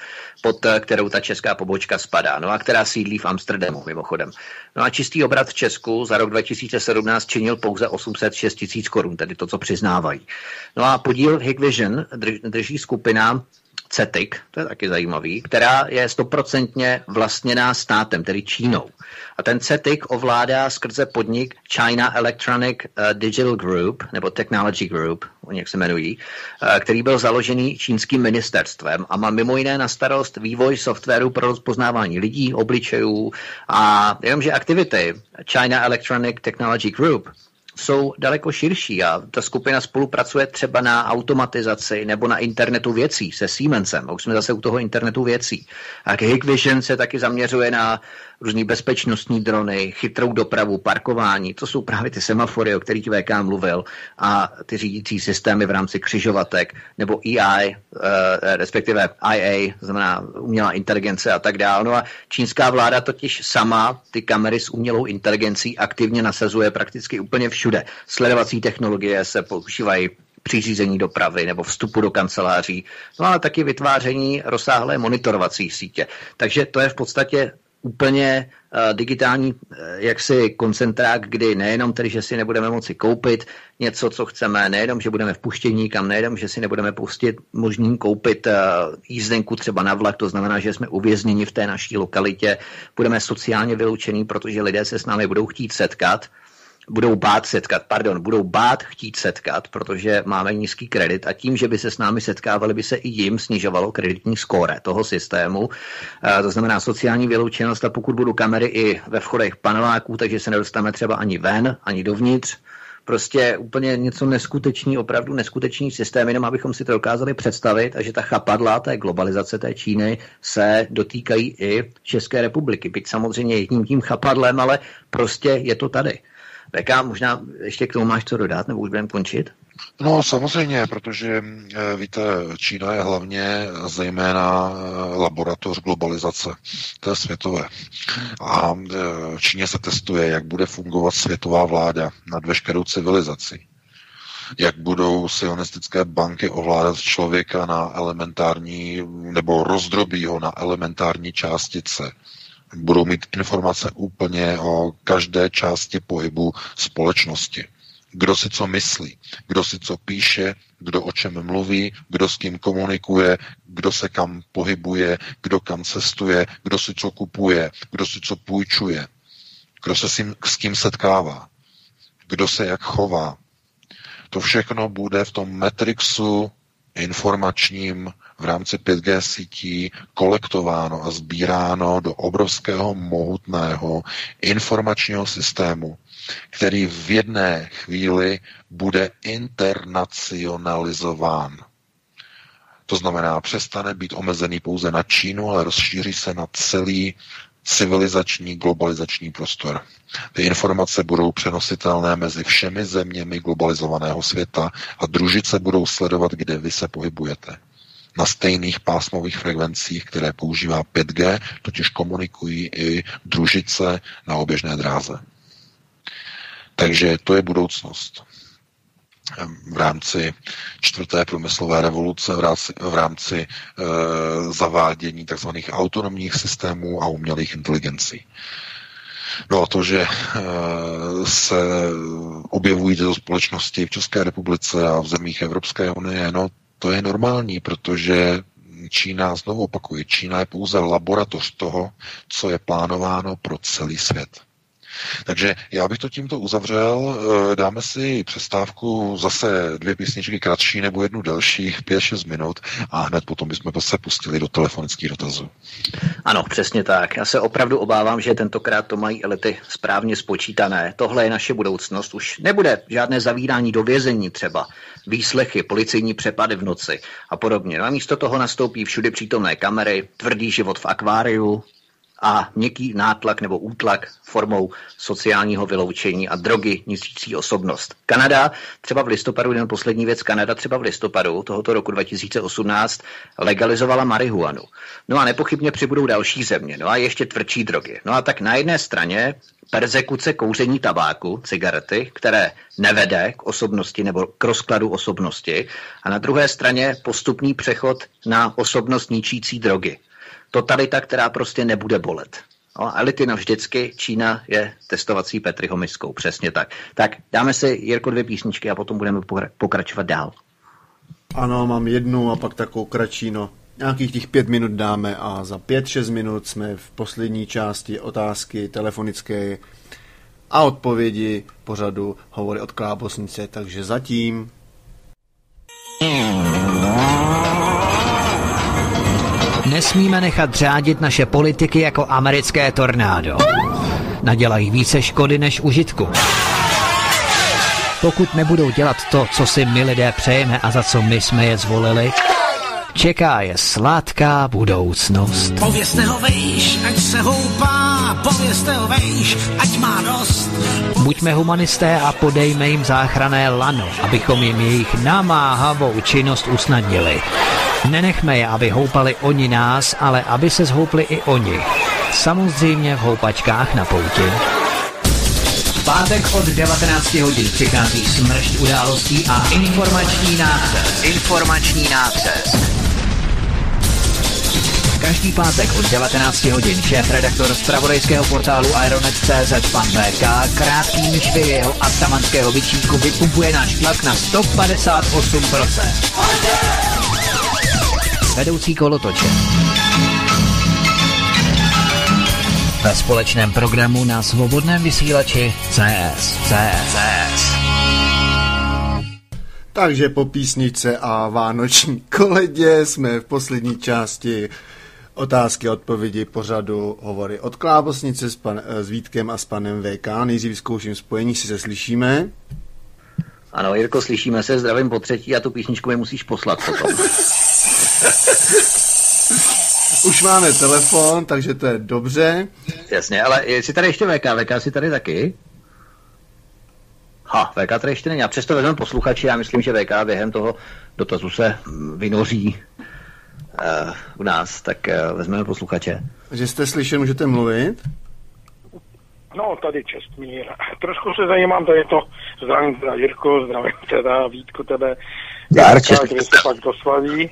pod eh, kterou ta česká pobočka spadá, no a která sídlí v Amsterdamu mimochodem. No a čistý obrat v Česku za rok 2017 činil pouze 806 tisíc korun, tedy to, co přiznávají. No a podíl Hikvision drží skupina CETIC, to je taky zajímavý, která je stoprocentně vlastněná státem, tedy Čínou. A ten CETIC ovládá skrze podnik China Electronic uh, Digital Group, nebo Technology Group, jak se jmenují, uh, který byl založený čínským ministerstvem a má mimo jiné na starost vývoj softwaru pro rozpoznávání lidí, obličejů a jenomže aktivity China Electronic Technology Group jsou daleko širší a ta skupina spolupracuje třeba na automatizaci nebo na internetu věcí se Siemensem. Už jsme zase u toho internetu věcí. A Hikvision se taky zaměřuje na různý bezpečnostní drony, chytrou dopravu, parkování. To jsou právě ty semafory, o kterých VK mluvil, a ty řídící systémy v rámci křižovatek, nebo EI, eh, respektive IA, znamená umělá inteligence a tak dále. No a čínská vláda totiž sama ty kamery s umělou inteligencí aktivně nasazuje prakticky úplně všude. Sledovací technologie se používají při řízení dopravy nebo vstupu do kanceláří, no ale taky vytváření rozsáhlé monitorovací sítě. Takže to je v podstatě úplně uh, digitální uh, jaksi koncentrák, kdy nejenom tedy, že si nebudeme moci koupit něco, co chceme, nejenom, že budeme vpuštěni nikam, nejenom, že si nebudeme pustit možný koupit uh, jízdenku třeba na vlak, to znamená, že jsme uvězněni v té naší lokalitě, budeme sociálně vyloučení, protože lidé se s námi budou chtít setkat, budou bát setkat, pardon, budou bát chtít setkat, protože máme nízký kredit a tím, že by se s námi setkávali, by se i jim snižovalo kreditní skóre toho systému. E, to znamená sociální vyloučenost a pokud budou kamery i ve vchodech paneláků, takže se nedostaneme třeba ani ven, ani dovnitř, prostě úplně něco neskutečný, opravdu neskutečný systém, jenom abychom si to dokázali představit a že ta chapadla té globalizace té Číny se dotýkají i České republiky. Byť samozřejmě jedním tím chapadlem, ale prostě je to tady. VK, možná ještě k tomu máš co dodat, nebo už budeme končit? No samozřejmě, protože eh, víte, Čína je hlavně zejména eh, laboratoř globalizace. To je světové. A v eh, Číně se testuje, jak bude fungovat světová vláda nad veškerou civilizací. Jak budou sionistické banky ovládat člověka na elementární, nebo rozdrobí ho na elementární částice budou mít informace úplně o každé části pohybu společnosti. kdo si co myslí, kdo si co píše, kdo o čem mluví, kdo s kým komunikuje, kdo se kam pohybuje, kdo kam cestuje, kdo si co kupuje, kdo si co půjčuje, kdo se s, kým setkává, kdo se jak chová. To všechno bude v tom Matrixu informačním v rámci 5G sítí kolektováno a sbíráno do obrovského mohutného informačního systému, který v jedné chvíli bude internacionalizován. To znamená, přestane být omezený pouze na Čínu, ale rozšíří se na celý civilizační, globalizační prostor. Ty informace budou přenositelné mezi všemi zeměmi globalizovaného světa a družice budou sledovat, kde vy se pohybujete. Na stejných pásmových frekvencích, které používá 5G, totiž komunikují i družice na oběžné dráze. Takže to je budoucnost v rámci čtvrté průmyslové revoluce, v rámci, v rámci e, zavádění tzv. autonomních systémů a umělých inteligencí. No a to, že e, se objevují tyto společnosti v České republice a v zemích Evropské unie, no to je normální, protože Čína, znovu opakuji, Čína je pouze laboratoř toho, co je plánováno pro celý svět. Takže já bych to tímto uzavřel. Eh, dáme si přestávku zase dvě písničky kratší nebo jednu delší, 5-6 minut a hned potom bychom se pustili do telefonických dotazů. Ano, přesně tak. Já se opravdu obávám, že tentokrát to mají elity správně spočítané. Tohle je naše budoucnost. Už nebude žádné zavírání do vězení třeba, výslechy, policejní přepady v noci a podobně. No a místo toho nastoupí všude přítomné kamery, tvrdý život v akváriu, a měkký nátlak nebo útlak formou sociálního vyloučení a drogy ničící osobnost. Kanada třeba v listopadu, jen poslední věc, Kanada třeba v listopadu tohoto roku 2018 legalizovala marihuanu. No a nepochybně přibudou další země, no a ještě tvrdší drogy. No a tak na jedné straně persekuce kouření tabáku, cigarety, které nevede k osobnosti nebo k rozkladu osobnosti, a na druhé straně postupný přechod na osobnost ničící drogy totalita, která prostě nebude bolet. No, elity navždycky, Čína je testovací Petriho miskou, přesně tak. Tak dáme si, Jirko, dvě písničky a potom budeme pokračovat dál. Ano, mám jednu a pak takovou kratší, no. Nějakých těch pět minut dáme a za pět, šest minut jsme v poslední části otázky telefonické a odpovědi pořadu hovory od Klábosnice, takže zatím... Nesmíme nechat řádit naše politiky jako americké tornádo. Nadělají více škody než užitku. Pokud nebudou dělat to, co si my lidé přejeme a za co my jsme je zvolili, čeká je sladká budoucnost. Povězte ho vejš, ať se houpá, povězte ho vejš, ať má dost. Buďme humanisté a podejme jim záchrané lano, abychom jim jejich namáhavou činnost usnadnili. Nenechme je, aby houpali oni nás, ale aby se zhoupli i oni. Samozřejmě v houpačkách na pouti. pátek od 19 hodin přichází smršť událostí a informační nácest. Informační nácest. Každý pátek od 19 hodin šéf-redaktor z pravodejského portálu Aeronet.cz pan VK krátkým švy jeho atamanského vyčínku vypumpuje náš tlak na 158% vedoucí kolotoče. Ve společném programu na svobodném vysílači CS. CS. CS. Takže po písnice a vánoční koledě jsme v poslední části otázky a odpovědi pořadu hovory od Klábosnice s, pan, s Vítkem a s panem VK. Nejdřív zkouším spojení, si se slyšíme. Ano, Jirko, slyšíme se, zdravím po třetí a tu písničku mi musíš poslat potom. Už máme telefon, takže to je dobře. Jasně, ale jsi tady ještě VK, VK jsi tady taky? Ha, VK tady ještě není. A přesto vezmeme posluchači, já myslím, že VK během toho dotazu se vynoří uh, u nás, tak uh, vezmeme posluchače. Že jste slyšeli, můžete mluvit? No, tady Čestmír. Trošku se zajímám, tady to zdravím teda Jirko, zdravím teda Vítku tebe. Zdar, Kde se pak doslaví.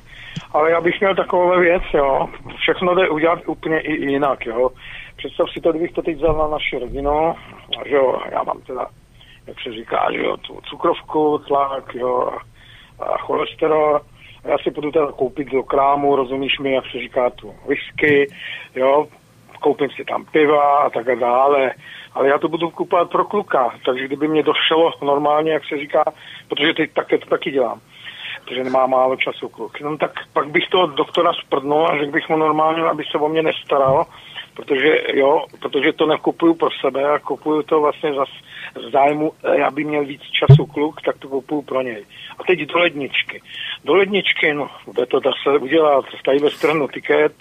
Ale já bych měl takovou věc, jo. Všechno jde udělat úplně i jinak, jo. Představ si to, kdybych to teď vzal na naši rodinu, že jo, já mám teda jak se říká, že jo, tu cukrovku, tlak, jo, a, cholesterol. A já si budu teda koupit do krámu, rozumíš mi, jak se říká, tu whisky, jo, koupím si tam piva a tak dále, ale já to budu kupovat pro kluka, takže kdyby mě došlo normálně, jak se říká, protože teď také to taky dělám, protože nemá málo času kluk. No tak pak bych toho doktora sprdnul a řekl bych mu normálně, aby se o mě nestaral, protože jo, protože to nekupuju pro sebe a kupuju to vlastně za zájmu, eh, aby měl víc času kluk, tak to kupuju pro něj. A teď do ledničky. Do ledničky, no, bude to se udělat, stají ve stranu tiket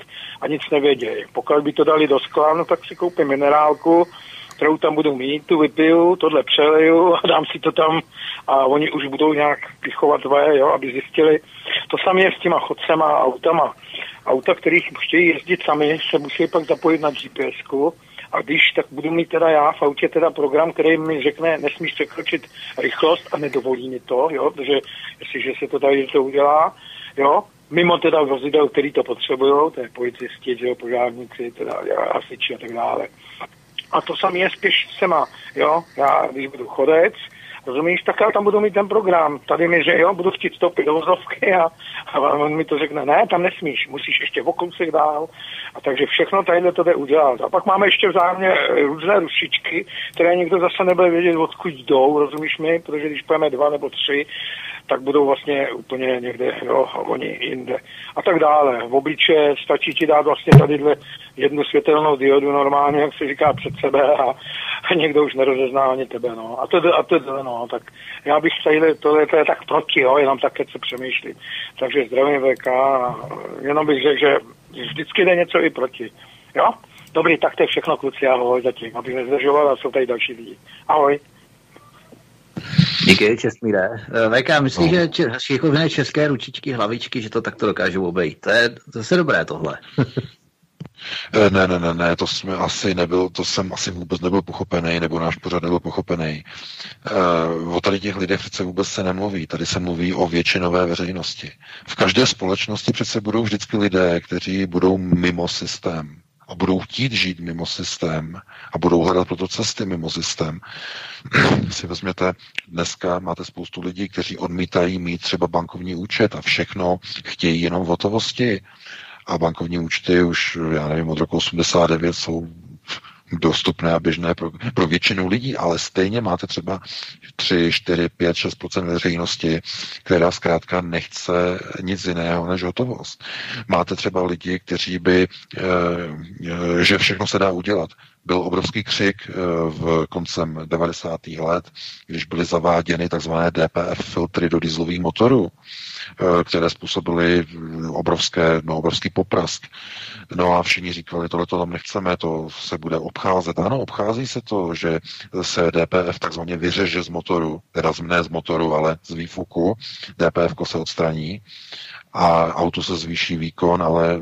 a nic nevědějí. Pokud by to dali do skla, no tak si koupím minerálku, kterou tam budu mít, tu vypiju, tohle přeleju a dám si to tam a oni už budou nějak pichovat tvoje, jo, aby zjistili. To samé je s těma chodcema a autama. Auta, kterých chtějí jezdit sami, se musí pak zapojit na gps a když, tak budu mít teda já v autě teda program, který mi řekne, nesmíš překročit rychlost a nedovolí mi to, jo, protože jestliže se to tady to udělá, jo, mimo teda vozidel, který to potřebují, to je policisti, jo, požárníci, teda hasiči a tak dále. A to samé je spíš sema, jo, já když budu chodec, Rozumíš, tak já tam budu mít ten program. Tady mi, že jo, budu chtít vstoupit do vozovky a, a on mi to řekne, ne, tam nesmíš, musíš ještě o kousek dál. A takže všechno tady to jde udělat. A pak máme ještě vzájemně různé rušičky, které nikdo zase nebude vědět, odkud jdou, rozumíš mi, protože když pojeme dva nebo tři, tak budou vlastně úplně někde, jo, oni jinde. A tak dále. V obliče stačí ti dát vlastně tadyhle jednu světelnou diodu normálně, jak se říká, před sebe a, a někdo už nerozezná ani tebe, no. A to, a to, no, tak já bych se tohle to je tak proti, jo, jenom tak, se přemýšlí. Takže zdravím VK jenom bych řekl, že vždycky jde něco i proti. Jo? Dobrý, tak to je všechno, kluci, ahoj zatím, abych nezdržoval a jsou tady další lidi. Ahoj. Díky, Česmíre. Eh, VK, myslíš, no. že šikovné české ručičky, hlavičky, že to takto dokážou obejít? To je zase dobré tohle. Eh, ne, ne, ne, ne, to jsme asi nebyl, to jsem asi vůbec nebyl pochopený, nebo náš pořad nebyl pochopený. Uh, o tady těch lidech přece vůbec se nemluví, tady se mluví o většinové veřejnosti. V každé společnosti přece budou vždycky lidé, kteří budou mimo systém a budou chtít žít mimo systém a budou hledat proto cesty mimo systém. si vezměte, dneska máte spoustu lidí, kteří odmítají mít třeba bankovní účet a všechno chtějí jenom v hotovosti a bankovní účty už, já nevím, od roku 89 jsou dostupné a běžné pro, pro většinu lidí, ale stejně máte třeba 3, 4, 5, 6 veřejnosti, která zkrátka nechce nic jiného než hotovost. Máte třeba lidi, kteří by, e, že všechno se dá udělat. Byl obrovský křik e, v koncem 90. let, když byly zaváděny tzv. DPF filtry do dieselových motorů Eh, které způsobily obrovské, no, obrovský poprask. No a všichni říkali, tohle to tam nechceme, to se bude obcházet. Ano, obchází se to, že se DPF takzvaně vyřeže z motoru, teda ne z motoru, ale z výfuku. DPF se odstraní a auto se zvýší výkon, ale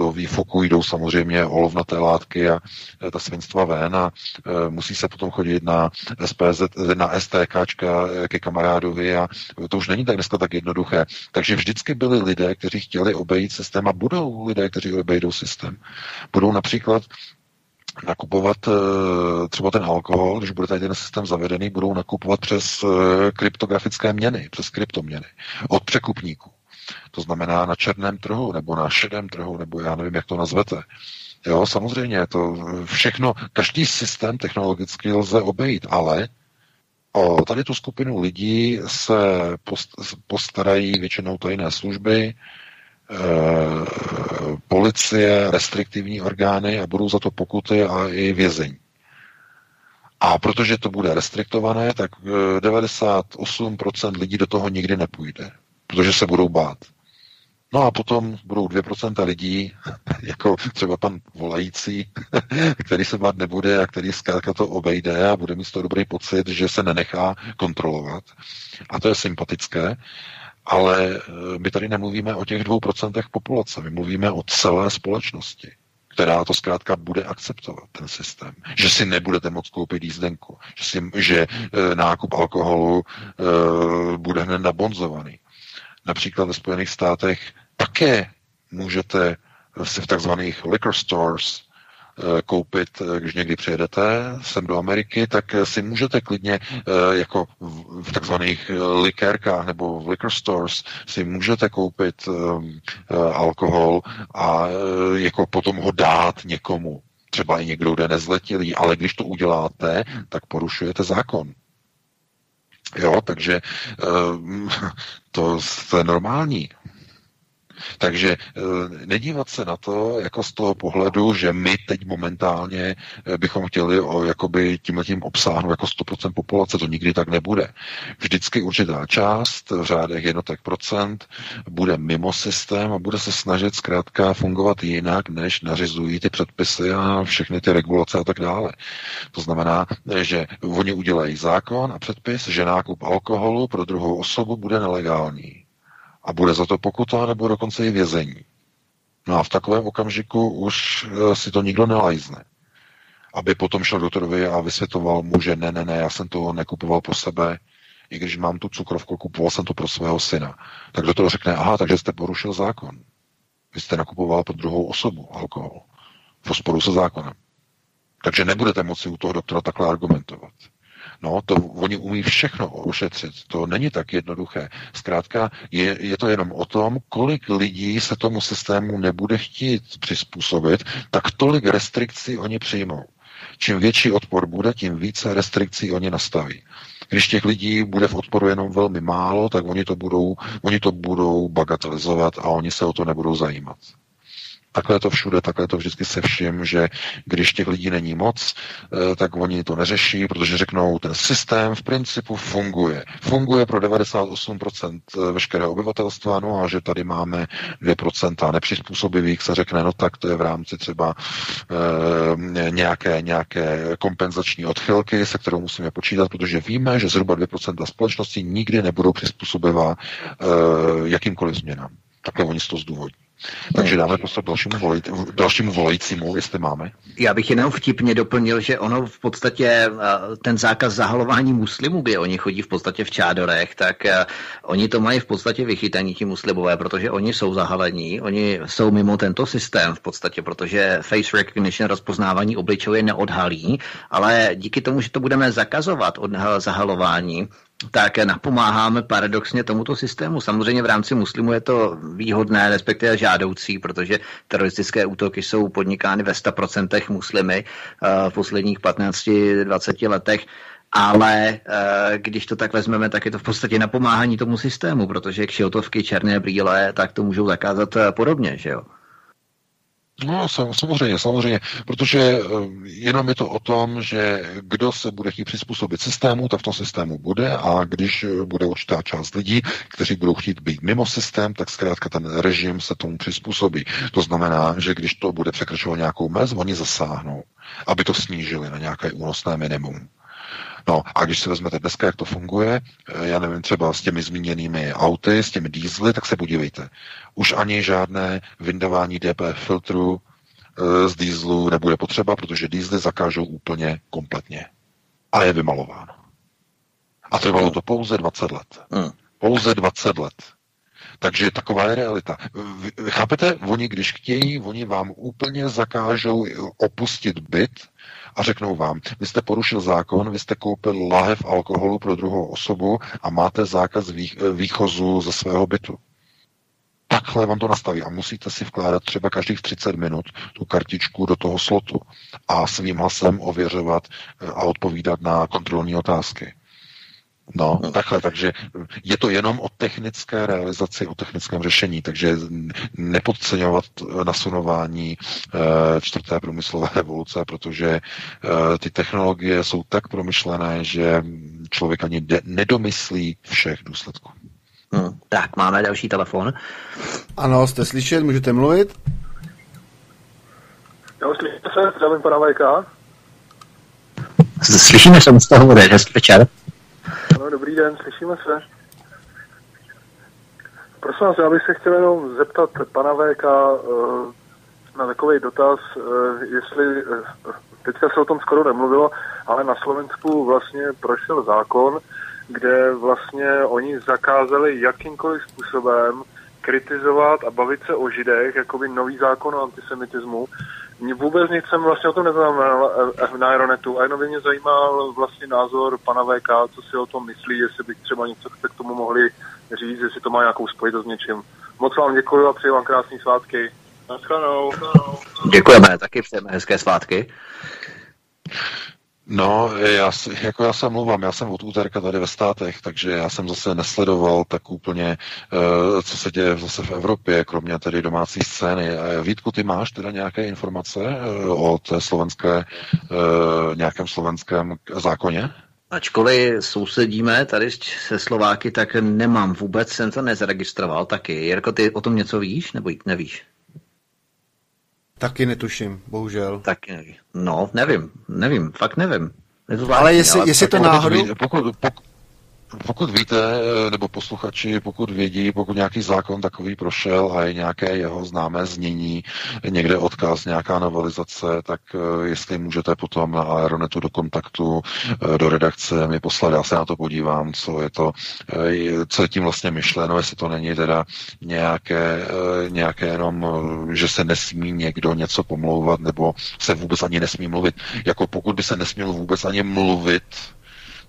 do výfoku jdou samozřejmě olovnaté látky a e, ta svinstva ven a e, musí se potom chodit na SPZ, na STK e, ke kamarádovi a to už není tak dneska tak jednoduché. Takže vždycky byli lidé, kteří chtěli obejít systém a budou lidé, kteří obejdou systém. Budou například nakupovat třeba ten alkohol, když bude tady ten systém zavedený, budou nakupovat přes kryptografické měny, přes kryptoměny od překupníků. To znamená na černém trhu nebo na šedém trhu, nebo já nevím, jak to nazvete. Jo, samozřejmě, to všechno, každý systém technologicky lze obejít, ale o tady tu skupinu lidí se postarají většinou tajné služby, e, policie, restriktivní orgány a budou za to pokuty a i vězení. A protože to bude restriktované, tak 98% lidí do toho nikdy nepůjde protože se budou bát. No a potom budou 2% lidí, jako třeba pan volající, který se bát nebude a který zkrátka to obejde a bude mít z toho dobrý pocit, že se nenechá kontrolovat. A to je sympatické, ale eh, my tady nemluvíme o těch 2% populace, my mluvíme o celé společnosti která to zkrátka bude akceptovat, ten systém. Že si nebudete moct koupit jízdenku, že, si, že e, nákup alkoholu e, bude hned nabonzovaný. Například ve Spojených státech také můžete si v takzvaných liquor stores koupit, když někdy přijedete sem do Ameriky, tak si můžete klidně jako v takzvaných likérkách nebo v liquor stores si můžete koupit alkohol a jako potom ho dát někomu. Třeba i někdo, kdo je nezletilý, ale když to uděláte, tak porušujete zákon. Jo, takže to, to je normální. Takže eh, nedívat se na to jako z toho pohledu, že my teď momentálně eh, bychom chtěli o, jakoby tímhletím obsáhnout jako 100% populace, to nikdy tak nebude. Vždycky určitá část v řádech jednotek procent bude mimo systém a bude se snažit zkrátka fungovat jinak, než nařizují ty předpisy a všechny ty regulace a tak dále. To znamená, že oni udělají zákon a předpis, že nákup alkoholu pro druhou osobu bude nelegální a bude za to pokuta nebo dokonce i vězení. No a v takovém okamžiku už eh, si to nikdo nelajzne. Aby potom šel doktorovi a vysvětoval mu, že ne, ne, ne, já jsem to nekupoval pro sebe, i když mám tu cukrovku, kupoval jsem to pro svého syna. Tak doktor řekne, aha, takže jste porušil zákon. Vy jste nakupoval pro druhou osobu alkohol. V rozporu se zákonem. Takže nebudete moci u toho doktora takhle argumentovat. No, to oni umí všechno ošetřit. To není tak jednoduché. Zkrátka je, je to jenom o tom, kolik lidí se tomu systému nebude chtít přizpůsobit, tak tolik restrikcí oni přijmou. Čím větší odpor bude, tím více restrikcí oni nastaví. Když těch lidí bude v odporu jenom velmi málo, tak oni to budou, oni to budou bagatelizovat a oni se o to nebudou zajímat. Takhle to všude, takhle to vždycky se vším, že když těch lidí není moc, eh, tak oni to neřeší, protože řeknou, ten systém v principu funguje. Funguje pro 98% eh, veškerého obyvatelstva, no a že tady máme 2% nepřizpůsobivých, se řekne, no tak to je v rámci třeba e, nějaké, nějaké kompenzační odchylky, se kterou musíme počítat, protože víme, že zhruba 2% společnosti nikdy nebudou přizpůsobivá jakýmkoliv změnám. Takhle oni to zdůvodní. Takže dáme prostor dalšímu, volej, dalšímu volajícímu, jestli máme. Já bych jenom vtipně doplnil, že ono v podstatě eh, ten zákaz zahalování muslimů, kde oni chodí v podstatě v čádorech, tak eh, oni to mají v podstatě vychytaní ti muslimové, protože oni jsou zahalení, oni jsou mimo tento systém v podstatě, protože face recognition, rozpoznávání obličeje je neodhalí, ale díky tomu, že to budeme zakazovat od zahalování, tak napomáháme paradoxně tomuto systému. Samozřejmě v rámci muslimů je to výhodné, respektive žádoucí, protože teroristické útoky jsou podnikány ve 100% muslimy eh, v posledních 15-20 letech. Ale eh, když to tak vezmeme, tak je to v podstatě napomáhání tomu systému, protože kšiltovky, černé brýle, tak to můžou zakázat eh, podobně, že jo? No, samozřejmě, samozřejmě, protože eh, jenom je to o tom, že kdo se bude chtít přizpůsobit systému, tak v tom systému bude a když eh, bude určitá část lidí, kteří budou chtít být mimo systém, tak zkrátka ten režim se tomu přizpůsobí. To znamená, že když to bude překračovat nějakou mez, oni zasáhnou, aby to snížili na nějaké únosné minimum. No a když si vezmete dneska, jak to funguje, eh, já nevím, třeba s těmi zmíněnými auty, s těmi dízly, tak se podívejte. Už ani žádné vyndávání DPF filtru e, z dýzlu nebude potřeba, protože dýzly zakážou úplně kompletně. A je vymalováno. A trvalo to pouze 20 let. Hmm. Pouze 20 let. Takže taková je realita. Vy, chápete, oni když chtějí, oni vám úplně zakážou opustit byt a řeknou vám, vy jste porušil zákon, vy jste koupil láhev alkoholu pro druhou osobu a máte zákaz výchozu ze svého bytu. Takhle vám to nastaví a musíte si vkládat třeba každých 30 minut tu kartičku do toho slotu a svým hlasem ověřovat eh, a odpovídat na kontrolní otázky. No, no, takhle, takže je to jenom o technické realizaci, o technickém řešení, takže nepodceňovat nasunování e, čtvrté průmyslové revoluce, protože e, ty technologie jsou tak promyšlené, že člověk ani de- nedomyslí všech důsledků. Hmm, tak, máme další telefon. Ano, jste slyšet, můžete mluvit? Jo, slyšíte se, zdravím pana Vajka. Slyšíme se, z toho hezký večer. Ano, dobrý den, slyšíme se. Prosím vás, já bych se chtěl jenom zeptat pana VK uh, na takový dotaz, uh, jestli, uh, teďka se o tom skoro nemluvilo, ale na Slovensku vlastně prošel zákon, kde vlastně oni zakázali jakýmkoliv způsobem kritizovat a bavit se o židech, jakoby nový zákon o antisemitismu, vůbec nic jsem vlastně o tom neznamenal eh, na Aeronetu a jenom by mě zajímal vlastně názor pana VK, co si o tom myslí, jestli bych třeba něco chce k tomu mohli říct, jestli to má nějakou spojitost s něčím. Moc vám děkuji a přeji vám krásné svátky. Naschledanou. Děkujeme, taky přejeme hezké svátky. No, já, jako já se mluvám, já jsem od úterka tady ve státech, takže já jsem zase nesledoval tak úplně, uh, co se děje zase v Evropě, kromě tedy domácí scény. Vítku, ty máš teda nějaké informace uh, o té slovenské, uh, nějakém slovenském zákoně? Ačkoliv sousedíme tady se Slováky, tak nemám vůbec, jsem to nezaregistroval taky. Jirko, ty o tom něco víš, nebo nevíš? Taky netuším, bohužel. Taky nevím. No, nevím, nevím, fakt nevím. ale jestli, ale jestli to náhodou... Pokud, pokud, pokud víte, nebo posluchači, pokud vědí, pokud nějaký zákon takový prošel a je nějaké jeho známé znění, někde odkaz, nějaká novelizace, tak eh, jestli můžete potom na Aeronetu do kontaktu, eh, do redakce mi poslat, já se na to podívám, co je to, eh, co je tím vlastně myšleno, jestli to není teda nějaké, nějaké jenom, že se nesmí někdo něco pomlouvat, nebo se vůbec ani nesmí mluvit. Jako pokud by se nesmělo vůbec ani mluvit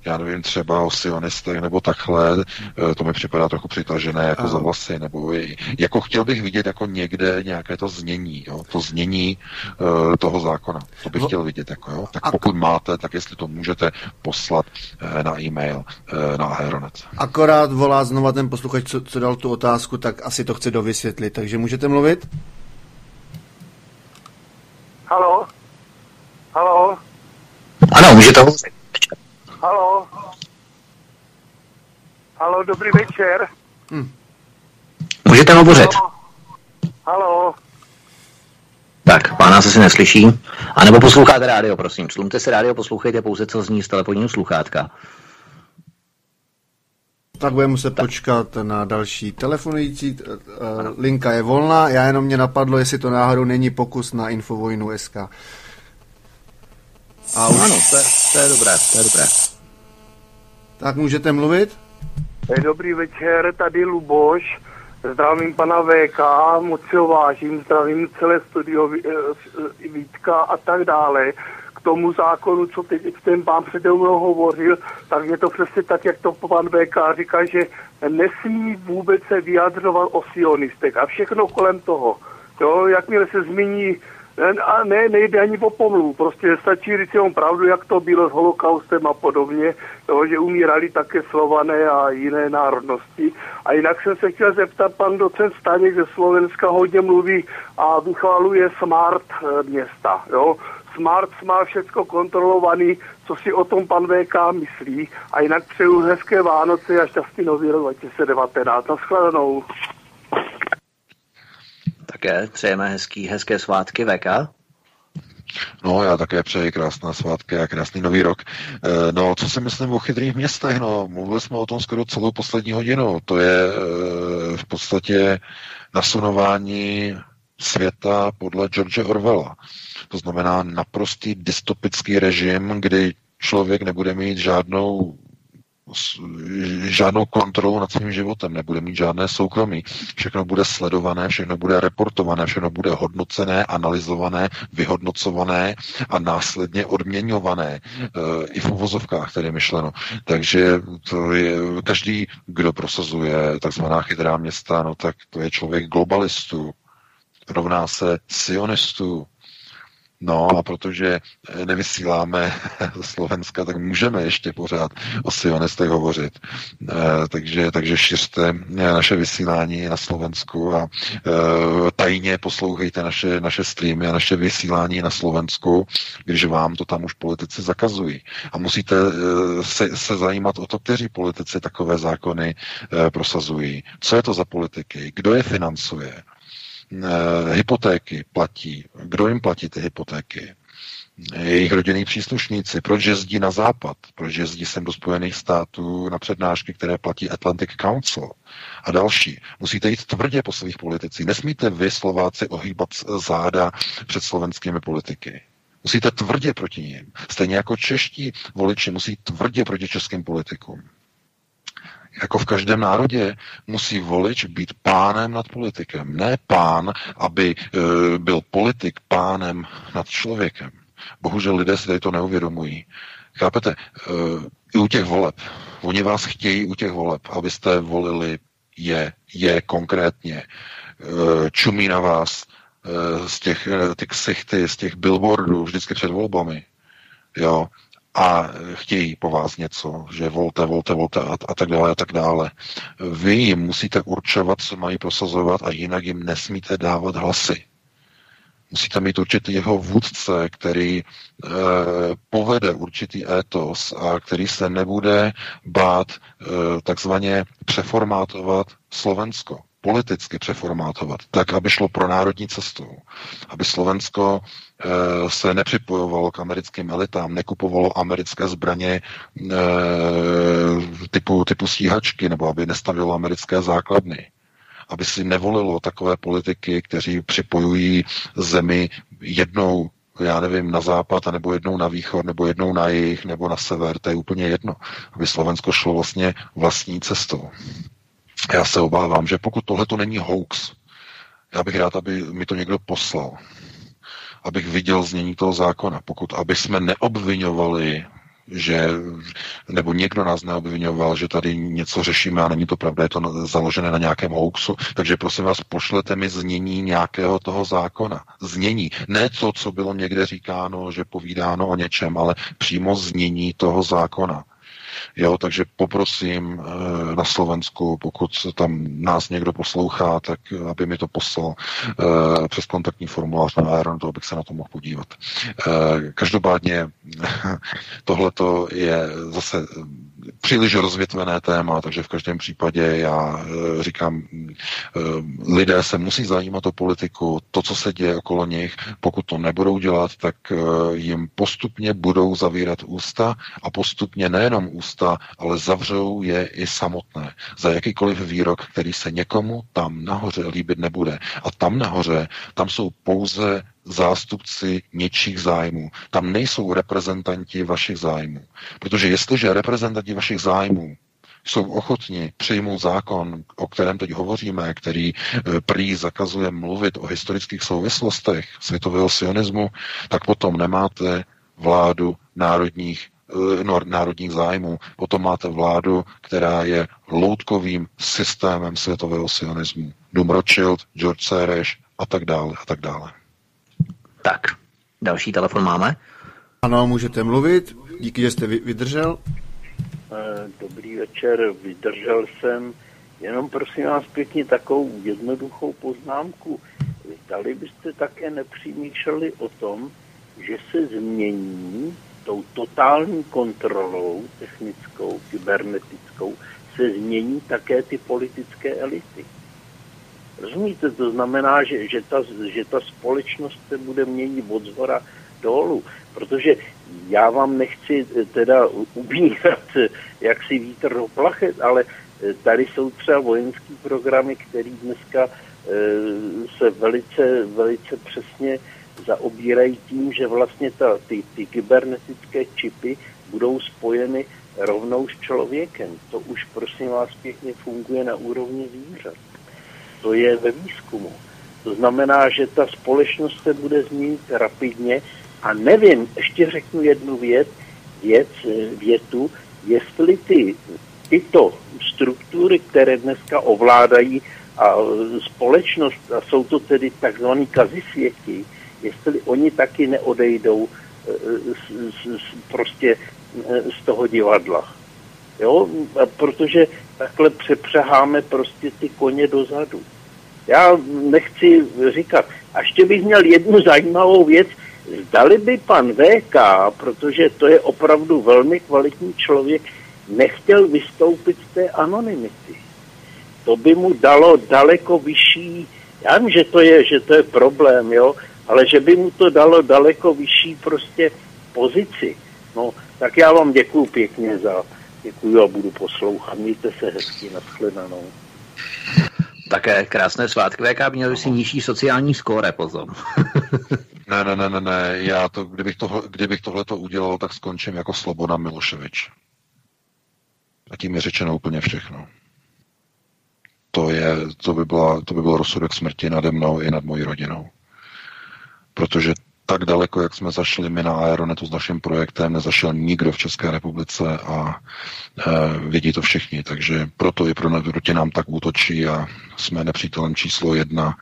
já nevím, třeba o sionistech nebo takhle, eh, to mi připadá trochu přitažené jako za vlasy, nebo jako chtěl bych vidět jako někde nějaké to znění, jo, to znění uh, toho zákona. To bych no, chtěl vidět, jako jo. Tak pokud máte, tak jestli to můžete poslat uh, na e-mail uh, na Aeronet. Akorát volá znova ten posluchač, co, co dal tu otázku, tak asi to chce dovysvětlit, takže můžete mluvit? Halo? Halo? Ano, můžete hovořit. Halo? Halo, dobrý večer. Hm. Můžete hovořit. Halo? Halo? Tak, pána se si neslyší. A nebo posloucháte rádio, prosím. Slumte si rádio, poslouchejte pouze, co zní z telefonního sluchátka. Tak budeme muset tak. počkat na další telefonující. Eh, linka je volná. Já jenom mě napadlo, jestli to náhodou není pokus na Infovojnu SK. A už... Ano, to je, to je dobré, to je dobré. Tak můžete mluvit? Dobrý večer, tady Luboš. Zdravím pana VK, moc si ho vážím, zdravím celé studio eh, Vítka a tak dále. K tomu zákonu, co teď ten pán přede mnou hovořil, tak je to přesně tak, jak to pan VK říká, že nesmí vůbec se vyjadřovat o sionistech a všechno kolem toho. Jo, jakmile se zmíní a ne, nejde ani po pomluvu, prostě stačí říct jenom pravdu, jak to bylo s holokaustem a podobně, jo, že umírali také slované a jiné národnosti. A jinak jsem se chtěl zeptat, pan docent Staněk ze Slovenska hodně mluví a vychvaluje smart eh, města, jo. Smart má všechno kontrolovaný, co si o tom pan VK myslí. A jinak přeju hezké Vánoce a šťastný nový rok 2019. Naschledanou. Také přejeme hezký, hezké svátky VK. No, já také přeji krásné svátky a krásný nový rok. Eh, no, co si myslím o chytrých městech? No, mluvili jsme o tom skoro celou poslední hodinu. To je eh, v podstatě nasunování světa podle George Orwella. To znamená naprostý dystopický režim, kdy člověk nebude mít žádnou žádnou kontrolu nad svým životem, nebude mít žádné soukromí. Všechno bude sledované, všechno bude reportované, všechno bude hodnocené, analyzované, vyhodnocované a následně odměňované. E, I v uvozovkách tedy myšleno. Takže to je, každý, kdo prosazuje takzvaná chytrá města, no tak to je člověk globalistů, rovná se sionistů, No a protože eh, nevysíláme ze Slovenska, tak můžeme ještě pořád o sionistech hovořit. E, takže, takže šiřte eh, naše vysílání na Slovensku a tajně poslouchejte naše, naše streamy a naše vysílání na Slovensku, když vám to tam už politici zakazují. A musíte se, se zajímat o to, kteří politici takové zákony prosazují. Co je to za politiky? Kdo je financuje? Eh, hypotéky platí. Kdo jim platí ty hypotéky? Jejich rodinní příslušníci. Proč jezdí na západ? Proč jezdí sem do Spojených států na přednášky, které platí Atlantic Council? A další. Musíte jít tvrdě po svých politicích. Nesmíte vy, Slováci, ohýbat záda před slovenskými politiky. Musíte tvrdě proti ním. Stejně jako čeští voliči musí tvrdě proti českým politikům. Jako v každém národě, musí volič být pánem nad politikem. Ne pán, aby e, byl politik pánem nad člověkem. Bohužel lidé si tady to neuvědomují. Chápete? E, I u těch voleb. Oni vás chtějí u těch voleb, abyste volili je, je konkrétně. E, čumí na vás e, z těch ty ksichty, z těch billboardů vždycky před volbami. Jo, a chtějí po vás něco, že volte, volte, volte a, a tak dále a tak dále. Vy jim musíte určovat, co mají prosazovat a jinak jim nesmíte dávat hlasy. Musíte mít určitý jeho vůdce, který e, povede určitý étos a který se nebude bát e, takzvaně přeformátovat Slovensko politicky přeformátovat, tak, aby šlo pro národní cestou, aby Slovensko e, se nepřipojovalo k americkým elitám, nekupovalo americké zbraně e, typu, typu stíhačky, nebo aby nestavilo americké základny, aby si nevolilo takové politiky, kteří připojují zemi jednou já nevím, na západ, nebo jednou na východ, nebo jednou na jih, nebo na sever, to je úplně jedno. Aby Slovensko šlo vlastně vlastní cestou. Já se obávám, že pokud tohle to není hoax, já bych rád, aby mi to někdo poslal, abych viděl znění toho zákona. Pokud, aby jsme neobvinovali, že, nebo někdo nás neobvinoval, že tady něco řešíme a není to pravda, je to založené na nějakém hoaxu, takže prosím vás, pošlete mi znění nějakého toho zákona. Znění. Ne to, co bylo někde říkáno, že povídáno o něčem, ale přímo znění toho zákona. Jo, takže poprosím eh, na Slovensku, pokud tam nás někdo poslouchá, tak aby mi to poslal eh, přes kontaktní formulář na Aeron, to abych se na to mohl podívat. Eh, každopádně tohle je zase příliš rozvětvené téma, takže v každém případě já říkám, lidé se musí zajímat o politiku, to, co se děje okolo nich, pokud to nebudou dělat, tak jim postupně budou zavírat ústa a postupně nejenom ústa, ale zavřou je i samotné. Za jakýkoliv výrok, který se někomu tam nahoře líbit nebude. A tam nahoře, tam jsou pouze zástupci něčích zájmů. Tam nejsou reprezentanti vašich zájmů. Protože jestliže reprezentanti vašich zájmů jsou ochotni přijmout zákon, o kterém teď hovoříme, který e, prý zakazuje mluvit o historických souvislostech světového sionismu, tak potom nemáte vládu národních Eh, národních zájmů. Potom máte vládu, která je loutkovým systémem světového sionismu. Dům Rothschild, George Soros a tak dále a tak dále. Tak, další telefon máme. Ano, můžete mluvit. Díky, že jste vydržel. Eh, dobrý večer, vydržel jsem. Jenom prosím vás pěkně takovou jednoduchou poznámku. Dali byste také nepřemýšleli o tom, že se změní tou totální kontrolou technickou, kybernetickou, se změní také ty politické elity. Rozumíte, to znamená, že, že, ta, že ta společnost se bude měnit od zhora dolů, protože já vám nechci teda ubírat, jak si vítr do plachet, ale tady jsou třeba vojenské programy, které dneska eh, se velice, velice přesně zaobírají tím, že vlastně ta, ty, ty kybernetické čipy budou spojeny rovnou s člověkem. To už, prosím vás, pěkně funguje na úrovni zvířat. To je ve výzkumu. To znamená, že ta společnost se bude změnit rapidně a nevím, ještě řeknu jednu věc, věc větu, jestli ty, tyto struktury, které dneska ovládají a společnost, a jsou to tedy takzvaný kazisvěti, jestli oni taky neodejdou e, z, z, prostě e, z toho divadla. Jo? Protože takhle přepřeháme prostě ty koně dozadu. Já nechci říkat. A ještě bych měl jednu zajímavou věc. Zdali by pan VK, protože to je opravdu velmi kvalitní člověk, nechtěl vystoupit z té anonymity. To by mu dalo daleko vyšší, já vím, že to je, že to je problém, jo, ale že by mu to dalo daleko vyšší prostě pozici. No, tak já vám děkuju pěkně za, děkuju a budu poslouchat. Mějte se hezky, nashledanou. Také krásné svátky VK, měl si nižší sociální skóre, pozor. ne, ne, ne, ne, ne, já to, kdybych, to, kdybych tohle to udělal, tak skončím jako Sloboda Miloševič. A tím je řečeno úplně všechno. To, je, to, by byla, to by byl rozsudek smrti nade mnou i nad mojí rodinou. Protože tak daleko, jak jsme zašli my na Aeronetu s naším projektem, nezašel nikdo v České republice a e, vědí to všichni, takže proto i pro, proti nám tak útočí a jsme nepřítelem číslo jedna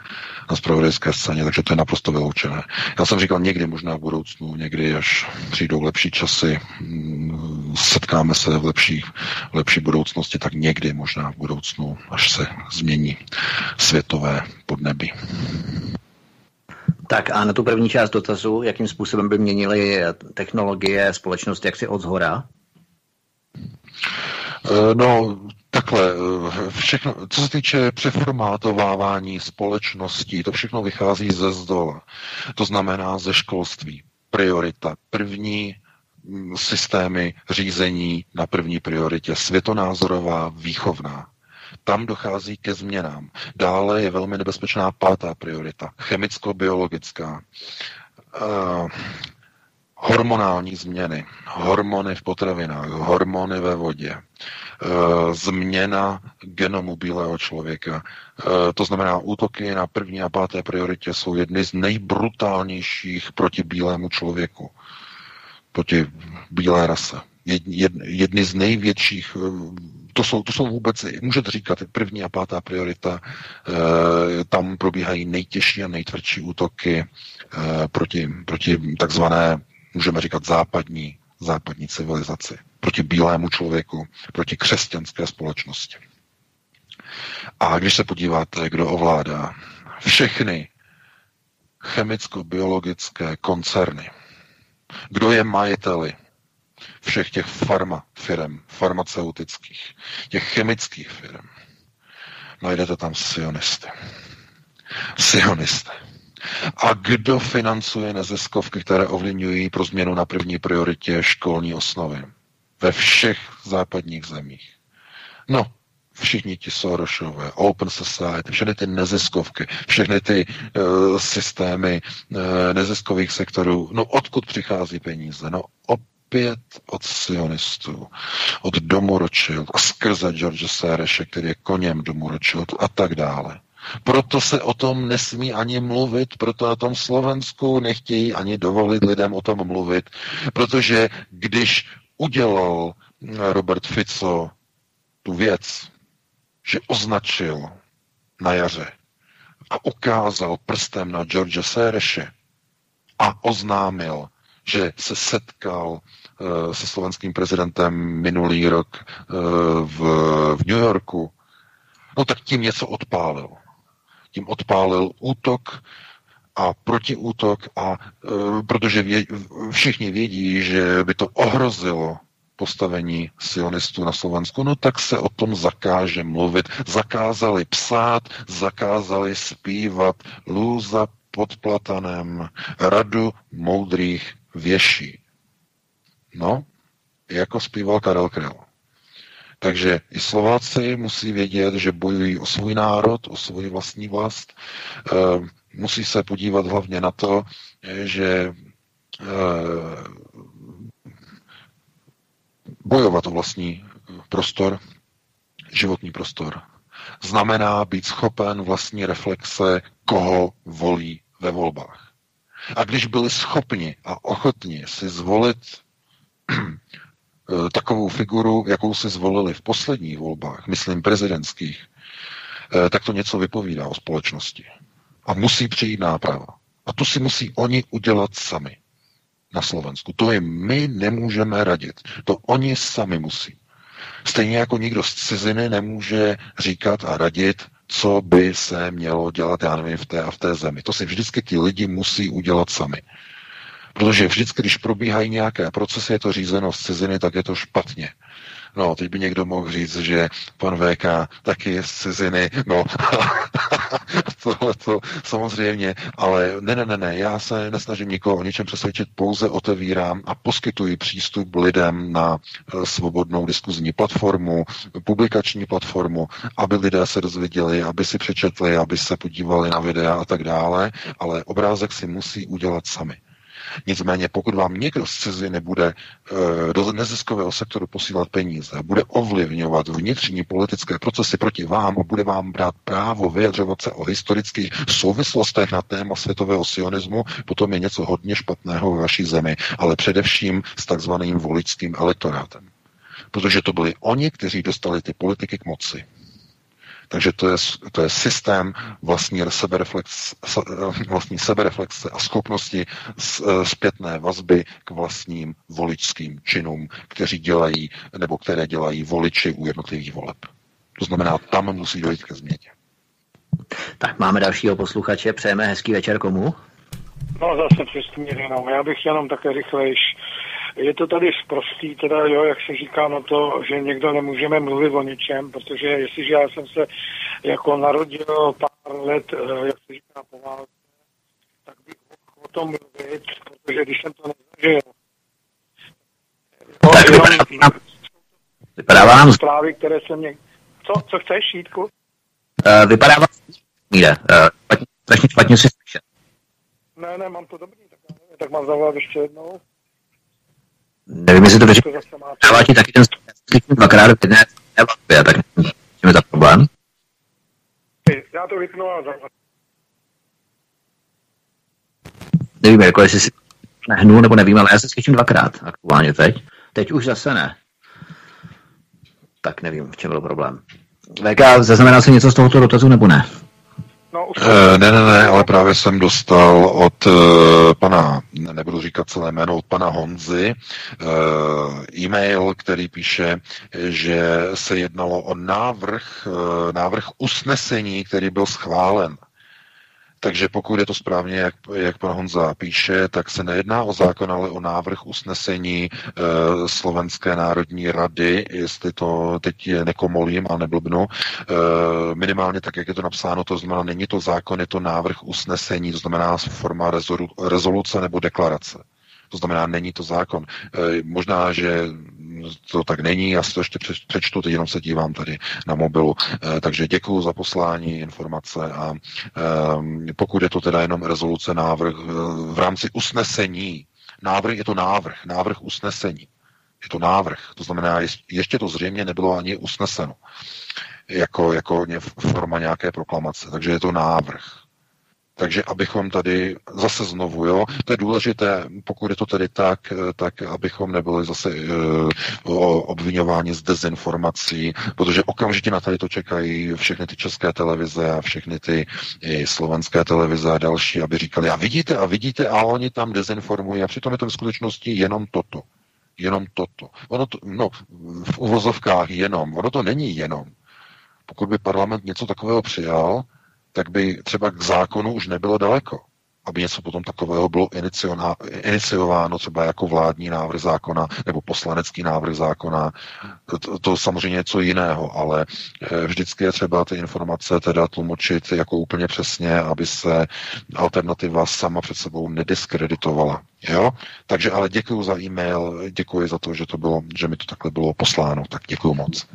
na spravodajské scéně, takže to je naprosto vyloučené. Já jsem říkal někdy možná v budoucnu, někdy až přijdou lepší časy, mm, setkáme se v lepší, v lepší budoucnosti, tak někdy možná v budoucnu, až se změní světové podnebí. Tak a na tu první část dotazu, jakým způsobem by měnily technologie společnost jaksi od zhora? Eh, no, takhle, eh, všechno, co se týče přeformátovávání společností, to všechno vychází ze zdola. To znamená ze školství. Priorita. První mm, systémy řízení na první prioritě. Světonázorová, výchovná tam dochází ke změnám. Dále je velmi nebezpečná pátá priorita, chemicko-biologická. Uh, hormonální změny, hormony v potravinách, hormony ve vodě, uh, změna genomu bílého člověka. Uh, to znamená, útoky na první a páté prioritě jsou jedny z nejbrutálnějších proti bílému člověku, proti bílé rase. Jedny z největších to jsou, to jsou vůbec, můžete říkat, první a pátá priorita, e, tam probíhají nejtěžší a nejtvrdší útoky e, proti, proti takzvané, můžeme říkat, západní, západní civilizaci, proti bílému člověku, proti křesťanské společnosti. A když se podíváte, kdo ovládá všechny chemicko-biologické koncerny, kdo je majiteli všech těch farma firm, farmaceutických, těch chemických firm, najdete tam sionisty. Sionisty. A kdo financuje neziskovky, které ovlivňují pro změnu na první prioritě školní osnovy? Ve všech západních zemích. No, všichni ti Sorosové, Open Society, všechny ty neziskovky, všechny ty uh, systémy uh, neziskových sektorů, no odkud přichází peníze? No opět od sionistů, od a skrze George Sereše, který je koněm domu Rothschild a tak dále. Proto se o tom nesmí ani mluvit, proto na tom Slovensku nechtějí ani dovolit lidem o tom mluvit, protože když udělal Robert Fico tu věc, že označil na jaře a ukázal prstem na George Sereše a oznámil, že se setkal uh, se slovenským prezidentem minulý rok uh, v, v New Yorku, no tak tím něco odpálil. Tím odpálil útok a protiútok a uh, protože vě, všichni vědí, že by to ohrozilo postavení sionistů na Slovensku, no tak se o tom zakáže mluvit. Zakázali psát, zakázali zpívat lůza pod platanem, radu moudrých věší. No, jako zpíval Karel Kryl. Takže i Slováci musí vědět, že bojují o svůj národ, o svůj vlastní vlast. E, musí se podívat hlavně na to, že e, bojovat o vlastní prostor, životní prostor, znamená být schopen vlastní reflexe, koho volí ve volbách. A když byli schopni a ochotni si zvolit eh, takovou figuru, jakou si zvolili v posledních volbách, myslím prezidentských, eh, tak to něco vypovídá o společnosti. A musí přijít náprava. A to si musí oni udělat sami na Slovensku. To jim my nemůžeme radit. To oni sami musí. Stejně jako nikdo z ciziny nemůže říkat a radit, co by se mělo dělat, já nevím, v té a v té zemi. To si vždycky ti lidi musí udělat sami. Protože vždycky, když probíhají nějaké procesy, je to řízeno z ciziny, tak je to špatně. No, teď by někdo mohl říct, že pan VK taky je z ciziny, no, tohle to samozřejmě, ale ne, ne, ne, ne, já se nesnažím nikoho o něčem přesvědčit, pouze otevírám a poskytuji přístup lidem na eh, svobodnou diskuzní platformu, publikační platformu, aby lidé se dozvěděli, aby si přečetli, aby se podívali na videa a tak dále, ale obrázek si musí udělat sami. Nicméně, pokud vám někdo z ciziny bude e, do neziskového sektoru posílat peníze, bude ovlivňovat vnitřní politické procesy proti vám a bude vám brát právo vyjadřovat se o historických souvislostech na téma světového sionismu, potom je něco hodně špatného ve vaší zemi, ale především s takzvaným voličským elektorátem. Protože to byli oni, kteří dostali ty politiky k moci. Takže to je, to je systém vlastní sebereflex, vlastní sebereflexe a schopnosti zpětné vazby k vlastním voličským činům, kteří dělají, nebo které dělají voliči u jednotlivých voleb. To znamená, tam musí dojít ke změně. Tak máme dalšího posluchače, přejeme hezký večer komu? No zase přesně jenom. Já bych jenom také rychlejš je to tady zprostý, teda jo, jak se říká, no to, že někdo nemůžeme mluvit o ničem, protože jestliže já jsem se jako narodil pár let, eh, jak se říká, po válce, tak bych mohl o tom mluvit, protože když jsem to nezažil. No, tak vypadá, vypadá vám... Zprávy, které jsem mě... Co, co chceš, Šítku? Uh, vypadá vám... Míre, uh, špatně, špatně si slyšet. Ne, ne, mám to dobrý, tak, tak mám zavolat ještě jednou. Nevím, jestli to vyřešit. Dává ti taky ten dvakrát v jedné vazbě, tak je za problém. Já to vypnu a Nevím, jako jestli si nehnu, nebo nevím, ale já se slyším dvakrát aktuálně teď. Teď už zase ne. Tak nevím, v čem byl problém. VK, zaznamenal se něco z tohoto dotazu nebo ne? No, už e, ne, ne, ne, ale právě jsem dostal od e, pana, nebudu říkat celé jméno, od pana Honzy, e, e-mail, který píše, že se jednalo o návrh, e, návrh usnesení, který byl schválen takže pokud je to správně, jak, jak pan Honza píše, tak se nejedná o zákon, ale o návrh usnesení e, Slovenské národní rady, jestli to teď nekomolím a neblbnu, e, minimálně tak, jak je to napsáno, to znamená, není to zákon, je to návrh usnesení, to znamená forma rezoluce nebo deklarace. To znamená, není to zákon. E, možná, že to tak není, já si to ještě přečtu, teď jenom se dívám tady na mobilu. E, takže děkuji za poslání informace a e, pokud je to teda jenom rezoluce návrh v rámci usnesení, návrh je to návrh, návrh usnesení. Je to návrh, to znamená, ještě to zřejmě nebylo ani usneseno jako, jako forma nějaké proklamace, takže je to návrh. Takže abychom tady zase znovu, jo, to je důležité, pokud je to tedy tak, tak abychom nebyli zase uh, obvinováni z dezinformací, protože okamžitě na tady to čekají všechny ty české televize a všechny ty i slovenské televize a další, aby říkali, a vidíte, a vidíte, a oni tam dezinformují, a přitom je to v skutečnosti jenom toto. Jenom toto. Ono to, no, v uvozovkách jenom. Ono to není jenom. Pokud by parlament něco takového přijal, tak by třeba k zákonu už nebylo daleko, aby něco potom takového bylo iniciováno třeba jako vládní návrh zákona nebo poslanecký návrh zákona. To, to samozřejmě něco jiného, ale eh, vždycky je třeba ty informace teda tlumočit jako úplně přesně, aby se alternativa sama před sebou nediskreditovala. Jo? Takže ale děkuji za e-mail, děkuji za to, že to bylo, že mi to takhle bylo posláno, tak děkuji moc.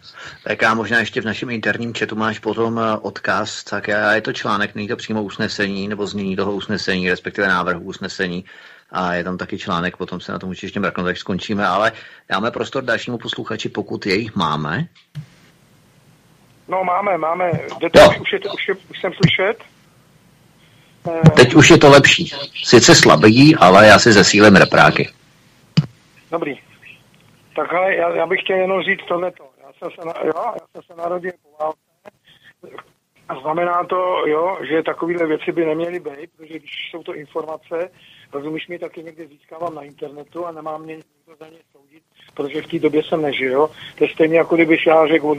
Tak já možná ještě v našem interním chatu máš potom eh, odkaz, tak je to článek, není to přímo usnesení, nebo znění toho usnesení, respektive návrhu usnesení, a je tam taky článek, potom se na tom určitě ještě mrknout, tak skončíme, ale dáme prostor dalšímu posluchači, pokud jej máme. No máme, máme. Jde už, je, už, je, už jsem slyšet? Teď už je to lepší. Sice slabý, ale já si zesílím repráky. Dobrý. Tak ale já, já bych chtěl jenom říct tohleto. Já jsem se, na, jo, já jsem se narodil po válce. A znamená to, jo, že takovéhle věci by neměly být, protože když jsou to informace, rozumíš mi, taky někde získávám na internetu a nemám mě nikdo za ně soudit, protože v té době jsem nežil. To je stejně jako kdybych já řekl od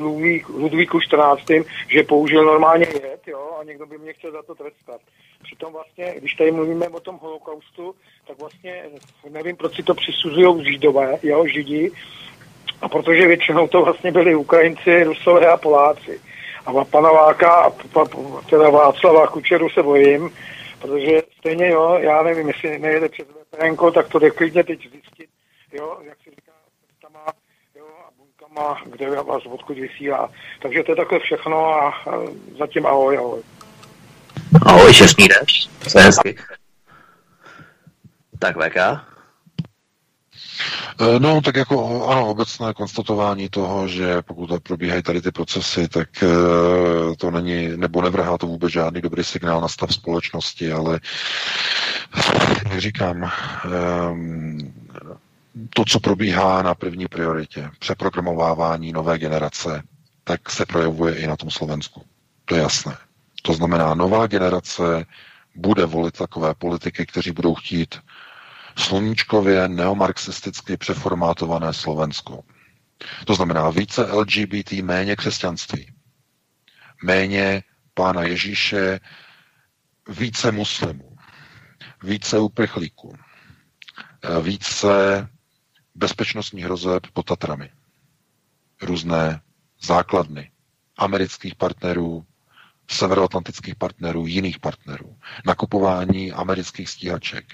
Ludvíku 14., že použil normálně jed, jo, a někdo by mě chtěl za to trestat. Přitom vlastně, když tady mluvíme o tom holokaustu, tak vlastně nevím, proč si to přisuzují židové, jo, židi, a protože většinou to vlastně byli Ukrajinci, Rusové a Poláci. A pana Váka, teda Václava Kučeru se bojím, protože stejně jo, já nevím, jestli nejede přes VPN, tak to jde klidně teď zjistit, jo, jak se říká, tam má, jo, a bunkama, kde vás odkud vysílá. Takže to je takhle všechno a, a zatím ahoj, ahoj. Ahoj, šestý den. Se hezky. Tak VK? Eh, no, tak jako ano, obecné konstatování toho, že pokud probíhají tady ty procesy, tak eh, to není, nebo nevrhá to vůbec žádný dobrý signál na stav společnosti, ale jak říkám, to, co probíhá na první prioritě, přeprogramovávání nové generace, tak se projevuje i na tom Slovensku. To je jasné. To znamená, nová generace bude volit takové politiky, kteří budou chtít sluníčkově neomarxisticky přeformátované Slovensko. To znamená více LGBT, méně křesťanství, méně pána Ježíše, více muslimů, více uprchlíků, více bezpečnostních hrozeb pod Tatrami, různé základny amerických partnerů, severoatlantických partnerů, jiných partnerů, nakupování amerických stíhaček,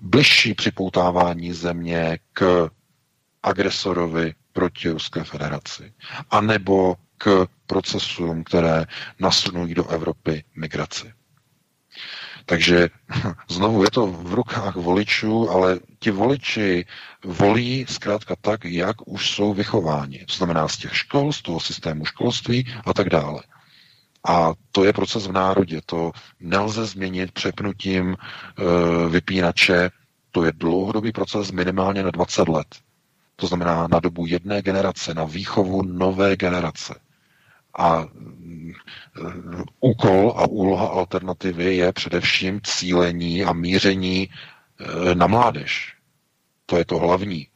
bližší připoutávání země k agresorovi proti Ruské federaci, anebo k procesům, které nasunují do Evropy migraci. Takže znovu je to v rukách voličů, ale ti voliči volí zkrátka tak, jak už jsou vychováni. To znamená z těch škol, z toho systému školství a tak dále. A to je proces v národě. To nelze změnit přepnutím e, vypínače. To je dlouhodobý proces minimálně na 20 let. To znamená na dobu jedné generace, na výchovu nové generace. A e, úkol a úloha alternativy je především cílení a míření e, na mládež. To je to hlavní.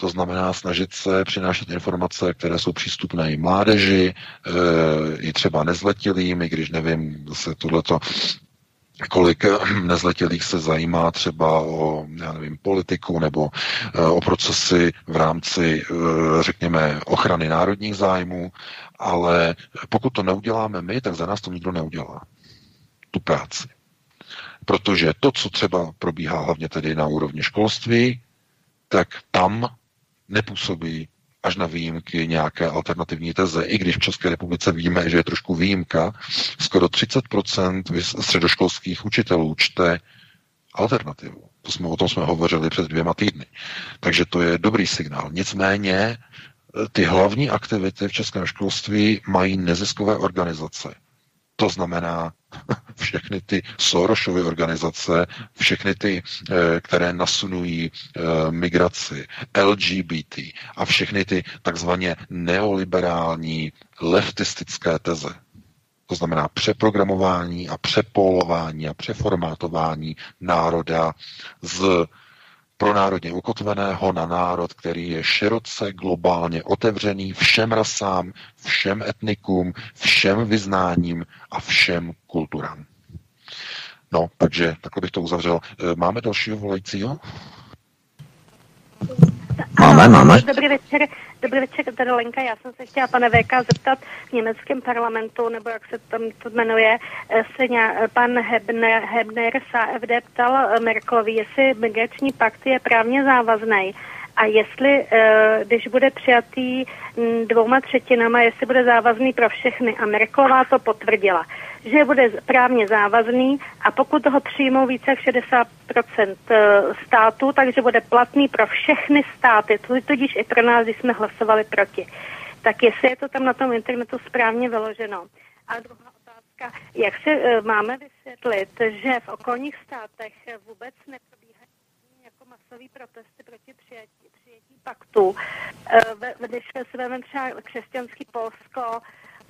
To znamená snažit se přinášet informace, které jsou přístupné i mládeži, e, i třeba nezletilým, i když nevím, zase tohleto kolik nezletilých se zajímá třeba o, já nevím, politiku nebo e, o procesy v rámci, řekněme, ochrany národních zájmů, ale pokud to neuděláme my, tak za nás to nikdo neudělá. Tu práci. Protože to, co třeba probíhá hlavně tedy na úrovni školství, tak tam nepůsobí až na výjimky nějaké alternativní teze, i když v České republice víme, že je trošku výjimka, skoro 30% středoškolských učitelů čte alternativu. To jsme, o tom jsme hovořili před dvěma týdny. Takže to je dobrý signál. Nicméně eh, ty hlavní aktivity v českém školství mají neziskové organizace. To znamená všechny ty Sorosovy organizace, všechny ty, eh, které nasunují eh, migraci, LGBT a všechny ty takzvaně neoliberální leftistické teze. To znamená přeprogramování a přepolování a přeformátování národa z pronárodně ukotveného na národ, který je široce globálně otevřený všem rasám, všem etnikům, všem vyznáním a všem kulturám. No, takže takhle bych to uzavřel. E, máme dalšího volajícího? Máme, máme. Dobrý večer, dobrý večer, tady Lenka. Já jsem se chtěla, pane VK, zeptat v německém parlamentu, nebo jak se tam to jmenuje, eh, se ně, pan Hebner, Hebner z AFD ptal eh, Merklovi, jestli migrační pakt je právně závazný a jestli, eh, když bude přijatý dvouma třetinama, jestli bude závazný pro všechny. A Merklová to potvrdila že bude právně závazný a pokud toho přijmou více jak 60% eh, států, takže bude platný pro všechny státy, tudíž i pro nás, když jsme hlasovali proti. Tak jestli je to tam na tom internetu správně vyloženo. A druhá otázka, jak si uh, máme vysvětlit, že v okolních státech vůbec neprobíhají jako masové protesty proti přijetí, přijetí paktu. Uh, když se vezmeme třeba křesťanský Polsko,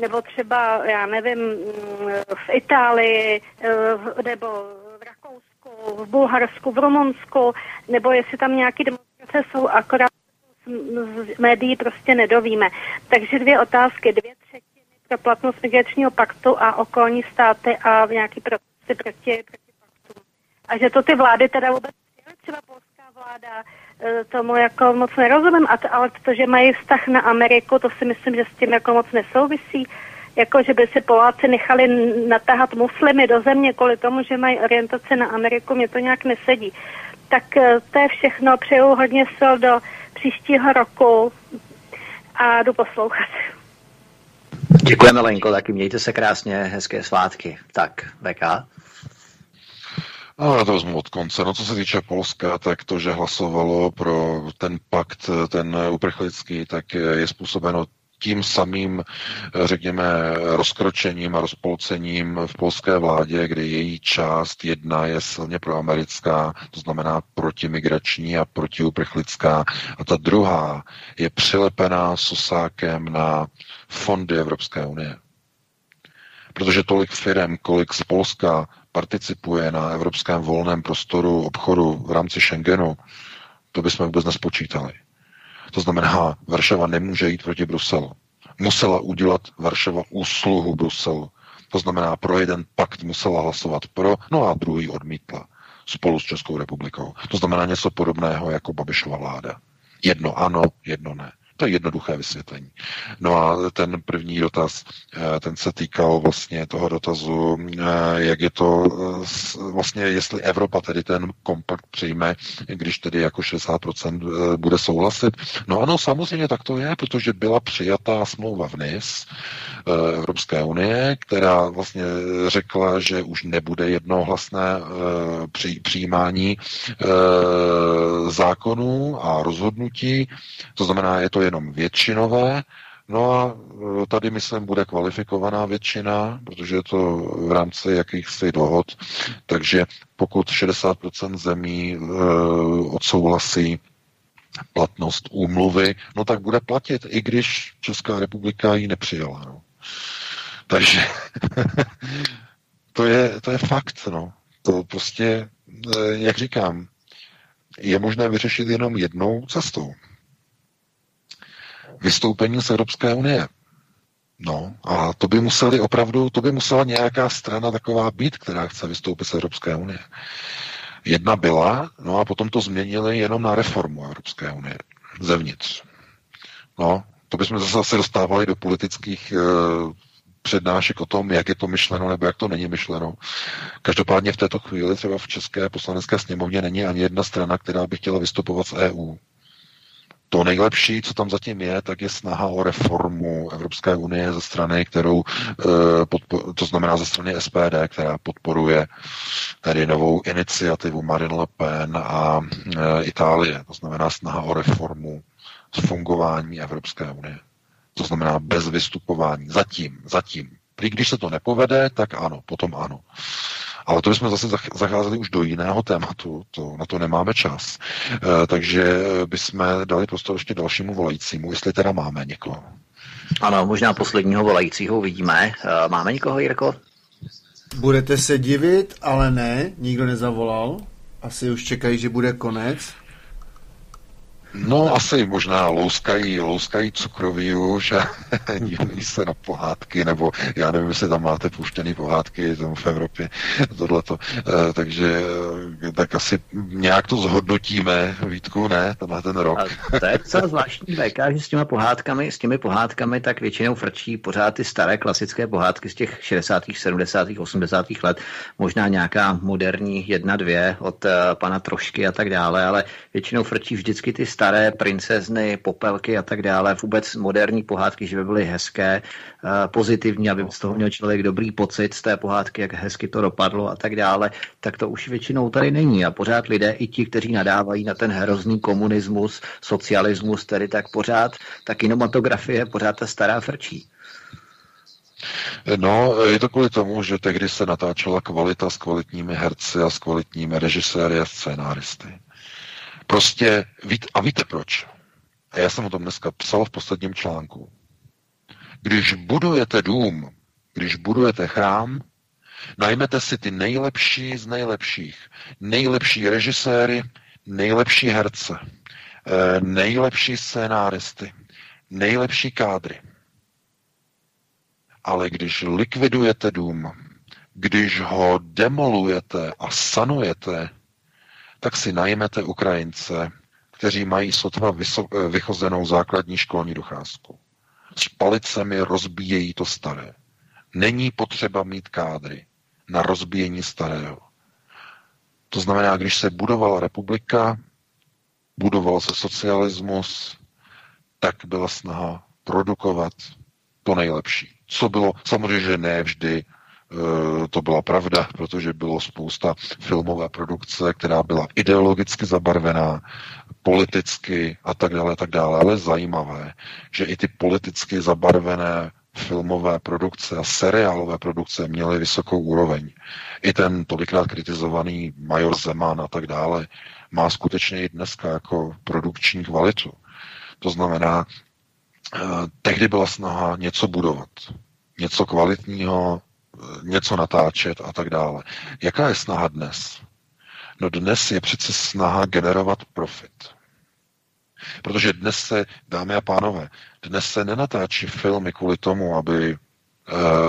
nebo třeba, já nevím, v Itálii, eh, nebo v Rakousku, v Bulharsku, v Rumunsku, nebo jestli tam nějaké demonstrace jsou, akorát z médií prostě nedovíme. Takže dvě otázky, dvě třetiny pro platnost migračního paktu a okolní státy a v nějaký protesty proti, proti paktu. A že to ty vlády teda vůbec třeba polská vláda, eh, tomu jako moc nerozumím, a to, ale to, že mají vztah na Ameriku, to si myslím, že s tím jako moc nesouvisí. Jako, že by si Poláci nechali natáhat muslimy do země kvůli tomu, že mají orientaci na Ameriku, mě to nějak nesedí. Tak eh, to je všechno. Přeju hodně sil do příštího roku a jdu poslouchat. Děkujeme, Lenko, taky mějte se krásně, hezké svátky. Tak, VK. No, já to vezmu od konce. No, co se týče Polska, tak to, že hlasovalo pro ten pakt, ten uprchlický, tak je způsobeno tím samým, řekněme, rozkročením a rozpolcením v polské vládě, kdy její část jedna je silně proamerická, to znamená protimigrační a protiuprchlická, a ta druhá je přilepená sosákem na fondy Evropské unie. Protože tolik firm, kolik z Polska participuje na evropském volném prostoru obchodu v rámci Schengenu, to bychom vůbec nespočítali. To znamená, Varšava nemůže jít proti Bruselu. Musela udělat Varšava úsluhu Bruselu. To znamená, pro jeden pakt musela hlasovat pro, no a druhý odmítla spolu s Českou republikou. To znamená něco podobného jako Babišova vláda. Jedno ano, jedno ne. To je jednoduché vysvětlení. No a ten první dotaz, eh, ten se týkal vlastně toho dotazu, eh, jak je to eh, vlastně, jestli Evropa tedy ten kompakt přijme, když tedy jako 60% bude souhlasit. No ano, samozřejmě tak to je, protože byla přijatá smlouva v NIS Evropské unie, která vlastně řekla, že už nebude jednohlasné přijímání zákonů a rozhodnutí. To znamená, je to jenom většinové, No a e, tady, myslím, bude kvalifikovaná většina, protože je to v rámci jakýchsi dohod, takže pokud 60% zemí e, odsouhlasí platnost úmluvy, no tak bude platit, i když Česká republika ji nepřijala. No. Takže to, je, to je fakt, no. To prostě, e, jak říkám, je možné vyřešit jenom jednou cestou vystoupení z Evropské unie. No a to by museli opravdu, to by musela nějaká strana taková být, která chce vystoupit z Evropské unie. Jedna byla, no a potom to změnili jenom na reformu Evropské unie zevnitř. No, to bychom zase dostávali do politických e, přednášek o tom, jak je to myšleno nebo jak to není myšleno. Každopádně v této chvíli třeba v České poslanecké sněmovně není ani jedna strana, která by chtěla vystupovat z EU. To nejlepší, co tam zatím je, tak je snaha o reformu Evropské unie ze strany, kterou, eh, to znamená ze strany SPD, která podporuje tedy novou iniciativu Marine Le Pen a eh, Itálie. To znamená snaha o reformu fungování Evropské unie. To znamená bez vystupování. Zatím, zatím. Když se to nepovede, tak ano, potom ano. Ale to bychom zase zacházeli už do jiného tématu, to, na to nemáme čas. E, takže bychom dali prostor ještě dalšímu volajícímu, jestli teda máme někoho. Ano, možná posledního volajícího vidíme. E, máme někoho, Jirko? Budete se divit, ale ne, nikdo nezavolal. Asi už čekají, že bude konec. No asi možná louskají, louskají cukroví už a dívají se na pohádky, nebo já nevím, jestli tam máte puštěný pohádky tam v Evropě, tohleto. E, takže eh, tak asi nějak to zhodnotíme, Vítku, ne, tenhle ten rok. A to je docela zvláštní VK, že s těmi pohádkami, s těmi pohádkami tak většinou frčí pořád ty staré klasické pohádky z těch 60., 70., 80. let, možná nějaká moderní jedna, dvě od uh, pana Trošky a tak dále, ale většinou frčí vždycky ty staré princezny, popelky a tak dále, vůbec moderní pohádky, že by byly hezké, eh, pozitivní, aby z toho měl člověk dobrý pocit z té pohádky, jak hezky to dopadlo a tak dále, tak to už většinou tady není. A pořád lidé, i ti, kteří nadávají na ten hrozný komunismus, socialismus, tedy tak pořád ta kinematografie, pořád ta stará frčí. No, je to kvůli tomu, že tehdy se natáčela kvalita s kvalitními herci a s kvalitními režiséry a scénáristy. Prostě, a víte proč? A já jsem o tom dneska psal v posledním článku. Když budujete dům, když budujete chrám, najmete si ty nejlepší z nejlepších. Nejlepší režiséry, nejlepší herce, eh, nejlepší scénáristy, nejlepší kádry. Ale když likvidujete dům, když ho demolujete a sanujete, tak si najmete Ukrajince, kteří mají sotva eh, vychozenou základní školní docházku. S palicemi rozbíjejí to staré. Není potřeba mít kádry na rozbíjení starého. To znamená, když se budovala republika, budoval se socialismus, tak byla snaha produkovat to nejlepší. Co bylo, samozřejmě, že ne vždy to byla pravda, protože bylo spousta filmové produkce, která byla ideologicky zabarvená, politicky a tak dále, tak dále. Ale zajímavé, že i ty politicky zabarvené filmové produkce a seriálové produkce měly vysokou úroveň. I ten tolikrát kritizovaný Major Zeman a tak dále má skutečně i dneska jako produkční kvalitu. To znamená, eh, tehdy byla snaha něco budovat, něco kvalitního, eh, něco natáčet a tak dále. Jaká je snaha dnes? No dnes je přece snaha generovat profit. Protože dnes se, dámy a pánové, dnes se nenatáčí filmy kvůli tomu, aby e,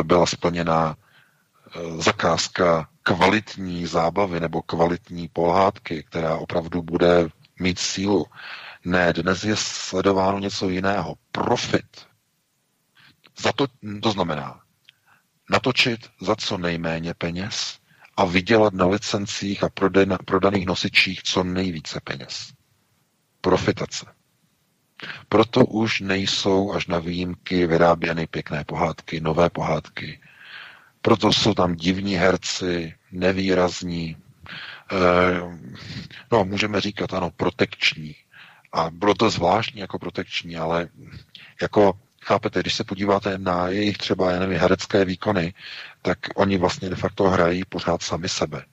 byla splněna e, zakázka kvalitní zábavy nebo kvalitní pohádky, která opravdu bude mít sílu. Ne, dnes je sledováno něco jiného. Profit. Za to, to znamená natočit za co nejméně peněz a vydělat na licencích a prodaných nosičích co nejvíce peněz profitace. Proto už nejsou až na výjimky vyráběny pěkné pohádky, nové pohádky. Proto jsou tam divní herci, nevýrazní, eh, no můžeme říkat ano, protekční. A bylo to zvláštní jako protekční, ale jako chápete, když se podíváte na jejich třeba, já nevím, herecké výkony, tak oni vlastně de facto hrají pořád sami sebe.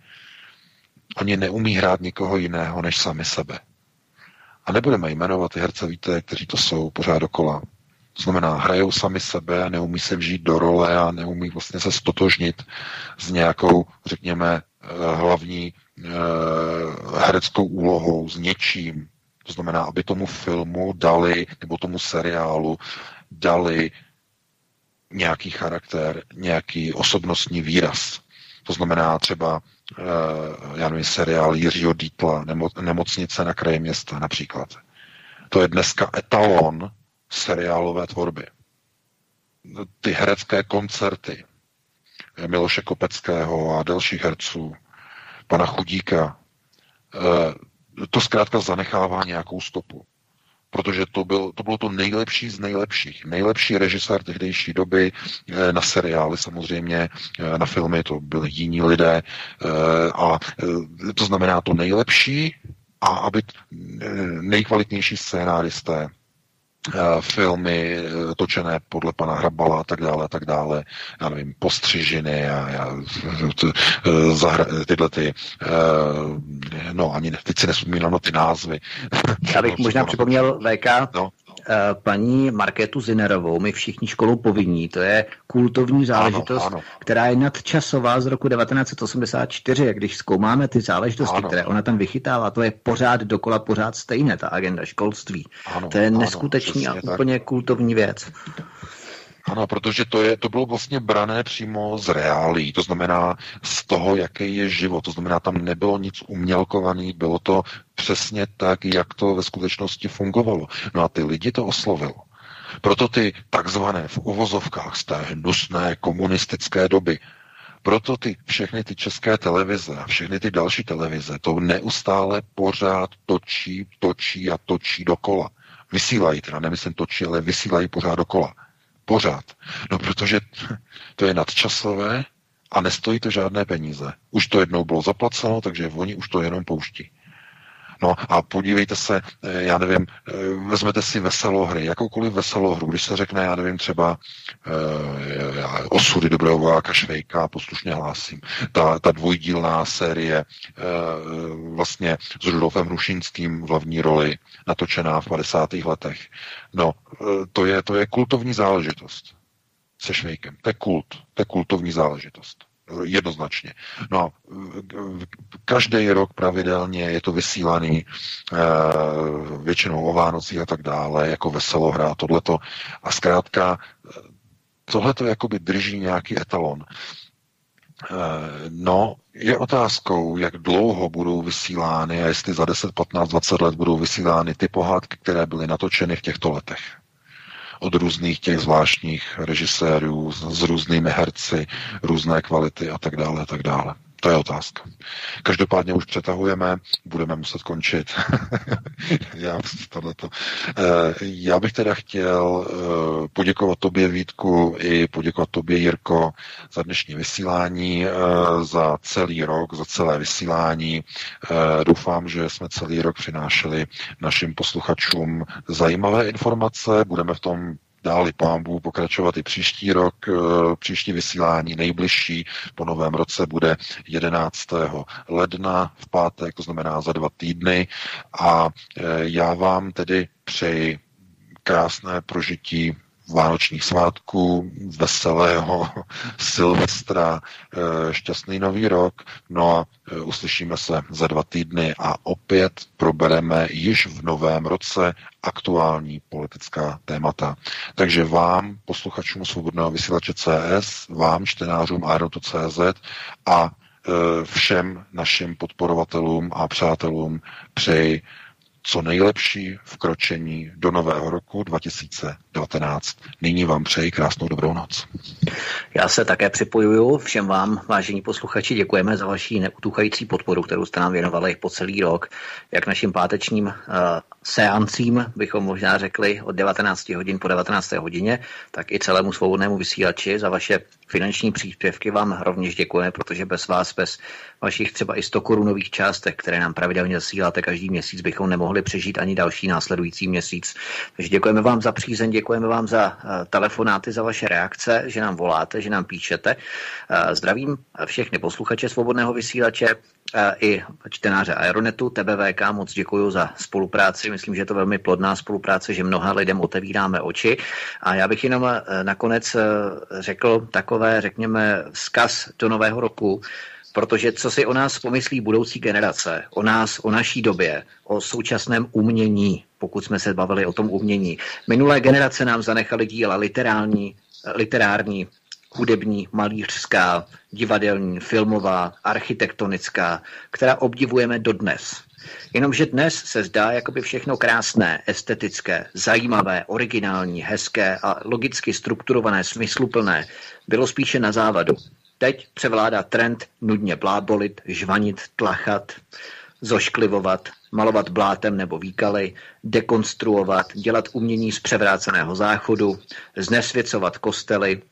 Oni neumí hrát nikoho jiného než sami sebe. A nebudeme jmenovat ty herce, víte, kteří to jsou pořád dokola. To znamená, hrajou sami sebe a neumí se vžít do role a neumí vlastně se stotožnit s nějakou, řekněme, eh, hlavní eh, hereckou úlohou, s něčím. To znamená, aby tomu filmu dali, nebo tomu seriálu dali nějaký charakter, nějaký osobnostní výraz. To znamená třeba Eh, já nevím, seriál Jiřího Dítla, nemo, Nemocnice na kraji města například. To je dneska etalon seriálové tvorby. Ty herecké koncerty Miloše Kopeckého a dalších herců, pana Chudíka, eh, to zkrátka zanechává nějakou stopu protože to, byl, to bylo to nejlepší z nejlepších. Nejlepší režisér tehdejší doby eh, na seriály samozřejmě, eh, na filmy to byli jiní lidé eh, a to znamená to nejlepší a aby nejkvalitnější scénáristé filmy eh, točené podle pana Hrabala a tak dále a tak dále, já nevím, postřižiny a já, eh, zahra, tyhle ty, no ani teď si nesumínám na ty názvy. Já bych no, možná připomněl VK, no. Eh, paní Markétu Zinerovou, my všichni školou povinní, to je kultovní záležitost, ano, ano. která je nadčasová z roku 1984, když zkoumáme ty záležitosti, ano. které ona tam vychytává, to je pořád dokola, pořád stejné, ta agenda školství. Ano, to je neskutečný ano, a úplně tak. kultovní věc. Ano, protože to, je, to bylo vlastně brané přímo z reálí, to znamená z toho, jaký je život, to znamená, tam nebylo nic umělkovaný, bylo to přesně tak, jak to ve skutečnosti fungovalo. No a ty lidi to oslovilo. Proto ty takzvané v uvozovkách z té hnusné komunistické doby, proto ty všechny ty české televize a všechny ty další televize to neustále pořád točí, točí a točí dokola. Vysílají, teda nemyslím točí, ale vysílají pořád dokola. Pořád. No protože to je nadčasové a nestojí to žádné peníze. Už to jednou bylo zaplaceno, takže oni už to jenom pouští. No a podívejte se, eh, já nevím, eh, vezmete si veselohry, jakoukoliv veselohru, když se řekne, já nevím, třeba e, osudy dobrého vojáka Švejka, poslušně hlásím, ta, ta dvojdílná série e, vlastně s Rudolfem Hrušínským v hlavní roli, natočená v 50. letech. No, e, to je, to je kultovní záležitost se Švejkem. To je kult, to je kultovní záležitost. Jednoznačně. No, každý rok pravidelně je to vysílaný eh, většinou o Vánocích a tak dále, jako veselohra tohleto. A zkrátka, eh, tohleto jakoby drží nějaký etalon. Eh, no, je otázkou, jak dlouho budou vysílány a jestli za 10, 15, 20 let budou vysílány ty pohádky, které byly natočeny v těchto letech od různých těch zvláštních režisérů s, různými herci, různé kvality a tak dále a tak dále. To je otázka. Každopádně už přetahujeme, budeme muset končit. já, tohleto. Eh, já bych teda chtěl eh, poděkovat tobě Vítku i poděkovat tobě Jirko za dnešní vysílání, eh, za celý rok, za celé vysílání. Doufám, že jsme celý rok přinášeli našim posluchačům zajímavé informace. Budeme v tom dáli pámbu pokračovat i příští rok. Eh, příští vysílání nejbližší po novém roce bude 11. ledna v pátek, to znamená za dva týdny. A eh, já vám tedy přeji krásné prožití vánočních svátků, veselého Silvestra, eh, šťastný nový rok. No a eh, uslyšíme se za dva týdny a opět probereme již v novém roce aktuální politická témata. Takže vám, posluchačům Svobodného vysílače CS, vám, čtenářům Aeroto.cz a eh, všem našim podporovatelům a přátelům přeji co nejlepší vkročení do nového roku 2019. Nyní vám přeji krásnou dobrou noc. Já se také připojuju. Všem vám, vážení posluchači, děkujeme za vaši neutuchající podporu, kterou jste nám věnovali po celý rok, jak našim pátečním uh, seancím, bychom možná řekli od 19 hodin po 19. hodině, tak i celému svobodnému vysílači za vaše finanční příspěvky vám rovněž děkujeme, protože bez vás, bez vašich třeba i 100 korunových částek, které nám pravidelně zasíláte každý měsíc, bychom nemohli přežít ani další následující měsíc. Takže děkujeme vám za přízeň, děkujeme vám za uh, telefonáty, za vaše reakce, že nám voláte, že nám píšete. Uh, zdravím všechny posluchače svobodného vysílače uh, i čtenáře Aeronetu, TBVK, moc děkuji za spolupráci. Myslím, že je to velmi plodná spolupráce, že mnoha lidem otevíráme oči. A já bych jenom nakonec řekl takové, řekněme, vzkaz do nového roku, Protože co si o nás pomyslí budoucí generace, o nás, o naší době, o současném umění, pokud jsme se bavili o tom umění. Minulé generace nám zanechaly díla literální, literární, hudební, malířská, divadelní, filmová, architektonická, která obdivujeme dodnes. Jenomže dnes se zdá jakoby všechno krásné, estetické, zajímavé, originální, hezké a logicky strukturované, smysluplné bylo spíše na závadu. Teď převládá trend nudně blábolit, žvanit, tlachat, zošklivovat, malovat blátem nebo výkaly, dekonstruovat, dělat umění z převráceného záchodu, znesvěcovat kostely,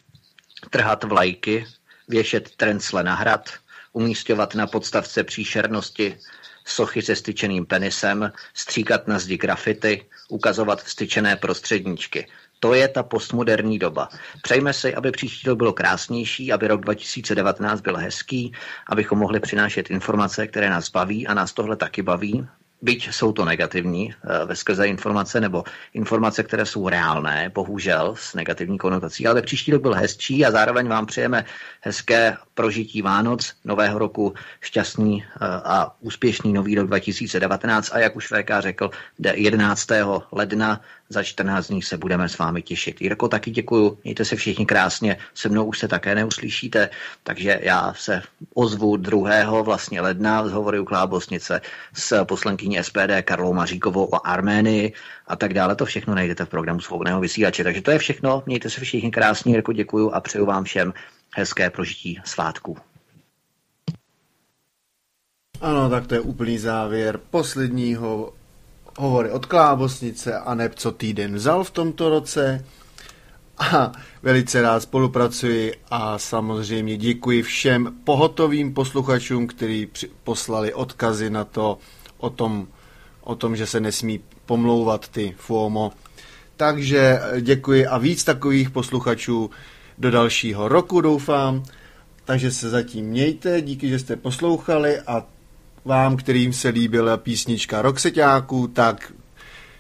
trhat vlajky, věšet trencle na hrad, umístěvat na podstavce příšernosti sochy se styčeným penisem, stříkat na zdi grafity, ukazovat styčené prostředníčky. To je ta postmoderní doba. Přejme si, aby příští rok bylo krásnější, aby rok 2019 byl hezký, abychom mohli přinášet informace, které nás baví a nás tohle taky baví byť jsou to negativní eh, ve skrze informace nebo informace, které jsou reálné, bohužel s negativní konotací, ale příští rok byl hezčí a zároveň vám přejeme hezké prožití Vánoc, nového roku, šťastný eh, a úspěšný nový rok 2019 a jak už VK řekl, 11. ledna za 14 dní se budeme s vámi těšit. Jirko, taky děkuju, mějte se všichni krásně, se mnou už se také neuslyšíte, takže já se ozvu 2. vlastně ledna z hovory u Klábosnice s poslankyní SPD Karlou Maříkovou o Arménii a tak dále. To všechno najdete v programu Svobodného vysílače. Takže to je všechno, mějte se všichni krásně, Jirko, děkuju a přeju vám všem hezké prožití svátku. Ano, tak to je úplný závěr posledního hovory od Klábosnice a neb co týden vzal v tomto roce. A velice rád spolupracuji a samozřejmě děkuji všem pohotovým posluchačům, kteří poslali odkazy na to o tom, o tom, že se nesmí pomlouvat ty FOMO. Takže děkuji a víc takových posluchačů do dalšího roku doufám. Takže se zatím mějte, díky, že jste poslouchali a vám, kterým se líbila písnička Roxeťáků, tak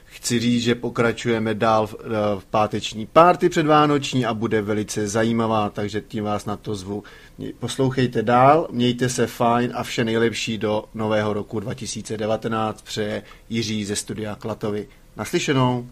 chci říct, že pokračujeme dál v, eh, v páteční párty předvánoční a bude velice zajímavá, takže tím vás na to zvu. Poslouchejte dál, mějte se fajn a vše nejlepší do nového roku 2019 přeje Jiří ze studia Klatovy. Naslyšenou.